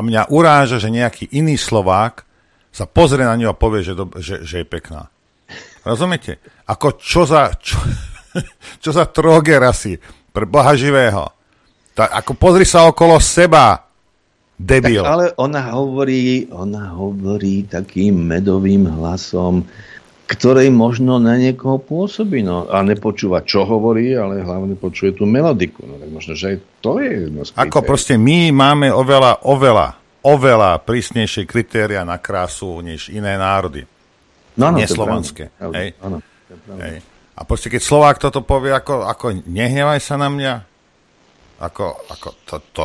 a mňa uráža, že nejaký iný Slovák sa pozrie na ňu a povie, že, do, že, že je pekná. Rozumiete? Ako čo za... Čo, čo za troger asi, pre Boha živého. Tak ako pozri sa okolo seba, debil. Tak, ale ona hovorí, ona hovorí takým medovým hlasom, ktorej možno na niekoho pôsobí. No, a nepočúva, čo hovorí, ale hlavne počuje tú melodiku. No, tak možno, že aj to je jedno z Ako proste my máme oveľa, oveľa, oveľa prísnejšie kritéria na krásu, než iné národy. No, no, Neslovanské. Hej? Áno, Hej. A proste, keď Slovák toto povie, ako, ako nehnevaj sa na mňa, ako, ako to, to...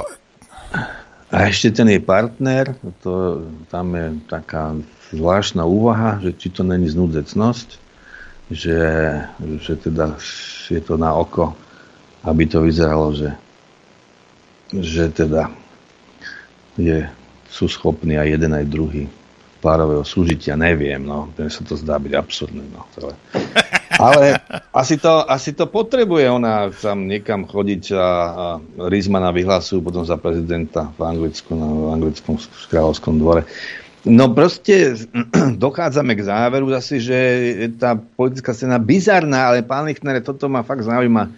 A ešte ten jej partner, to, tam je taká zvláštna úvaha, že či to není znúdecnosť, že, že teda je to na oko, aby to vyzeralo, že, že teda je, sú schopní aj jeden, aj druhý párového súžitia, neviem, no, mne sa to zdá byť absurdné, no, celé. Ale asi to, asi to potrebuje ona tam niekam chodiť a, a Rizmana vyhlasujú potom za prezidenta v Anglicku, na, v anglickom kráľovskom dvore. No proste dochádzame k záveru zase, že tá politická scéna bizarná, ale pán Lichtner, toto ma fakt zaujíma.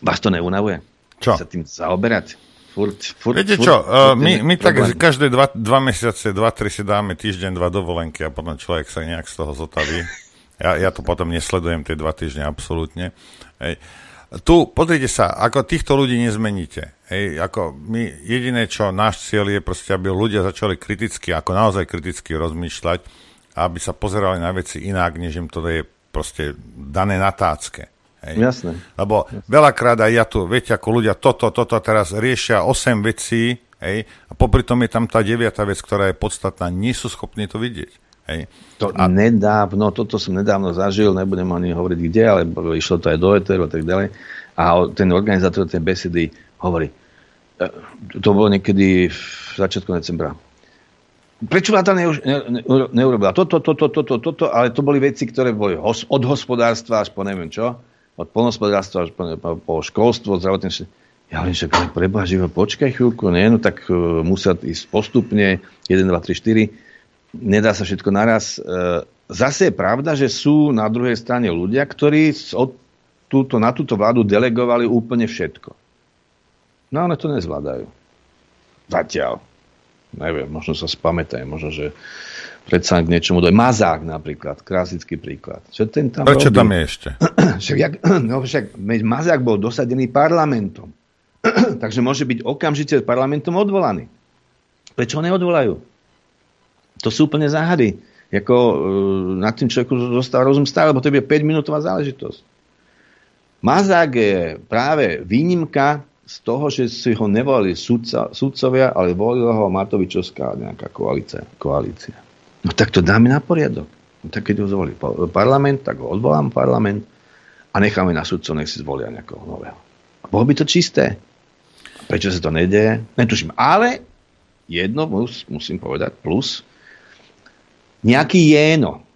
Vás to neunavuje? Čo? Sa tým zaoberať? Furt, furt, Viete furt, čo, furt my, my tak každé dva, dva mesiace, dva, tri si dáme týždeň, dva dovolenky a potom človek sa nejak z toho zotaví. Ja, ja to potom nesledujem tie dva týždne absolútne. Hej. Tu, pozrite sa, ako týchto ľudí nezmeníte. Hej, ako my, jediné, čo náš cieľ je proste, aby ľudia začali kriticky, ako naozaj kriticky rozmýšľať, aby sa pozerali na veci inak, než im to je proste dané na tácke. Hej. Jasné. Lebo veľakrát aj ja tu, viete, ako ľudia toto, toto teraz riešia 8 vecí, hej, a popri tom je tam tá deviata vec, ktorá je podstatná, nie sú schopní to vidieť. Hej. To a... nedávno, toto som nedávno zažil, nebudem ani hovoriť kde, ale išlo to aj do Eteru a tak ďalej. A ten organizátor tej besedy hovorí, e, to bolo niekedy v začiatku decembra. Prečo vláda ne, ne, ne, neurobila toto, toto, toto, toto, ale to boli veci, ktoré boli hos, od hospodárstva až po neviem čo, od polnospodárstva až po, po, po školstvo, zdravotníctvo. Ja hovorím, že preba živo, počkaj chvíľku, nie, no tak uh, musia ísť postupne, 1, 2, 3, 4 nedá sa všetko naraz. E, zase je pravda, že sú na druhej strane ľudia, ktorí od túto, na túto vládu delegovali úplne všetko. No ale to nezvládajú. Zatiaľ. Neviem, možno sa spamätaj, možno, že predsa k niečomu dojde. Mazák napríklad, klasický príklad. Čo ten tam Prečo robí? tam je ešte? však, jak, no však Mazák bol dosadený parlamentom. Takže môže byť okamžite parlamentom odvolaný. Prečo ho neodvolajú? To sú úplne záhady. Jako, uh, nad tým človeku zostáva rozum stále, lebo to je 5-minútová záležitosť. Mazák je práve výnimka z toho, že si ho nevolili sudca, sudcovia, ale volila ho Matovičovská nejaká koalícia. koalícia. No tak to dáme na poriadok. No tak keď ho zvolí parlament, tak ho odvolám parlament a necháme na sudcov, nech si zvolia nejakého nového. A bolo by to čisté. Prečo sa to nedeje? Netuším. Ale jedno mus, musím povedať, plus, nejaký jéno,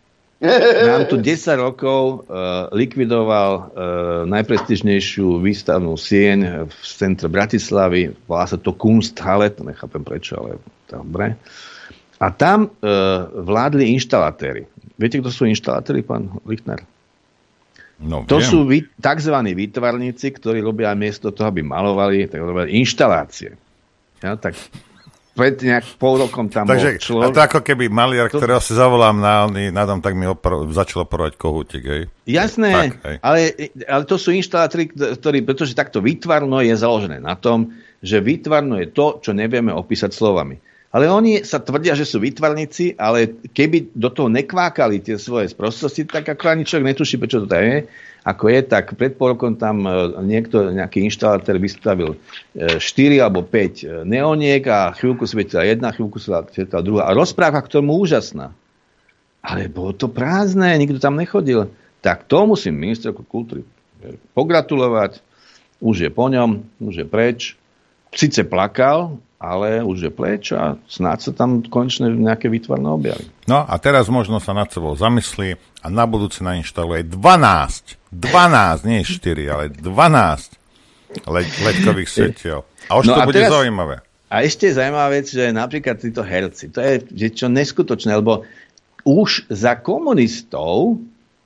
nám tu 10 rokov uh, likvidoval uh, najprestižnejšiu výstavnú sieň v centre Bratislavy. Volá sa to Kunsthalle, to nechápem prečo, ale dobre. A tam uh, vládli inštalatéry. Viete, kto sú inštalatéry, pán Lichtner? No, to viem. sú vy, tzv. výtvarníci, ktorí robia miesto toho, aby malovali, tak robia inštalácie. Ja, tak pred nejak pol rokom tam Takže bol človek. a to ako keby maliar, ktorého si zavolám na, na dom, tak mi opr- začal operovať kohútik, hej. Jasné, Tak, hej. ale, ale to sú inštalátori, ktorí, pretože takto výtvarno je založené na tom, že výtvarno je to, čo nevieme opísať slovami. Ale oni sa tvrdia, že sú výtvarníci, ale keby do toho nekvákali tie svoje sprostosti, tak ako ani človek netuší, prečo to tak je. Ako je, tak pred pol tam e, niekto, nejaký inštalátor vystavil 4 alebo 5 neoniek a chvíľku svietila jedna, chvíľku svietila druhá. A rozpráva k tomu úžasná. Ale bolo to prázdne, nikto tam nechodil. Tak to musím ministerku kultúry pogratulovať. Už je po ňom, už je preč. Sice plakal, ale už je preč a snáď sa tam konečne nejaké výtvarné objaví. No a teraz možno sa nad sebou zamyslí a na budúce nainštaluje 12, 12, nie 4, ale 12 le- ledkových svetiel. A už No to a bude teraz- zaujímavé. A ešte zaujímavá vec, že napríklad títo herci, to je že čo neskutočné, lebo už za komunistov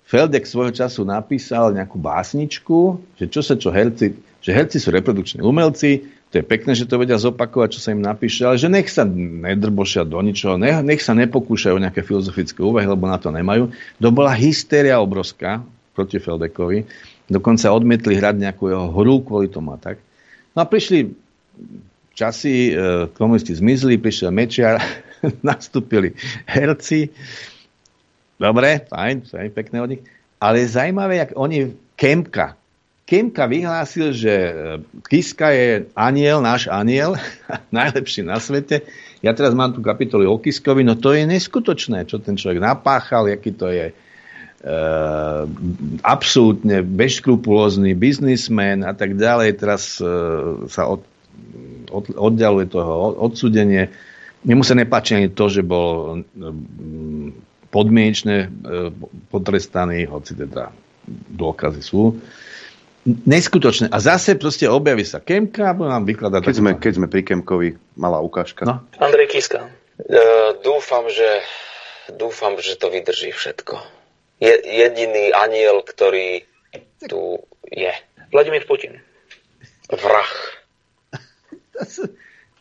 Feldek svojho času napísal nejakú básničku, že čo sa čo herci, že herci sú reprodukční umelci, to je pekné, že to vedia zopakovať, čo sa im napíše, ale že nech sa nedrbošia do ničoho, nech, nech sa nepokúšajú nejaké filozofické úvahy, lebo na to nemajú. To bola hysteria obrovská proti Feldekovi. Dokonca odmietli hrať nejakú jeho hru kvôli tomu a tak. No a prišli časy, e, komunisti zmizli, prišiel Mečiar, nastúpili herci. Dobre, fajn, fajn, pekné od nich. Ale je zaujímavé, jak oni, Kemka, Kemka vyhlásil, že e, Kiska je aniel, náš aniel, najlepší na svete. Ja teraz mám tu kapitolu o Kiskovi, no to je neskutočné, čo ten človek napáchal, aký to je e, absolútne bezškrupulózny biznismen a tak ďalej. Teraz e, sa od, od, oddialuje toho odsudenie. Nemu sa nepáči ani to, že bol podmienečne e, potrestaný, hoci teda dôkazy sú. Neskutočné. A zase proste objaví sa Kemka a nám vykladať... Keď sme, keď sme pri Kemkovi, malá ukážka. No. Andrej Kiska. E, dúfam, že, dúfam, že to vydrží všetko. Je jediný aniel, ktorý tu je. Vladimír Putin. Vrah.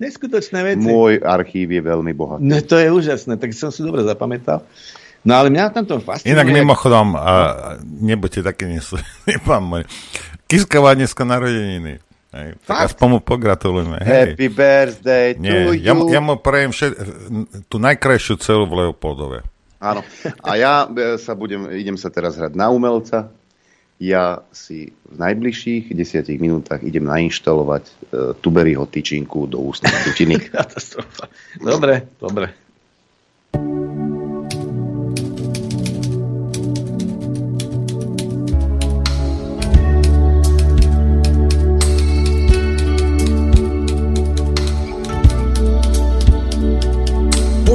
Neskutočné veci. Môj archív je veľmi bohatý. No to je úžasné, tak som si dobre zapamätal. No ale mňa tam to fascinuje. Inak mimochodom, a, nebuďte takí nesú, pán môj. Kiska má dneska narodeniny. Hej, tak aspoň mu pogratulujeme. Hej. Happy birthday to Nie, you. ja, mu- ja mu prejem všet, tú najkrajšiu celu v Leopoldove. Áno. A ja e, sa budem, idem sa teraz hrať na umelca. Ja si v najbližších desiatich minútach idem nainštalovať e, Tuberiho tyčinku do ústnej dutiny. Katastrofa. Dobre, dobre.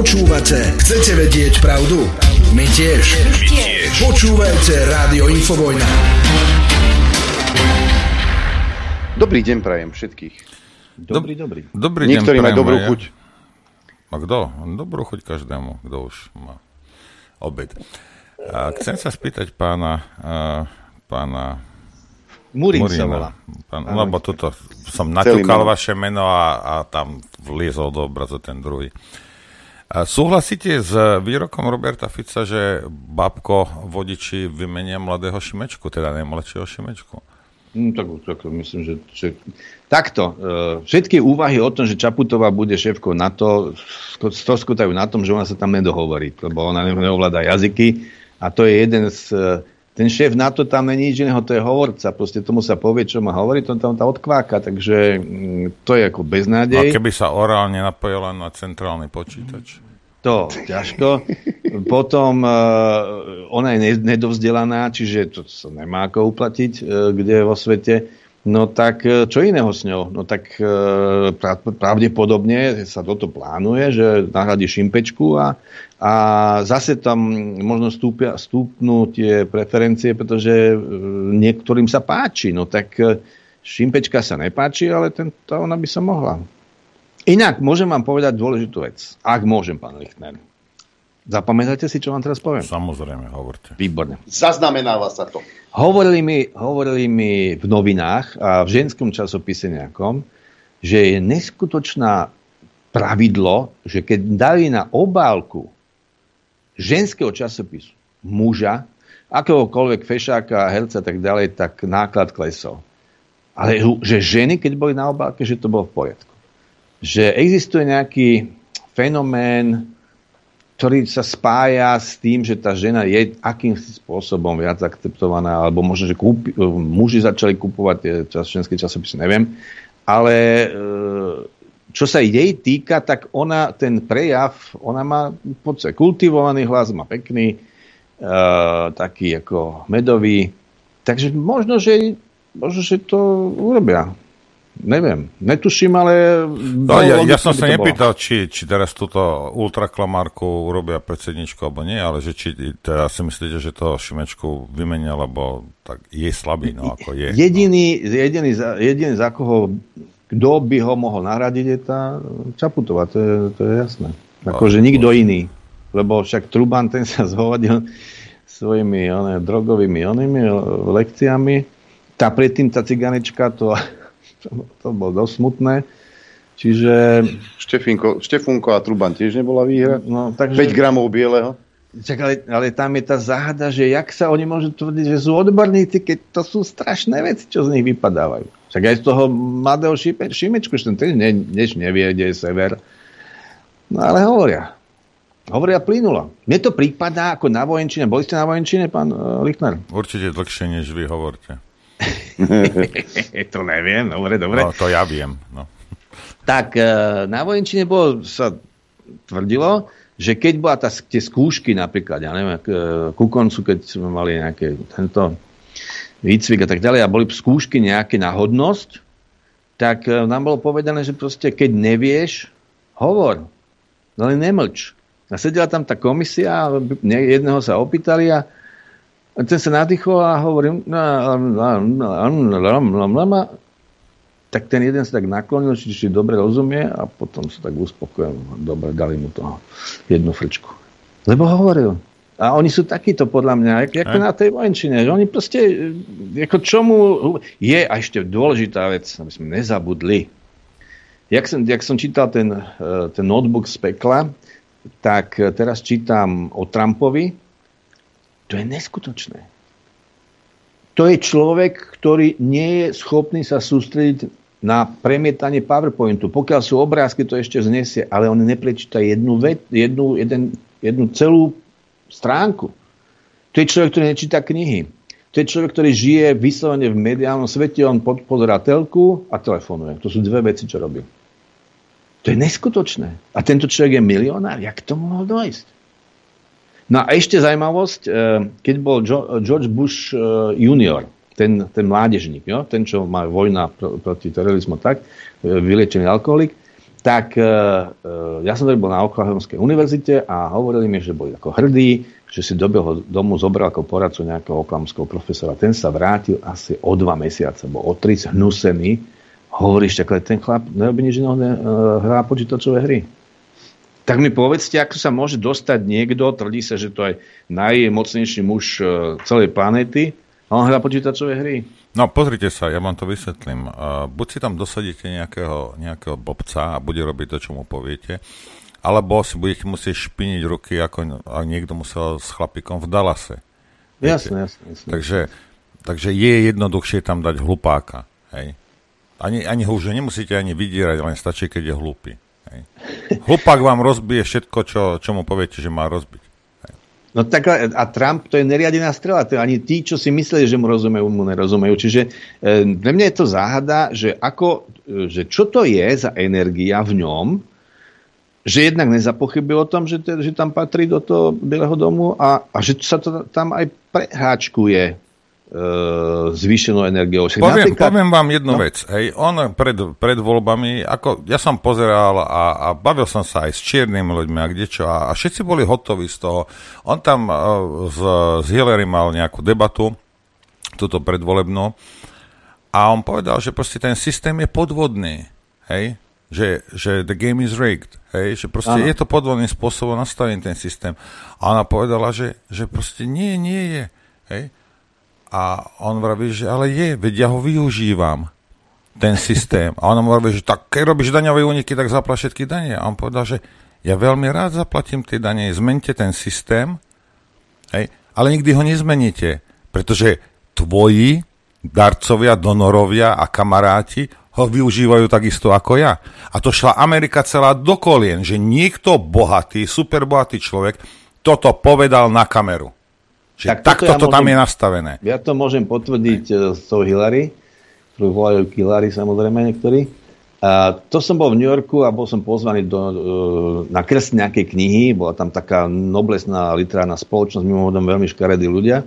Počúvate, chcete vedieť pravdu? My tiež. My tiež. Počúvajte Rádio Infovojna. Dobrý deň prajem všetkých. Dobrý, dobrý. Dobrý Niektorí deň majú prajem dobrú ja. chuť. A kto? Dobrú chuť každému, kto už má obed. A chcem sa spýtať pána, a, pána Murín sa Murína. volá. Pán, Áno. lebo toto som naťukal vaše meno a, a tam vliezol do obrazu ten druhý. Súhlasíte s výrokom Roberta Fica, že babko vodiči vymenia mladého Šimečku, teda najmladšieho Šimečku? No, tak, tak myslím, že, že... Takto. e, Všetky úvahy o tom, že Čaputová bude šéfkou NATO, sko- stroskotajú na tom, že ona sa tam nedohovorí, lebo ona ne- neovláda jazyky a to je jeden z... e, Ten šéf NATO tam není nič iného, to je hovorca. Proste tomu sa povie, čo má hovoriť, to tam tá odkváka, takže mm, to je ako No, a beznádej. keby sa orálne napojila na centrálny počítač? To ťažko. Potom uh, ona je ne- nedovzdelaná, čiže to sa nemá ako uplatiť, uh, kde vo svete. No tak uh, čo iného s ňou? No tak pra- pravdepodobne sa toto plánuje, že nahradí Šimpečku a, a zase tam možno stúpia, stúpnú tie preferencie, pretože uh, niektorým sa páči. No tak uh, Šimpečka sa nepáči, ale tento, ona by sa mohla. Inak, môžem vám povedať dôležitú vec. Ak môžem, pán Lichtner. Zapamätajte si, čo vám teraz poviem. Samozrejme, hovorte. Výborne. Zaznamenáva sa to. Hovorili mi, hovorili mi v novinách a v ženskom časopise nejakom, že je neskutočná pravidlo, že keď dali na obálku ženského časopisu muža, akéhokoľvek fešáka, herca a tak ďalej, tak náklad klesol. Ale že ženy, keď boli na obálke, že to bolo v poriadku. Že existuje nejaký fenomén, ktorý sa spája s tým, že tá žena je akýmsi spôsobom viac akceptovaná, alebo možno, že kúpi, muži začali kupovať tie čas, ženské časopisy, neviem. Ale e, čo sa jej týka, tak ona ten prejav, ona má podstate kultivovaný hlas, má pekný, e, taký ako medový. Takže možno, že, možno, že to urobia. Neviem, netuším, ale... No, ja, ja som sa to bolo. nepýtal, či, či teraz túto ultraklamárku urobia predsedničku alebo nie, ale že či teda si myslíte, že to Šimečku vymenia, lebo tak je slabý, no ako je. Jediný, jediný, za- jediný za koho, kto by ho mohol nahradiť, je tá Čaputová, to je, to je jasné. Akože nikto iný. Lebo však Truban ten sa zhovadil svojimi one, drogovými onými lekciami. Tá predtým tá ciganečka, to, to bolo dosť smutné. Čiže... Štefinko, Štefunko a Truban tiež nebola výhra. No, takže... 5 gramov bieleho. Čak, ale, ale tam je tá záhada, že jak sa oni môžu tvrdiť, že sú odborníci, keď to sú strašné veci, čo z nich vypadávajú. Však aj z toho mladého šipe, Šimečku, ten tiež ne, než nevie, kde je sever. No ale hovoria. Hovoria plynulo. Mne to prípadá ako na vojenčine. Boli ste na vojenčine, pán uh, Lichner? Určite dlhšie, než vy hovorte. to neviem, dobre, dobre. No, to ja viem. No. Tak e, na vojenčine bolo, sa tvrdilo, že keď bola tá, tie skúšky napríklad, ja neviem, e, ku koncu, keď sme mali nejaké tento výcvik a tak ďalej a boli skúšky nejaké na hodnosť, tak e, nám bolo povedané, že proste keď nevieš, hovor, no ale nemlč. A sedela tam tá komisia, jedného sa opýtali a ten sa nadýchol a hovorím, tak ten jeden sa tak naklonil, či si dobre rozumie a potom sa tak uspokojil. Dobre, dali mu toho jednu frčku. Lebo hovoril. A oni sú takíto podľa mňa, ako, na tej vojenčine. Oni proste, e, ako čomu je, a ešte dôležitá vec, aby sme nezabudli. Jak som, jak som čítal ten, e, ten notebook z pekla, tak e, teraz čítam o Trumpovi. To je neskutočné. To je človek, ktorý nie je schopný sa sústrediť na premietanie PowerPointu. Pokiaľ sú obrázky, to ešte znesie, ale on neprečíta jednu, vet, jednu, jeden, jednu celú stránku. To je človek, ktorý nečíta knihy. To je človek, ktorý žije vyslovene v mediálnom svete, on pod, telku a telefonuje. To sú dve veci, čo robí. To je neskutočné. A tento človek je milionár. Jak to mohol dojsť? No a ešte zaujímavosť, eh, keď bol George Bush eh, junior, ten, ten mládežník, jo? ten, čo má vojna pro, proti terorizmu, tak, eh, vyliečený alkoholik, tak eh, eh, ja som bol na Oklahomskej univerzite a hovorili mi, že boli ako hrdí, že si dobehol domu, zobral ako poradcu nejakého oklahomského profesora. Ten sa vrátil asi o dva mesiace, bol o tri zhnusený. Hovoríš, tak ten chlap nerobí nič iného, eh, hrá počítačové hry. Tak mi povedzte, ako sa môže dostať niekto, tvrdí sa, že to je najmocnejší muž e, celej planéty, On hrá počítačové hry. No pozrite sa, ja vám to vysvetlím. Uh, buď si tam dosadíte nejakého, nejakého blbca a bude robiť to, čo mu poviete, alebo si budete musieť špiniť ruky, ako ak niekto musel s chlapikom v Dallase. Jasné, jasné, jasné. Takže, takže je jednoduchšie tam dať hlupáka. Hej? Ani, ani ho už nemusíte ani vydierať, len stačí, keď je hlupý. Hej? Hlupák vám rozbije všetko, čo, čo mu poviete, že má rozbiť. No tak a, Trump to je neriadená strela. To ani tí, čo si mysleli, že mu rozumejú, mu nerozumejú. Čiže e, pre mňa je to záhada, že, ako, e, že čo to je za energia v ňom, že jednak nezapochybil o tom, že, te, že tam patrí do toho Bieleho domu a, a že sa to tam aj prehráčkuje E, zvýšenou energiou. Však poviem, napríklad... poviem vám jednu no? vec. Hej, on pred, pred voľbami, ako ja som pozeral a, a bavil som sa aj s čiernymi ľuďmi a kdečo a, a všetci boli hotoví z toho. On tam uh, z, z Hillary mal nejakú debatu, túto predvolebnú, a on povedal, že proste ten systém je podvodný. Hej? Že, že the game is rigged. Hej? Že proste ano. je to podvodným spôsobom nastavený ten systém. A ona povedala, že, že proste nie, nie je. Hej? A on vraví, že ale je, veď ja ho využívam, ten systém. A on mu vraví, že tak keď robíš daňové úniky, tak zapla všetky dane. A on povedal, že ja veľmi rád zaplatím tie dane, zmente ten systém, hej, ale nikdy ho nezmeníte, pretože tvoji darcovia, donorovia a kamaráti ho využívajú takisto ako ja. A to šla Amerika celá do kolien, že niekto bohatý, superbohatý človek toto povedal na kameru. Že tak takto ja to môžem, tam je nastavené. Ja to môžem potvrdiť uh, s tou Hillary, ktorú volajú Hillary samozrejme niektorí. A to som bol v New Yorku a bol som pozvaný do, uh, na kres nejakej knihy. Bola tam taká noblesná literárna spoločnosť, mimochodom veľmi škaredí ľudia,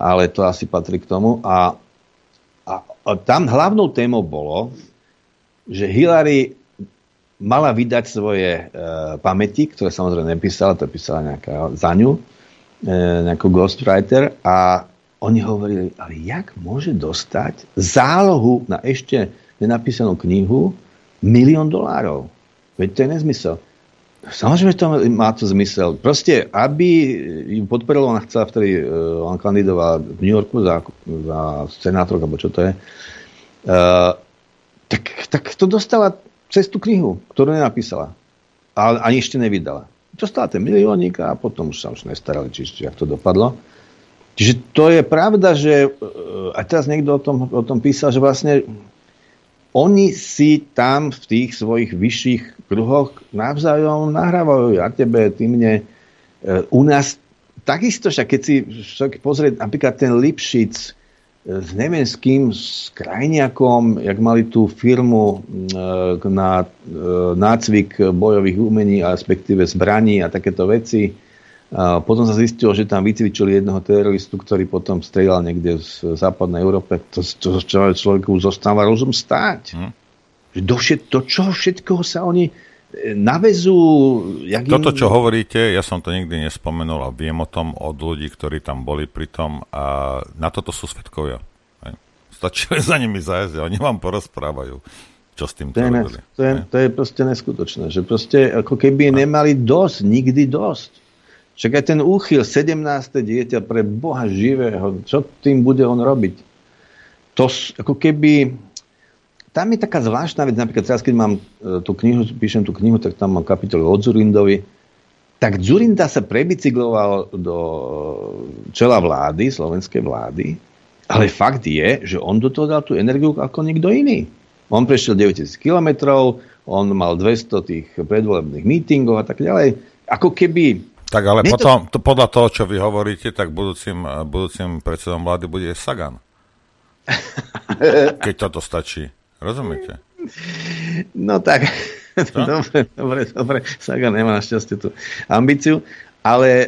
ale to asi patrí k tomu. A, a, a tam hlavnou témou bolo, že Hillary mala vydať svoje uh, pamäti, ktoré samozrejme nepísala, to písala nejaká za ňu E, ako ghostwriter a oni hovorili, ale jak môže dostať zálohu na ešte nenapísanú knihu milión dolárov? Veď to je nezmysel. Samozrejme, to má to zmysel. Proste, aby ju podporil, ona chcela vtedy, uh, on kandidoval v New Yorku za, za senátorka, alebo čo to je, uh, tak, tak to dostala cez tú knihu, ktorú nenapísala. A ani ešte nevydala dostala ten miliónik a potom už sa už nestarali, či, či jak to dopadlo. Čiže to je pravda, že a teraz niekto o tom, o tom písal, že vlastne oni si tam v tých svojich vyšších kruhoch navzájom nahrávajú ja tebe, ty mne. E, u nás takisto, však keď si pozrieť napríklad ten Lipšic, s neviem s kým, s Krajniakom, jak mali tú firmu e, na e, nácvik bojových umení, respektíve zbraní a takéto veci. A potom sa zistilo, že tam vycvičili jedného teroristu, ktorý potom strieľal niekde v západnej Európe. To, to človeku zostáva rozum stáť. Hm. Do všet, to, čo všetkoho sa oni navezú... Jak Toto, čo hovoríte, ja som to nikdy nespomenul a viem o tom od ľudí, ktorí tam boli pri tom a na toto sú svetkovia. Stačí za nimi a oni vám porozprávajú, čo s tým to, je, robili. To je, to je proste neskutočné, že proste ako keby nemali dosť, nikdy dosť. Však aj ten úchyl, 17. dieťa pre Boha živého, čo tým bude on robiť? To ako keby tam je taká zvláštna vec, napríklad teraz, keď mám e, tú knihu, píšem tú knihu, tak tam mám kapitolu od Zurindovi, tak Zurinda sa prebicykloval do čela vlády, slovenskej vlády, ale fakt je, že on do toho dal tú energiu ako nikto iný. On prešiel 9000 kilometrov, on mal 200 tých predvolebných mítingov a tak ďalej. Ako keby... Tak ale potom, to... podľa toho, čo vy hovoríte, tak budúcim, budúcim predsedom vlády bude Sagan. Keď toto stačí. Rozumiete? No tak, dobre, dobre, dobre. Saga nemá našťastie tú ambíciu. Ale e,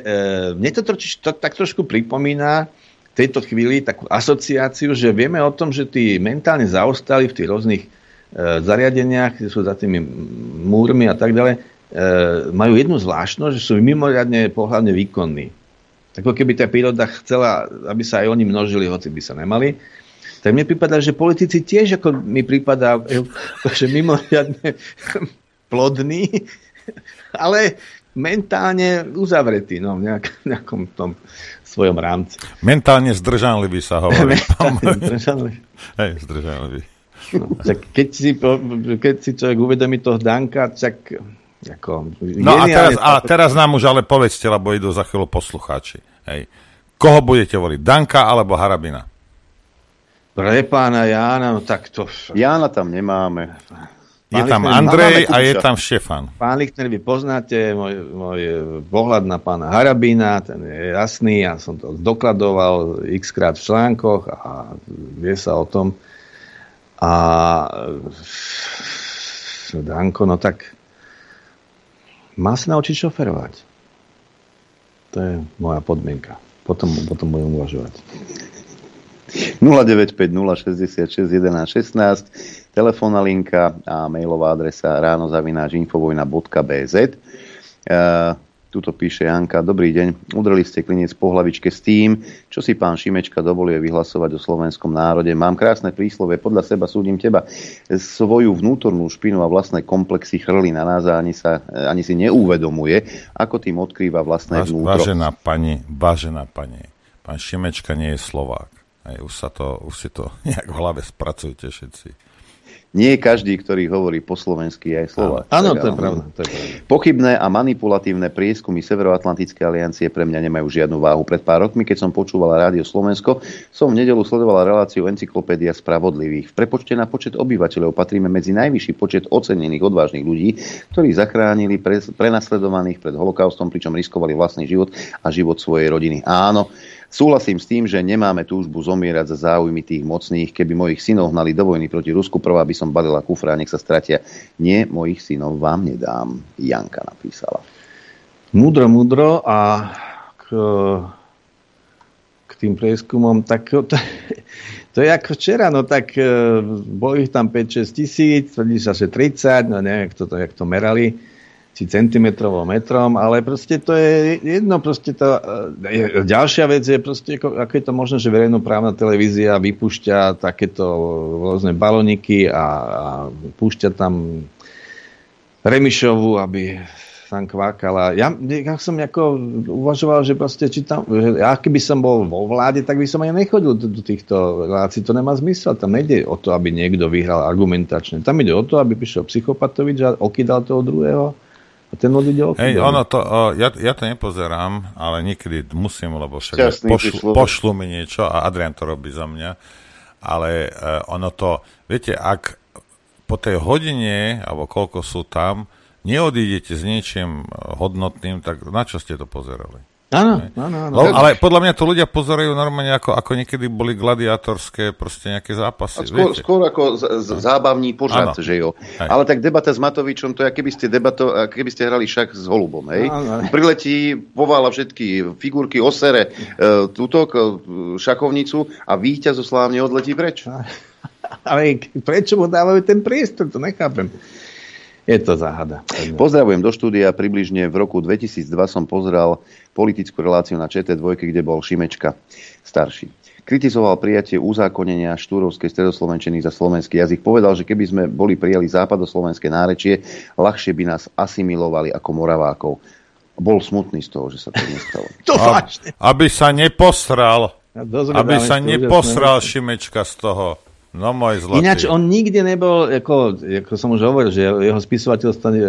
mne to, troči, to tak trošku pripomína v tejto chvíli takú asociáciu, že vieme o tom, že tí mentálne zaostali v tých rôznych e, zariadeniach, kde sú za tými múrmi a tak ďalej, e, majú jednu zvláštnosť, že sú mimoriadne pohľadne výkonní. Ako keby tá príroda chcela, aby sa aj oni množili, hoci by sa nemali tak mne prípada, že politici tiež ako mi prípada, že mimoriadne plodný, ale mentálne uzavretý no, v nejak, nejakom tom svojom rámci. Mentálne zdržanlivý sa hovorí. Mentálne zdržanlivý. Hej, zdržanlivý. No, tak keď, si, keď si človek uvedomí toho Danka, tak ako, No a teraz, a teraz nám už ale povedzte, lebo idú za chvíľu poslucháči. Hej. Koho budete voliť? Danka alebo Harabina? Pre pána Jána, no tak to... Jána tam nemáme. Je tam Andrej a je tam Štefan. Pán Lichtner, vy poznáte môj, môj pohľad na pána Harabína, ten je jasný, ja som to dokladoval x krát v článkoch a vie sa o tom. A Danko, no tak má sa naučiť šoferovať. To je moja podmienka. Potom, potom budem uvažovať. 095 telefónna linka a mailová adresa ránozavináčinfovojna.bz uh, Tuto píše Janka, dobrý deň, udreli ste klinec po hlavičke s tým, čo si pán Šimečka dovoluje vyhlasovať o slovenskom národe. Mám krásne príslove, podľa seba súdim teba. Svoju vnútornú špinu a vlastné komplexy chrli na nás a ani, sa, ani si neuvedomuje, ako tým odkrýva vlastné Váž, vnútro. Vážená pani, vážená pani, pán Šimečka nie je Slovák. Aj, už, sa to, už si to nejak v hlave spracujte všetci. Nie každý, ktorý hovorí po slovensky, aj Slovák. Áno, to je pravda. To je pravda. Pochybné a manipulatívne prieskumy Severoatlantickej aliancie pre mňa nemajú žiadnu váhu. Pred pár rokmi, keď som počúvala Rádio Slovensko, som v nedelu sledovala reláciu Encyklopédia spravodlivých. V prepočte na počet obyvateľov patríme medzi najvyšší počet ocenených odvážnych ľudí, ktorí zachránili pre, prenasledovaných pred holokaustom, pričom riskovali vlastný život a život svojej rodiny. Áno, Súhlasím s tým, že nemáme túžbu zomierať za záujmy tých mocných. Keby mojich synov hnali do vojny proti Rusku, prvá by som balila kufra, nech sa stratia. Nie, mojich synov vám nedám. Janka napísala. Múdro, múdro a k, k tým prieskumom, tak to, to je ako včera, no tak e, bolo ich tam 5-6 tisíc, tvrdí sa, že 30, no neviem, kto to, jak to merali, či centimetrovo metrom, ale proste to je jedno, proste to, e, ďalšia vec je proste, ako, ako je to možné, že verejnoprávna televízia vypúšťa takéto rôzne baloniky a, a púšťa tam Remišovu, aby tam kvákala. Ja, ja som ako uvažoval, že proste, či tam, že ja keby som bol vo vláde, tak by som aj nechodil do, do týchto relácií. To nemá zmysel. Tam nejde o to, aby niekto vyhral argumentačne. Tam ide o to, aby prišiel psychopatovič a okydal toho druhého. A ten ľudí ide. Hej, ono to, o, ja, ja to nepozerám, ale niekedy musím, lebo však Šťastný pošlu, pošlu mi niečo a Adrian to robí za mňa. Ale uh, ono to, viete, ak po tej hodine, alebo koľko sú tam, neodídete s niečím hodnotným, tak na čo ste to pozerali? Áno, áno, áno. No, ale podľa mňa to ľudia pozerajú normálne, ako, ako niekedy boli gladiátorské proste nejaké zápasy. A skôr, viete? skôr ako z, z, zábavný pořad, Áno. že jo. Hej. Ale tak debata s Matovičom, to je, keby ste, debato, keby ste hrali šach s holubom, hej. Áno. Priletí, povála všetky figurky, osere, e, tútok, e, šakovnicu a víťaz slávne odletí preč. Ale prečo mu dávajú ten priestor, to nechápem. Je to záhada. Pozdravujem do štúdia. Približne v roku 2002 som pozeral politickú reláciu na ČT2, kde bol Šimečka starší. Kritizoval prijatie uzákonenia štúrovskej stredoslovenčiny za slovenský jazyk. Povedal, že keby sme boli prijali západoslovenské nárečie, ľahšie by nás asimilovali ako moravákov. Bol smutný z toho, že sa to nestalo. To A- vážne. Aby sa neposral. dozvedám Aby sa neposral Šimečka z toho. No môj zlatý. Ináč on nikdy nebol, ako, ako som už hovoril, že jeho spisovateľstvo e,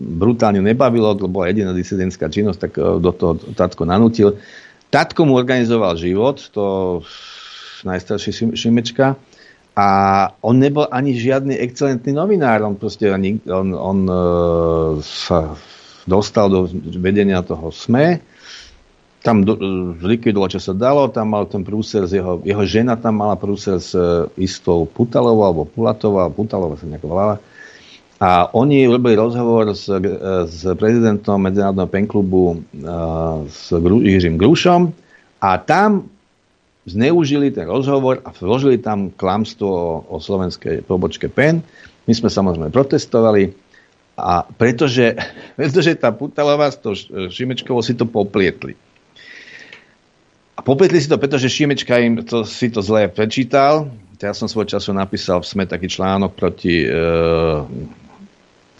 brutálne nebavilo, bola jediná disidentská činnosť, tak e, do toho Tatko nanútil. Tatko mu organizoval život, to najstarší Šim- Šimečka, a on nebol ani žiadny excelentný novinár, on proste ani, on, on e, sa dostal do vedenia toho SME, tam do, zlikvidoval, čo sa dalo, tam mal ten prúser, z jeho, jeho žena tam mala prúser s e, istou Putalovou, alebo Pulatovou, alebo Putalovou sa nejako volala. A oni robili rozhovor s, e, s prezidentom Medzinárodného penklubu e, s Jiřím Grušom a tam zneužili ten rozhovor a vložili tam klamstvo o, o slovenskej pobočke PEN. My sme samozrejme protestovali a pretože, pretože tá Putalová s tou Šimečkovou si to poplietli. Popletli si to, pretože Šimečka im to, si to zle prečítal. Ja som svoj času napísal v SME taký článok proti e,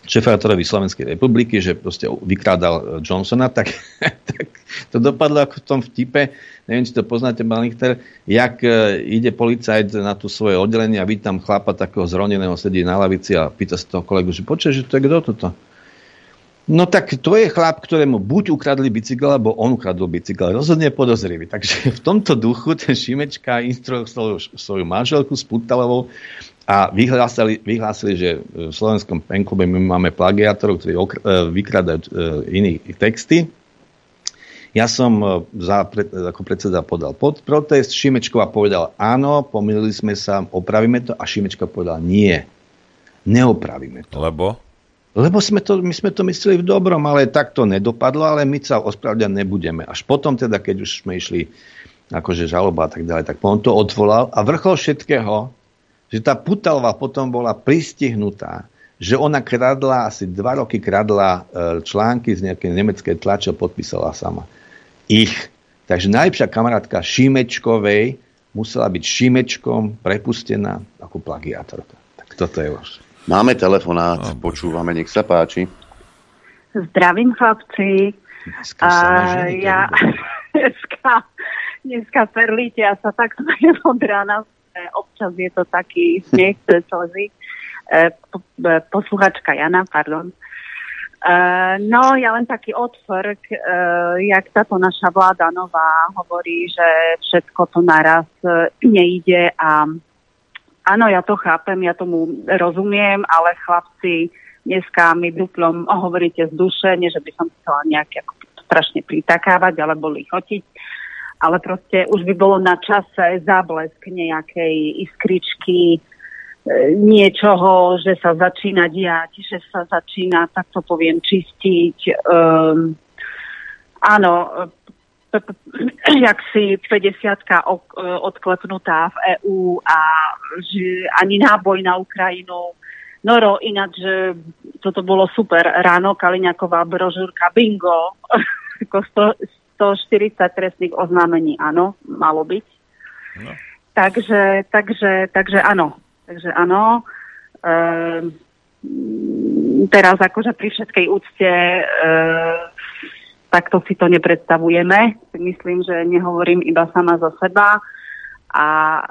šefátorovi Slovenskej republiky, že proste vykrádal Johnsona, tak, tak to dopadlo ako v tom vtipe, neviem, či to poznáte, pán Lichter, jak e, ide policajt na tú svoje oddelenie a vidí tam chlapa takého zroneného, sedí na lavici a pýta sa toho kolegu, že počuje, že to je kto toto? No tak to je chlap, ktorému buď ukradli bicykel, alebo on ukradol bicykel. Rozhodne podozrivý. Takže v tomto duchu ten Šimečka instruoval svoju manželku s Putalovou a vyhlásili, vyhlásili, že v slovenskom penklube my máme plagiátorov, ktorí okr- e, vykradajú e, iné texty. Ja som e, za, ako predseda podal pod protest, Šimečková povedal áno, pomýlili sme sa, opravíme to a Šimečka povedal nie, neopravíme to. Lebo? Lebo sme to, my sme to mysleli v dobrom, ale tak to nedopadlo, ale my sa ospravedlňať nebudeme. Až potom teda, keď už sme išli akože žaloba a tak ďalej, tak on to odvolal a vrchol všetkého, že tá Putalva potom bola pristihnutá, že ona kradla, asi dva roky kradla e, články z nejakej nemeckej tlače podpísala sama. Ich. Takže najlepšia kamarátka Šimečkovej musela byť Šimečkom prepustená ako plagiátorka. Tak toto je vaše. Máme telefonát, no, počúvame, nech sa páči. Zdravím chlapci. Dneska sa ja dneska, dneska perlíte, ja sa tak smejem od rána. Občas je to taký smiech cez slzy. E, e, posluchačka Jana, pardon. Uh, no, ja len taký otvrk, uh, jak táto naša vláda nová hovorí, že všetko to naraz uh, nejde a Áno, ja to chápem, ja tomu rozumiem, ale chlapci, dneska mi duplom hovoríte z duše, nie že by som chcela nejak ako strašne pritakávať alebo lichotiť, ale proste už by bolo na čase záblesk nejakej iskričky, e, niečoho, že sa začína diať, že sa začína, tak to poviem, čistiť. Um, áno, jak si 50 odklepnutá v EÚ a že ani náboj na Ukrajinu. Noro, ináč, že toto bolo super. Ráno Kaliňaková brožúrka Bingo, ako 140 trestných oznámení, áno, malo byť. No. Takže, takže, takže áno. Takže áno. Ehm, teraz akože pri všetkej úcte ehm, takto si to nepredstavujeme. Myslím, že nehovorím iba sama za seba. A e,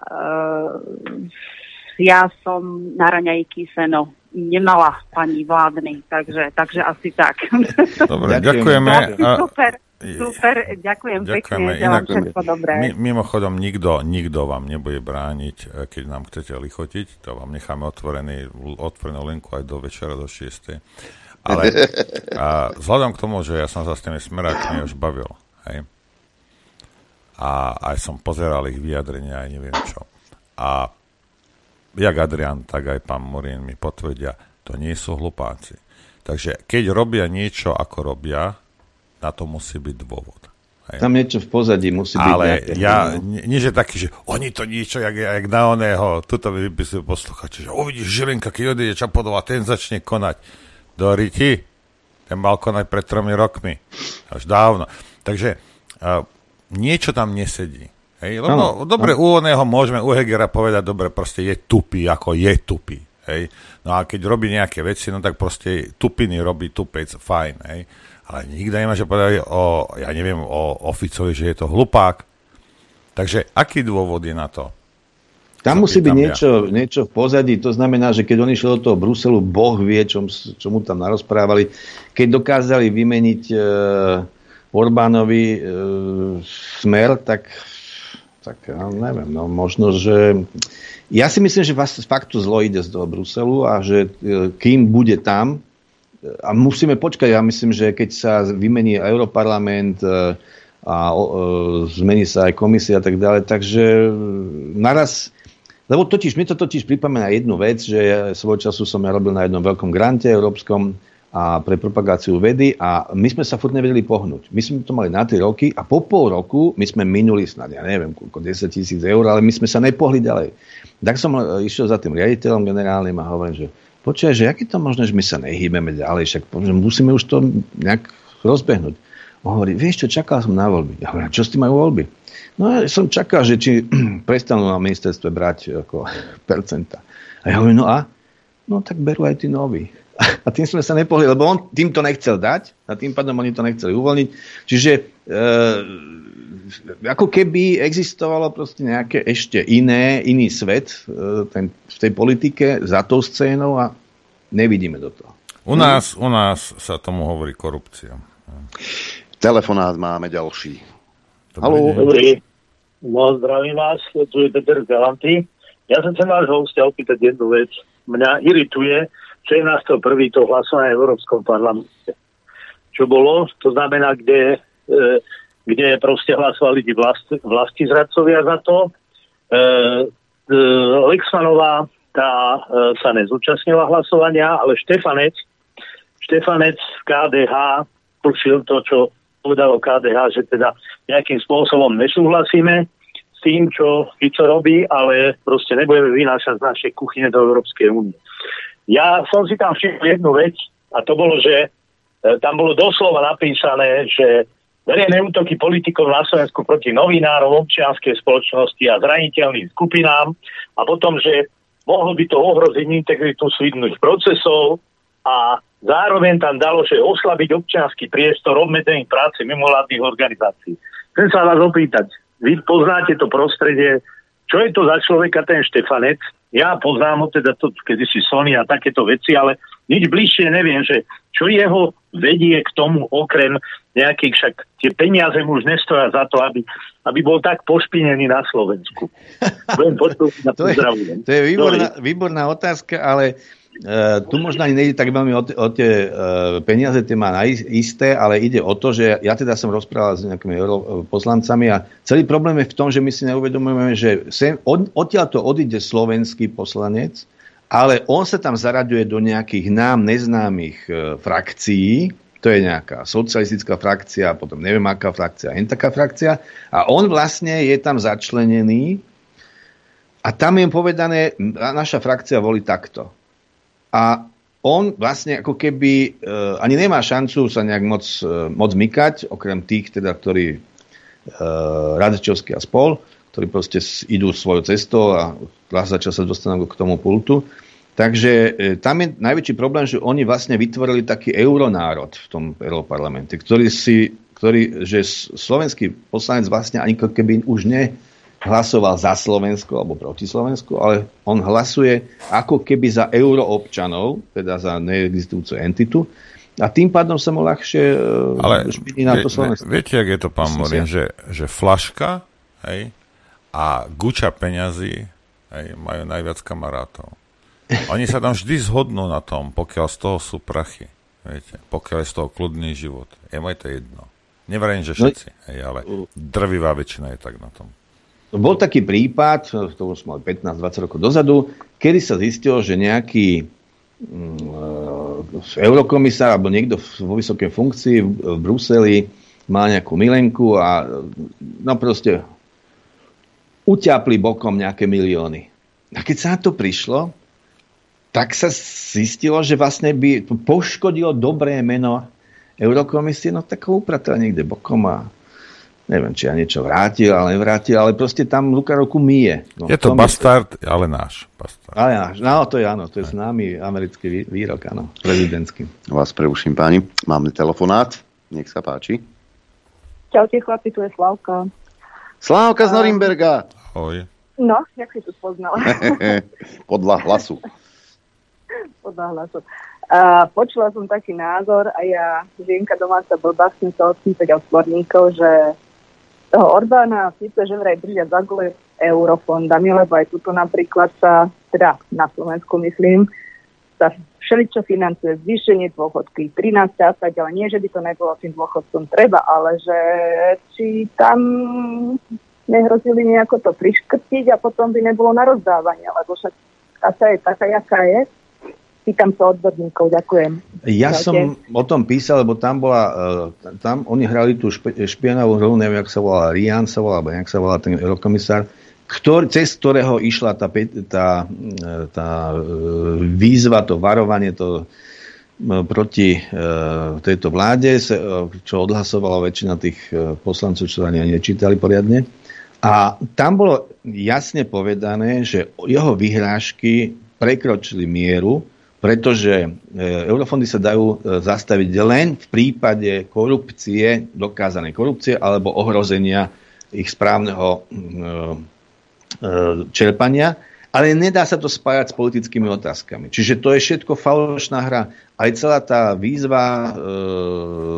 ja som na raňajky seno nemala pani vládny, takže, takže asi tak. Dobre, ďakujeme. Super, super, ďakujem ďakujeme. pekne, Inak, všetko dobré. My, mimochodom, nikto, nikto vám nebude brániť, e, keď nám chcete lichotiť, to vám necháme otvorený, otvorenú linku aj do večera, do 6. Ale a vzhľadom k tomu, že ja som sa s tými smerákmi už bavil, hej, a aj som pozeral ich vyjadrenia, aj neviem čo. A jak Adrian, tak aj pán Morin mi potvrdia, to nie sú hlupáci. Takže keď robia niečo, ako robia, na to musí byť dôvod. Hej. Tam niečo v pozadí musí byť. Ale nejaké, ja, nie, nie, že taký, že oni to niečo, jak, jak na oného, tuto vypisujú posluchači, že uvidíš Žilinka, keď odíde Čapodova, ten začne konať do riti. Ten mal konať pred tromi rokmi. Až dávno. Takže uh, niečo tam nesedí. Hej? Lebo ano, dobre, ano. u oného môžeme u Hegera povedať, dobre, proste je tupý, ako je tupý. Hej? No a keď robí nejaké veci, no tak proste tupiny robí tupec, fajn. Hej? Ale nikto nemôže povedať o, ja neviem, o, o Ficovi, že je to hlupák. Takže aký dôvod je na to? Tam musí byť niečo, ja. niečo v pozadí, to znamená, že keď on išiel do toho Bruselu, Boh vie, čo, čo mu tam narozprávali. Keď dokázali vymeniť e, Orbánovi e, smer, tak, tak ja neviem, no možno, že... Ja si myslím, že vás fakt to zlo ide z toho Bruselu a že e, kým bude tam, e, a musíme počkať, ja myslím, že keď sa vymení Europarlament, e, a e, zmení sa aj komisia a tak ďalej. Takže naraz lebo totiž, mi to totiž pripomína jednu vec, že ja svoj času som ja robil na jednom veľkom grante európskom a pre propagáciu vedy a my sme sa furt nevedeli pohnúť. My sme to mali na 3 roky a po pol roku my sme minuli snad, ja neviem, koľko, 10 tisíc eur, ale my sme sa nepohli ďalej. Tak som e, išiel za tým riaditeľom generálnym a hovorím, že počkaj, že aký to možné, že my sa nehýbeme ďalej, však musíme už to nejak rozbehnúť. On hovorí, vieš čo, čakal som na voľby. Ja hovorím, čo s tým majú voľby? No ja som čakal, že či prestanú na ministerstve brať ako percenta. A ja hovorím, no a? No tak berú aj tí noví. A tým sme sa nepohli, lebo on tým to nechcel dať a tým pádom oni to nechceli uvoľniť. Čiže e, ako keby existovalo proste nejaké ešte iné, iný svet e, ten, v tej politike za tou scénou a nevidíme do toho. U nás, u nás sa tomu hovorí korupcia. Telefonát máme ďalší. Haló. Dobrý. No, zdravím vás, tu je Peter Galanty. Ja som sa váš hostia opýtať jednu vec. Mňa irituje 17.1. to hlasovanie v Európskom parlamente. Čo bolo? To znamená, kde, e, kde proste hlasovali tí vlast, vlasti zradcovia za to. E, e, tá e, sa nezúčastnila hlasovania, ale Štefanec Štefanec v KDH počil to, čo povedalo KDH, že teda nejakým spôsobom nesúhlasíme s tým, čo Fico robí, ale proste nebudeme vynášať z našej kuchyne do Európskej únie. Ja som si tam všimol jednu vec a to bolo, že e, tam bolo doslova napísané, že verejné útoky politikov na Slovensku proti novinárom, občianskej spoločnosti a zraniteľným skupinám a potom, že mohlo by to ohroziť integritu súdnych procesov a Zároveň tam dalo, že oslabiť občianský priestor obmedzených práce mimovládnych organizácií. Chcem sa vás opýtať, vy poznáte to prostredie, čo je to za človeka ten Štefanec? Ja poznám ho teda to kedysi Sony a takéto veci, ale nič bližšie neviem, že čo jeho vedie k tomu okrem nejakých, však tie peniaze mu už nestoja za to, aby, aby bol tak pošpinený na Slovensku. Budem na to, je, to je výborná, výborná otázka, ale tu možno ani nejde tak veľmi o, o tie uh, peniaze, tie má isté, ale ide o to, že ja teda som rozprával s nejakými poslancami a celý problém je v tom, že my si neuvedomujeme, že sem, od, odtiaľ to odíde slovenský poslanec, ale on sa tam zaraďuje do nejakých nám neznámych uh, frakcií, to je nejaká socialistická frakcia, potom neviem aká frakcia, len taká frakcia. A on vlastne je tam začlenený. A tam je povedané, naša frakcia volí takto a on vlastne ako keby uh, ani nemá šancu sa nejak moc, uh, moc mykať, okrem tých, teda, ktorí uh, Radečovský a spol, ktorí proste idú svojou cestou a začal sa dostanú k tomu pultu. Takže e, tam je najväčší problém, že oni vlastne vytvorili taký euronárod v tom europarlamente, ktorý si, ktorý, že slovenský poslanec vlastne ani keby už ne, hlasoval za Slovensko alebo proti Slovensku, ale on hlasuje ako keby za euroobčanov, teda za neexistujúcu entitu, a tým pádom sa mu ľahšie e, ale špíni na to Slovensko. Viete, jak je to, pán Morin, že, že flaška hej, a guča peňazí hej, majú najviac kamarátov. Oni sa tam vždy zhodnú na tom, pokiaľ z toho sú prachy. Viete, pokiaľ je z toho kľudný život. Je maj to jedno. Nevrajím, že no všetci, no, hej, ale drvivá väčšina je tak na tom. Bol taký prípad, to už mal 15-20 rokov dozadu, kedy sa zistilo, že nejaký mm, eurokomisár alebo niekto vo vysokej funkcii v, Bruseli má nejakú milenku a no proste uťapli bokom nejaké milióny. A keď sa na to prišlo, tak sa zistilo, že vlastne by poškodilo dobré meno Eurokomisie, no tak ho upratila niekde bokom a neviem, či ja niečo vrátil, ale nevrátil, ale proste tam Luka Roku mije. No, je to bastard, je... ale náš. Bastard. Ale náš, no to je áno, to je známy americký výrok, áno, prezidentský. Vás preuším páni, máme telefonát, nech sa páči. Čaute chlapi, tu je Slavka. Slavka z Norimberga. Ahoj. No, jak si to spoznala? Podľa hlasu. Podľa hlasu. Uh, počula som taký názor a ja, žienka domáca blbá, chcem sa odpýtať odborníkov, že toho Orbána síce, že vraj držia za gule eurofondami, lebo aj tuto napríklad sa, teda na Slovensku myslím, sa všeličo financuje zvýšenie dôchodky, 13 a tak, ale nie, že by to nebolo tým dôchodcom treba, ale že či tam nehrozili nejako to priškrtiť a potom by nebolo na rozdávanie, lebo však tá je taká, jaká je pýtam sa odborníkov, ďakujem. Ja Ďakujem. som o tom písal, lebo tam bola, uh, tam oni hrali tú špe, špionavú hru, neviem, jak sa volá, Rian sa volá, alebo jak sa volá ten eurokomisár, ktorý, cez ktorého išla tá, tá, tá e, výzva, to varovanie, to e, proti tejto vláde, čo odhlasovala väčšina tých poslancov, čo ani nečítali poriadne. A tam bolo jasne povedané, že jeho vyhrážky prekročili mieru, pretože e, eurofondy sa dajú e, zastaviť len v prípade korupcie, dokázanej korupcie alebo ohrozenia ich správneho čerpania, ale nedá sa to spájať s politickými otázkami. Čiže to je všetko falošná hra. Aj celá tá výzva e,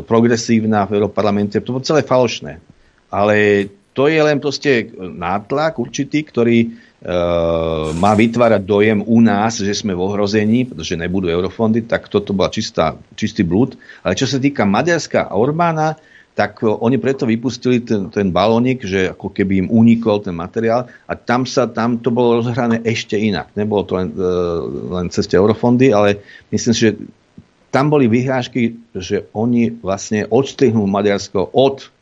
progresívna v Európarlamente, to bolo celé falošné. Ale to je len proste nátlak určitý, ktorý má vytvárať dojem u nás, že sme v ohrození, pretože nebudú eurofondy, tak toto bola čistá, čistý blúd. Ale čo sa týka Maďarska a Orbána, tak oni preto vypustili ten, ten balónik, že ako keby im unikol ten materiál a tam sa tam to bolo rozhrané ešte inak. Nebolo to len, uh, len cez tie eurofondy, ale myslím si, že tam boli vyhrážky, že oni vlastne odstrihnú Maďarsko od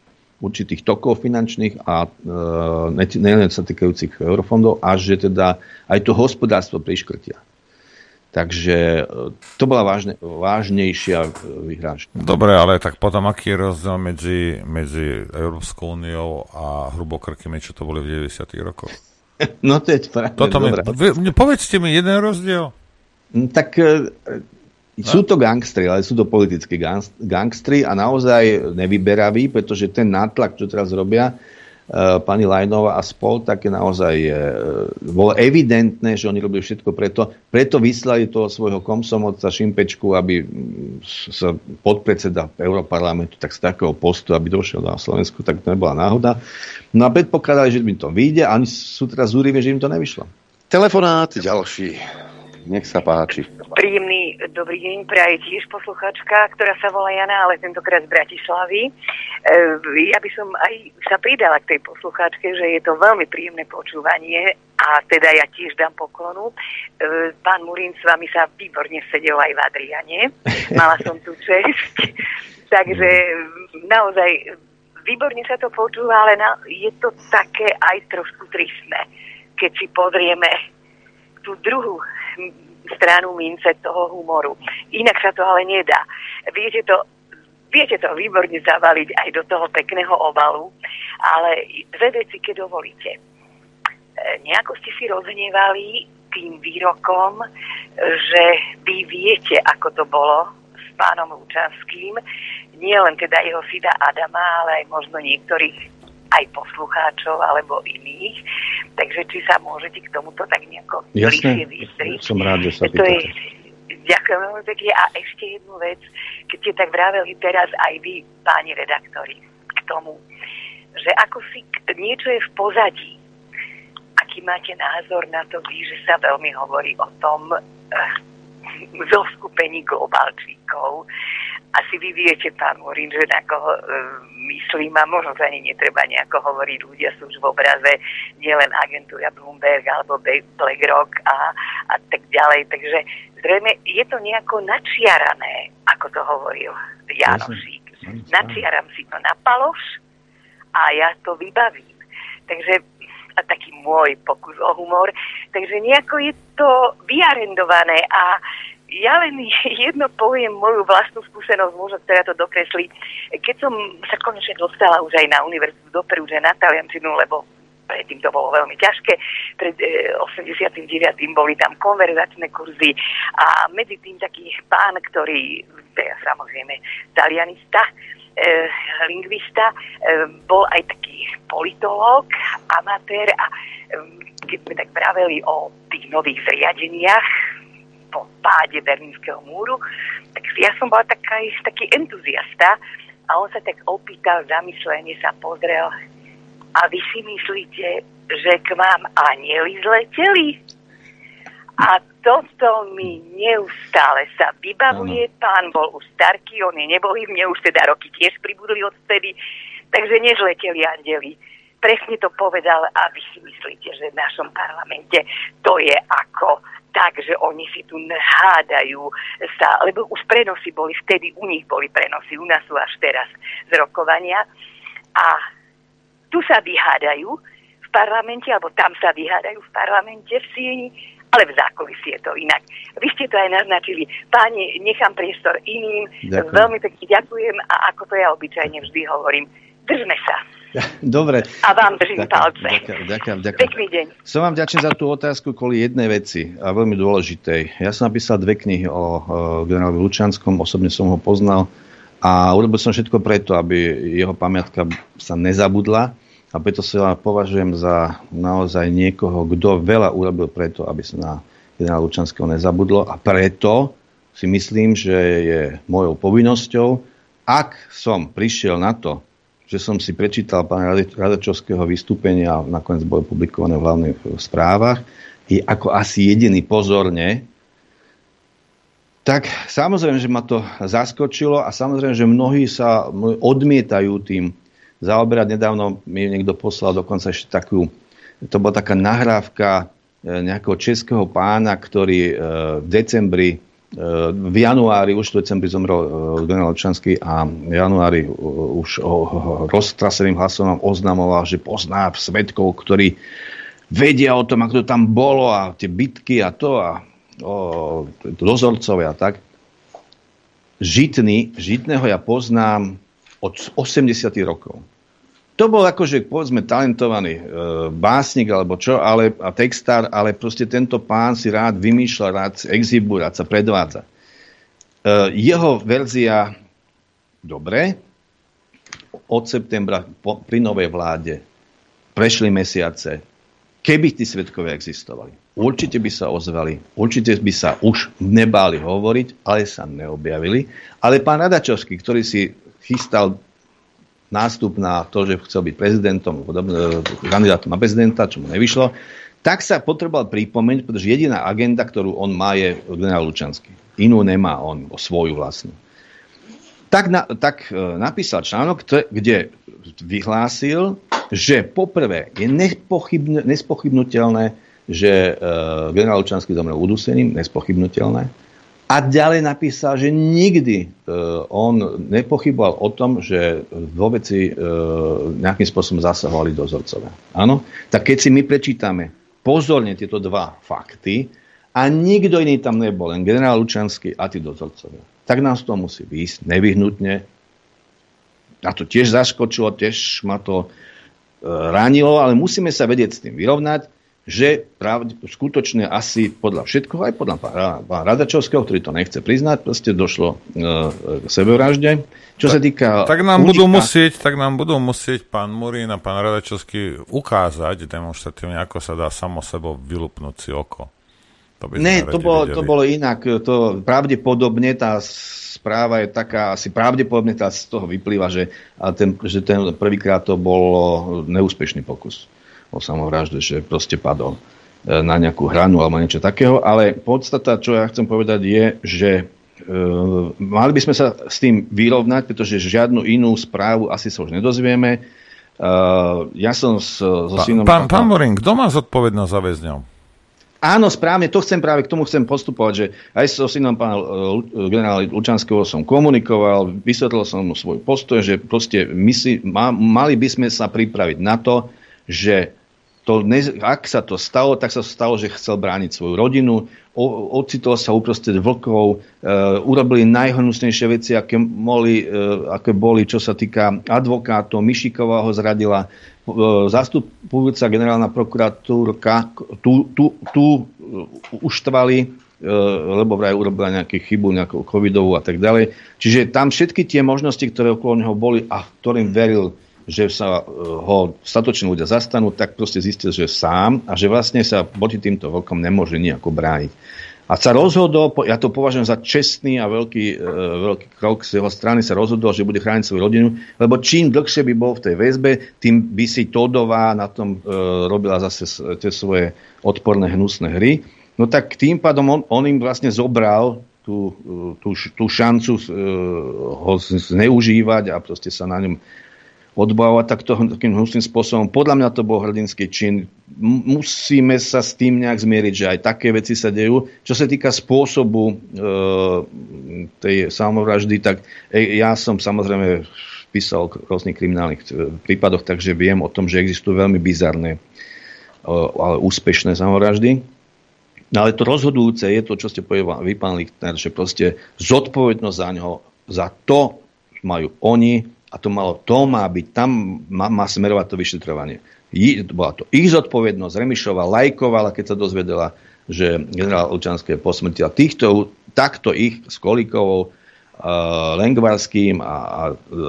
určitých tokov finančných a e, nielen sa týkajúcich eurofondov, a že teda aj to hospodárstvo priškrtia. Takže e, to bola vážne, vážnejšia e, vyhrážka. Dobre, ale tak potom aký je rozdiel medzi, medzi Európskou úniou a hrubokrkými, čo to boli v 90. rokoch? No to je práve Toto mi, vy, povedzte mi jeden rozdiel. Mm, tak sú to gangstri, ale sú to politickí gangstri a naozaj nevyberaví, pretože ten nátlak, čo teraz robia uh, pani Lajnova a spol, tak je naozaj uh, bolo evidentné, že oni robili všetko preto. Preto vyslali toho svojho komsomodca Šimpečku, aby sa podpredseda Európarlamentu tak z takého postu, aby došiel na Slovensku, tak to nebola náhoda. No a predpokladali, že by to vyjde a oni sú teraz zúriví, že im to nevyšlo. Telefonát ďalší. Nech sa páči. Príjemný dobrý deň praje tiež posluchačka, ktorá sa volá Jana, ale tentokrát z Bratislavy. E, ja by som aj sa pridala k tej posluchačke, že je to veľmi príjemné počúvanie a teda ja tiež dám poklonu. E, pán Murín s vami sa výborne sedel aj v Adriane. Mala som tu čest. Takže naozaj výborne sa to počúva, ale na, je to také aj trošku tristné, keď si pozrieme tú druhú stranu mince toho humoru. Inak sa to ale nedá. Viete to, viete to výborne zavaliť aj do toho pekného obalu, ale dve veci, keď dovolíte. E, nejako ste si rozhnevali tým výrokom, že vy viete, ako to bolo s pánom Lučanským, nie len teda jeho syna Adama, ale aj možno niektorých aj poslucháčov alebo iných. Takže či sa môžete k tomuto tak nejako bližšie vystriť. som rád, že sa to je, Ďakujem veľmi pekne. A ešte jednu vec, keď ste tak vraveli teraz aj vy, páni redaktori, k tomu, že ako si niečo je v pozadí, aký máte názor na to vy, že sa veľmi hovorí o tom eh, zoskupení globalčíkov, asi vy viete, pán Morin, že na koho e, myslím a možno sa ani netreba nejako hovoriť. Ľudia sú už v obraze nielen agentúra Bloomberg alebo BlackRock a, a tak ďalej. Takže zrejme je to nejako načiarané, ako to hovoril Janošík. Načiaram si to na paloš a ja to vybavím. Takže a taký môj pokus o humor. Takže nejako je to vyarendované a ja len jedno poviem moju vlastnú skúsenosť, možno teda to dokresli. Keď som sa konečne dostala už aj na univerzitu do Perúže na taliančinu, lebo predtým to bolo veľmi ťažké. Pred e, 89. boli tam konverzačné kurzy a medzi tým taký pán, ktorý, teda samozrejme talianista, e, lingvista, e, bol aj taký politológ, amatér a e, keď sme tak praveli o tých nových zriadeniach, po páde Berlínskeho múru, tak ja som bola taká, taký entuziasta a on sa tak opýtal, zamyslenie sa pozrel a vy si myslíte, že k vám anieli zleteli? A toto mi neustále sa vybavuje. Pán bol už starký, on je nebohý, mne už teda roky tiež pribudli odtedy, takže nezleteli andeli. Presne to povedal a vy si myslíte, že v našom parlamente to je ako tak, že oni si tu hádajú sa, lebo už prenosy boli, vtedy u nich boli prenosy, u nás sú až teraz z rokovania a tu sa vyhádajú v parlamente, alebo tam sa vyhádajú v parlamente v Sieni, ale v zákulisí je to inak. Vy ste to aj naznačili. Páni, nechám priestor iným. Ďakujem. Veľmi pekne ďakujem a ako to ja obyčajne vždy hovorím, Držme sa. Dobre. A vám držím Ďakujem, palce. ďakujem, ďakujem. Pekný deň. Som vám vďačný za tú otázku kvôli jednej veci a veľmi dôležitej. Ja som napísal dve knihy o, o generálovi Lučanskom, osobne som ho poznal a urobil som všetko preto, aby jeho pamiatka sa nezabudla a preto sa považujem za naozaj niekoho, kto veľa urobil preto, aby sa na generála Lučanského nezabudlo a preto si myslím, že je mojou povinnosťou, ak som prišiel na to, že som si prečítal pána Radačovského vystúpenia a nakoniec bolo publikované v hlavných správach, i ako asi jediný pozorne, tak samozrejme, že ma to zaskočilo a samozrejme, že mnohí sa odmietajú tým zaoberať. Nedávno mi niekto poslal dokonca ešte takú, to bola taká nahrávka e, nejakého českého pána, ktorý e, v decembri v januári, už v decembri zomrel e, generál Občanský a v januári e, už o roztraseným hlasom oznamoval, že pozná svetkov, ktorí vedia o tom, ako to tam bolo a tie bitky a to a o, dozorcovia a tak. Žitný, žitného ja poznám od 80 rokov to bol akože, povedzme, talentovaný e, básnik alebo čo, ale, a textár, ale proste tento pán si rád vymýšľa, rád exhibuje, rád sa predvádza. E, jeho verzia, dobre, od septembra po, pri novej vláde prešli mesiace, keby tí svetkovia existovali. Určite by sa ozvali, určite by sa už nebáli hovoriť, ale sa neobjavili. Ale pán Radačovský, ktorý si chystal nástup na to, že chcel byť prezidentom, kandidátom na prezidenta, čo mu nevyšlo, tak sa potreboval pripomenúť, pretože jediná agenda, ktorú on má, je generál Lučanský. Inú nemá on, svoju vlastnú. Tak, na, tak e, napísal článok, kde vyhlásil, že poprvé je nespochybnutelné, že e, generál Lučanský zomrel udusením, nespochybnutelné. A ďalej napísal, že nikdy e, on nepochyboval o tom, že vo veci e, nejakým spôsobom zasahovali dozorcovia. Áno? Tak keď si my prečítame pozorne tieto dva fakty a nikto iný tam nebol, len generál Lučanský a tí dozorcovia, tak nás to musí výjsť nevyhnutne. A to tiež zaskočilo, tiež ma to e, ranilo, ale musíme sa vedieť s tým vyrovnať že pravde, skutočne asi podľa všetkoho, aj podľa pána Radačovského, ktorý to nechce priznať, proste došlo e, k sebevražde. Čo tak, sa týka... Tak nám, budú musieť, tak nám budú musieť pán Murín a pán Radačovský ukázať demonstratívne, ako sa dá samo sebou vylupnúť si oko. To by ne, to bolo, to bolo inak. To pravdepodobne tá správa je taká, asi pravdepodobne tá z toho vyplýva, že, ten, že ten prvýkrát to bol neúspešný pokus o samovražde, že proste padol e, na nejakú hranu alebo niečo takého, ale podstata, čo ja chcem povedať, je, že e, mali by sme sa s tým vyrovnať, pretože žiadnu inú správu asi sa už nedozvieme. E, ja som s, so synom... Pán, pán Morin, kto má zodpovednosť za väzňov? Áno, správne, to chcem práve k tomu chcem postupovať, že aj so synom pána e, generála Lučanského som komunikoval, vysvetlil som mu svoj postoj, že proste my si, ma, mali by sme sa pripraviť na to, že to, ak sa to stalo, tak sa stalo, že chcel brániť svoju rodinu, o, ocitol sa uprostred vlkov, e, urobili najhnusnejšie veci, aké boli, e, aké boli, čo sa týka advokátov. Mišiková ho zradila, e, zastupujúca generálna prokuratúrka, tu, tu, tu uštvali, e, lebo vraj urobila nejakú chybu, nejakú covidovú a tak ďalej. Čiže tam všetky tie možnosti, ktoré okolo neho boli a ktorým veril, že sa e, ho statoční ľudia zastanú, tak proste zistil, že sám a že vlastne sa proti týmto vlkom nemôže nejako brániť. A sa rozhodol, ja to považujem za čestný a veľký, e, veľký krok z jeho strany, sa rozhodol, že bude chrániť svoju rodinu, lebo čím dlhšie by bol v tej väzbe, tým by si Todová na tom e, robila zase tie svoje odporné, hnusné hry. No tak tým pádom on, on im vlastne zobral tú, tú, tú šancu ho zneužívať a proste sa na ňom odbavovať takto, takým hnusným spôsobom. Podľa mňa to bol hrdinský čin. Musíme sa s tým nejak zmieriť, že aj také veci sa dejú. Čo sa týka spôsobu e, tej samovraždy, tak e, ja som samozrejme písal o rôznych kriminálnych e, prípadoch, takže viem o tom, že existujú veľmi bizarné, e, ale úspešné samovraždy. No ale to rozhodujúce je to, čo ste povedali vy, pán Lichtner, že proste zodpovednosť za ňo, za to majú oni, a to malo, to má byť, tam má, má smerovať to vyšetrovanie. I, bola to ich zodpovednosť, Remišova lajkovala, keď sa dozvedela, že generál Olčanské posmrtila týchto, takto ich s Kolíkovou, uh, Lengvarským a, a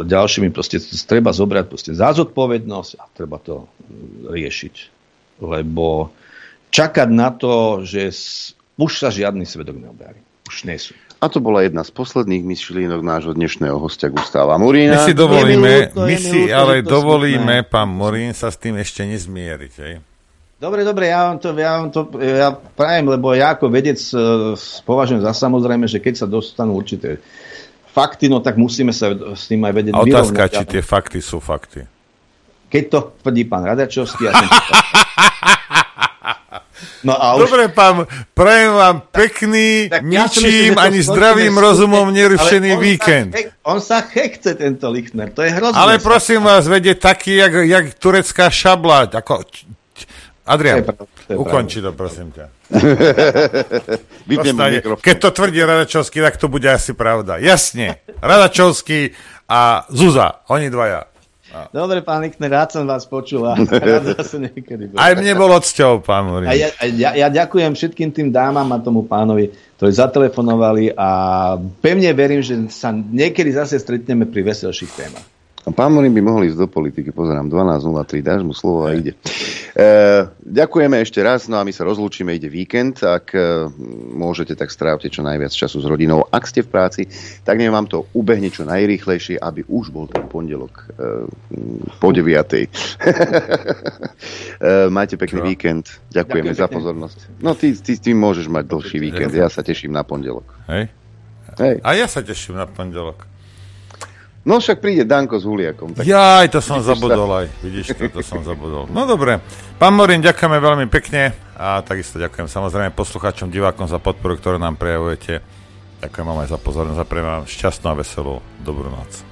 ďalšími proste treba zobrať proste za zodpovednosť a treba to riešiť. Lebo čakať na to, že už sa žiadny svedok neobjaví. Už nie sú. A to bola jedna z posledných myšlienok nášho dnešného hostia Gustáva Murína. My si dovolíme, my si ale dovolíme, pán Morín, sa s tým ešte nezmieriť. Hej? Dobre, dobre, ja vám to, ja vám to ja prajem, lebo ja ako vedec uh, považujem za samozrejme, že keď sa dostanú určité fakty, no tak musíme sa s tým aj vedieť A otázka, vyrovnať. či tie fakty sú fakty. Keď to tvrdí pán Radačovský, ja som No a už... Dobre, pán, prajem vám pekný, tak ničím, ja ani zdravým rozumom nerušený on víkend. Sa hek, on sa hekce, tento Lichner, to je hrozné. Ale prosím vás, vedie taký, jak, jak turecká šabla. Ako... Adrian, to ukonči to, prosím ťa. Prostane, keď to tvrdí Radačovský, tak to bude asi pravda. Jasne, Radačovský a Zuza, oni dvaja. Dobre, pán Lichner, rád som vás počul a rád zase niekedy. Aj mne bolo cťou, pán Morín. A ja, ja, ja ďakujem všetkým tým dámam a tomu pánovi, ktorí zatelefonovali a pevne verím, že sa niekedy zase stretneme pri veselších témach. A pán Morin by mohol ísť do politiky, pozerám, 12.03, dáš mu slovo a ide. E, ďakujeme ešte raz, no a my sa rozlúčime, ide víkend, ak e, môžete, tak strávte čo najviac času s rodinou. Ak ste v práci, tak nech vám to ubehne čo najrýchlejšie, aby už bol ten pondelok e, po 9. e, majte pekný čo? víkend, ďakujeme Ďakujem za pozornosť. No ty, ty, ty môžeš mať dlhší víkend, ja sa teším na pondelok. Hej? Hej. A ja sa teším na pondelok. No však príde Danko s Huliakom. Tak... Jaj, to som Vidíš zabudol sa... aj. Vidíš, to, to som zabudol. No dobre. Pán Morin, ďakujeme veľmi pekne a takisto ďakujem samozrejme poslucháčom, divákom za podporu, ktorú nám prejavujete. Ďakujem vám aj za pozornosť a prejem vám šťastnú a veselú dobrú noc.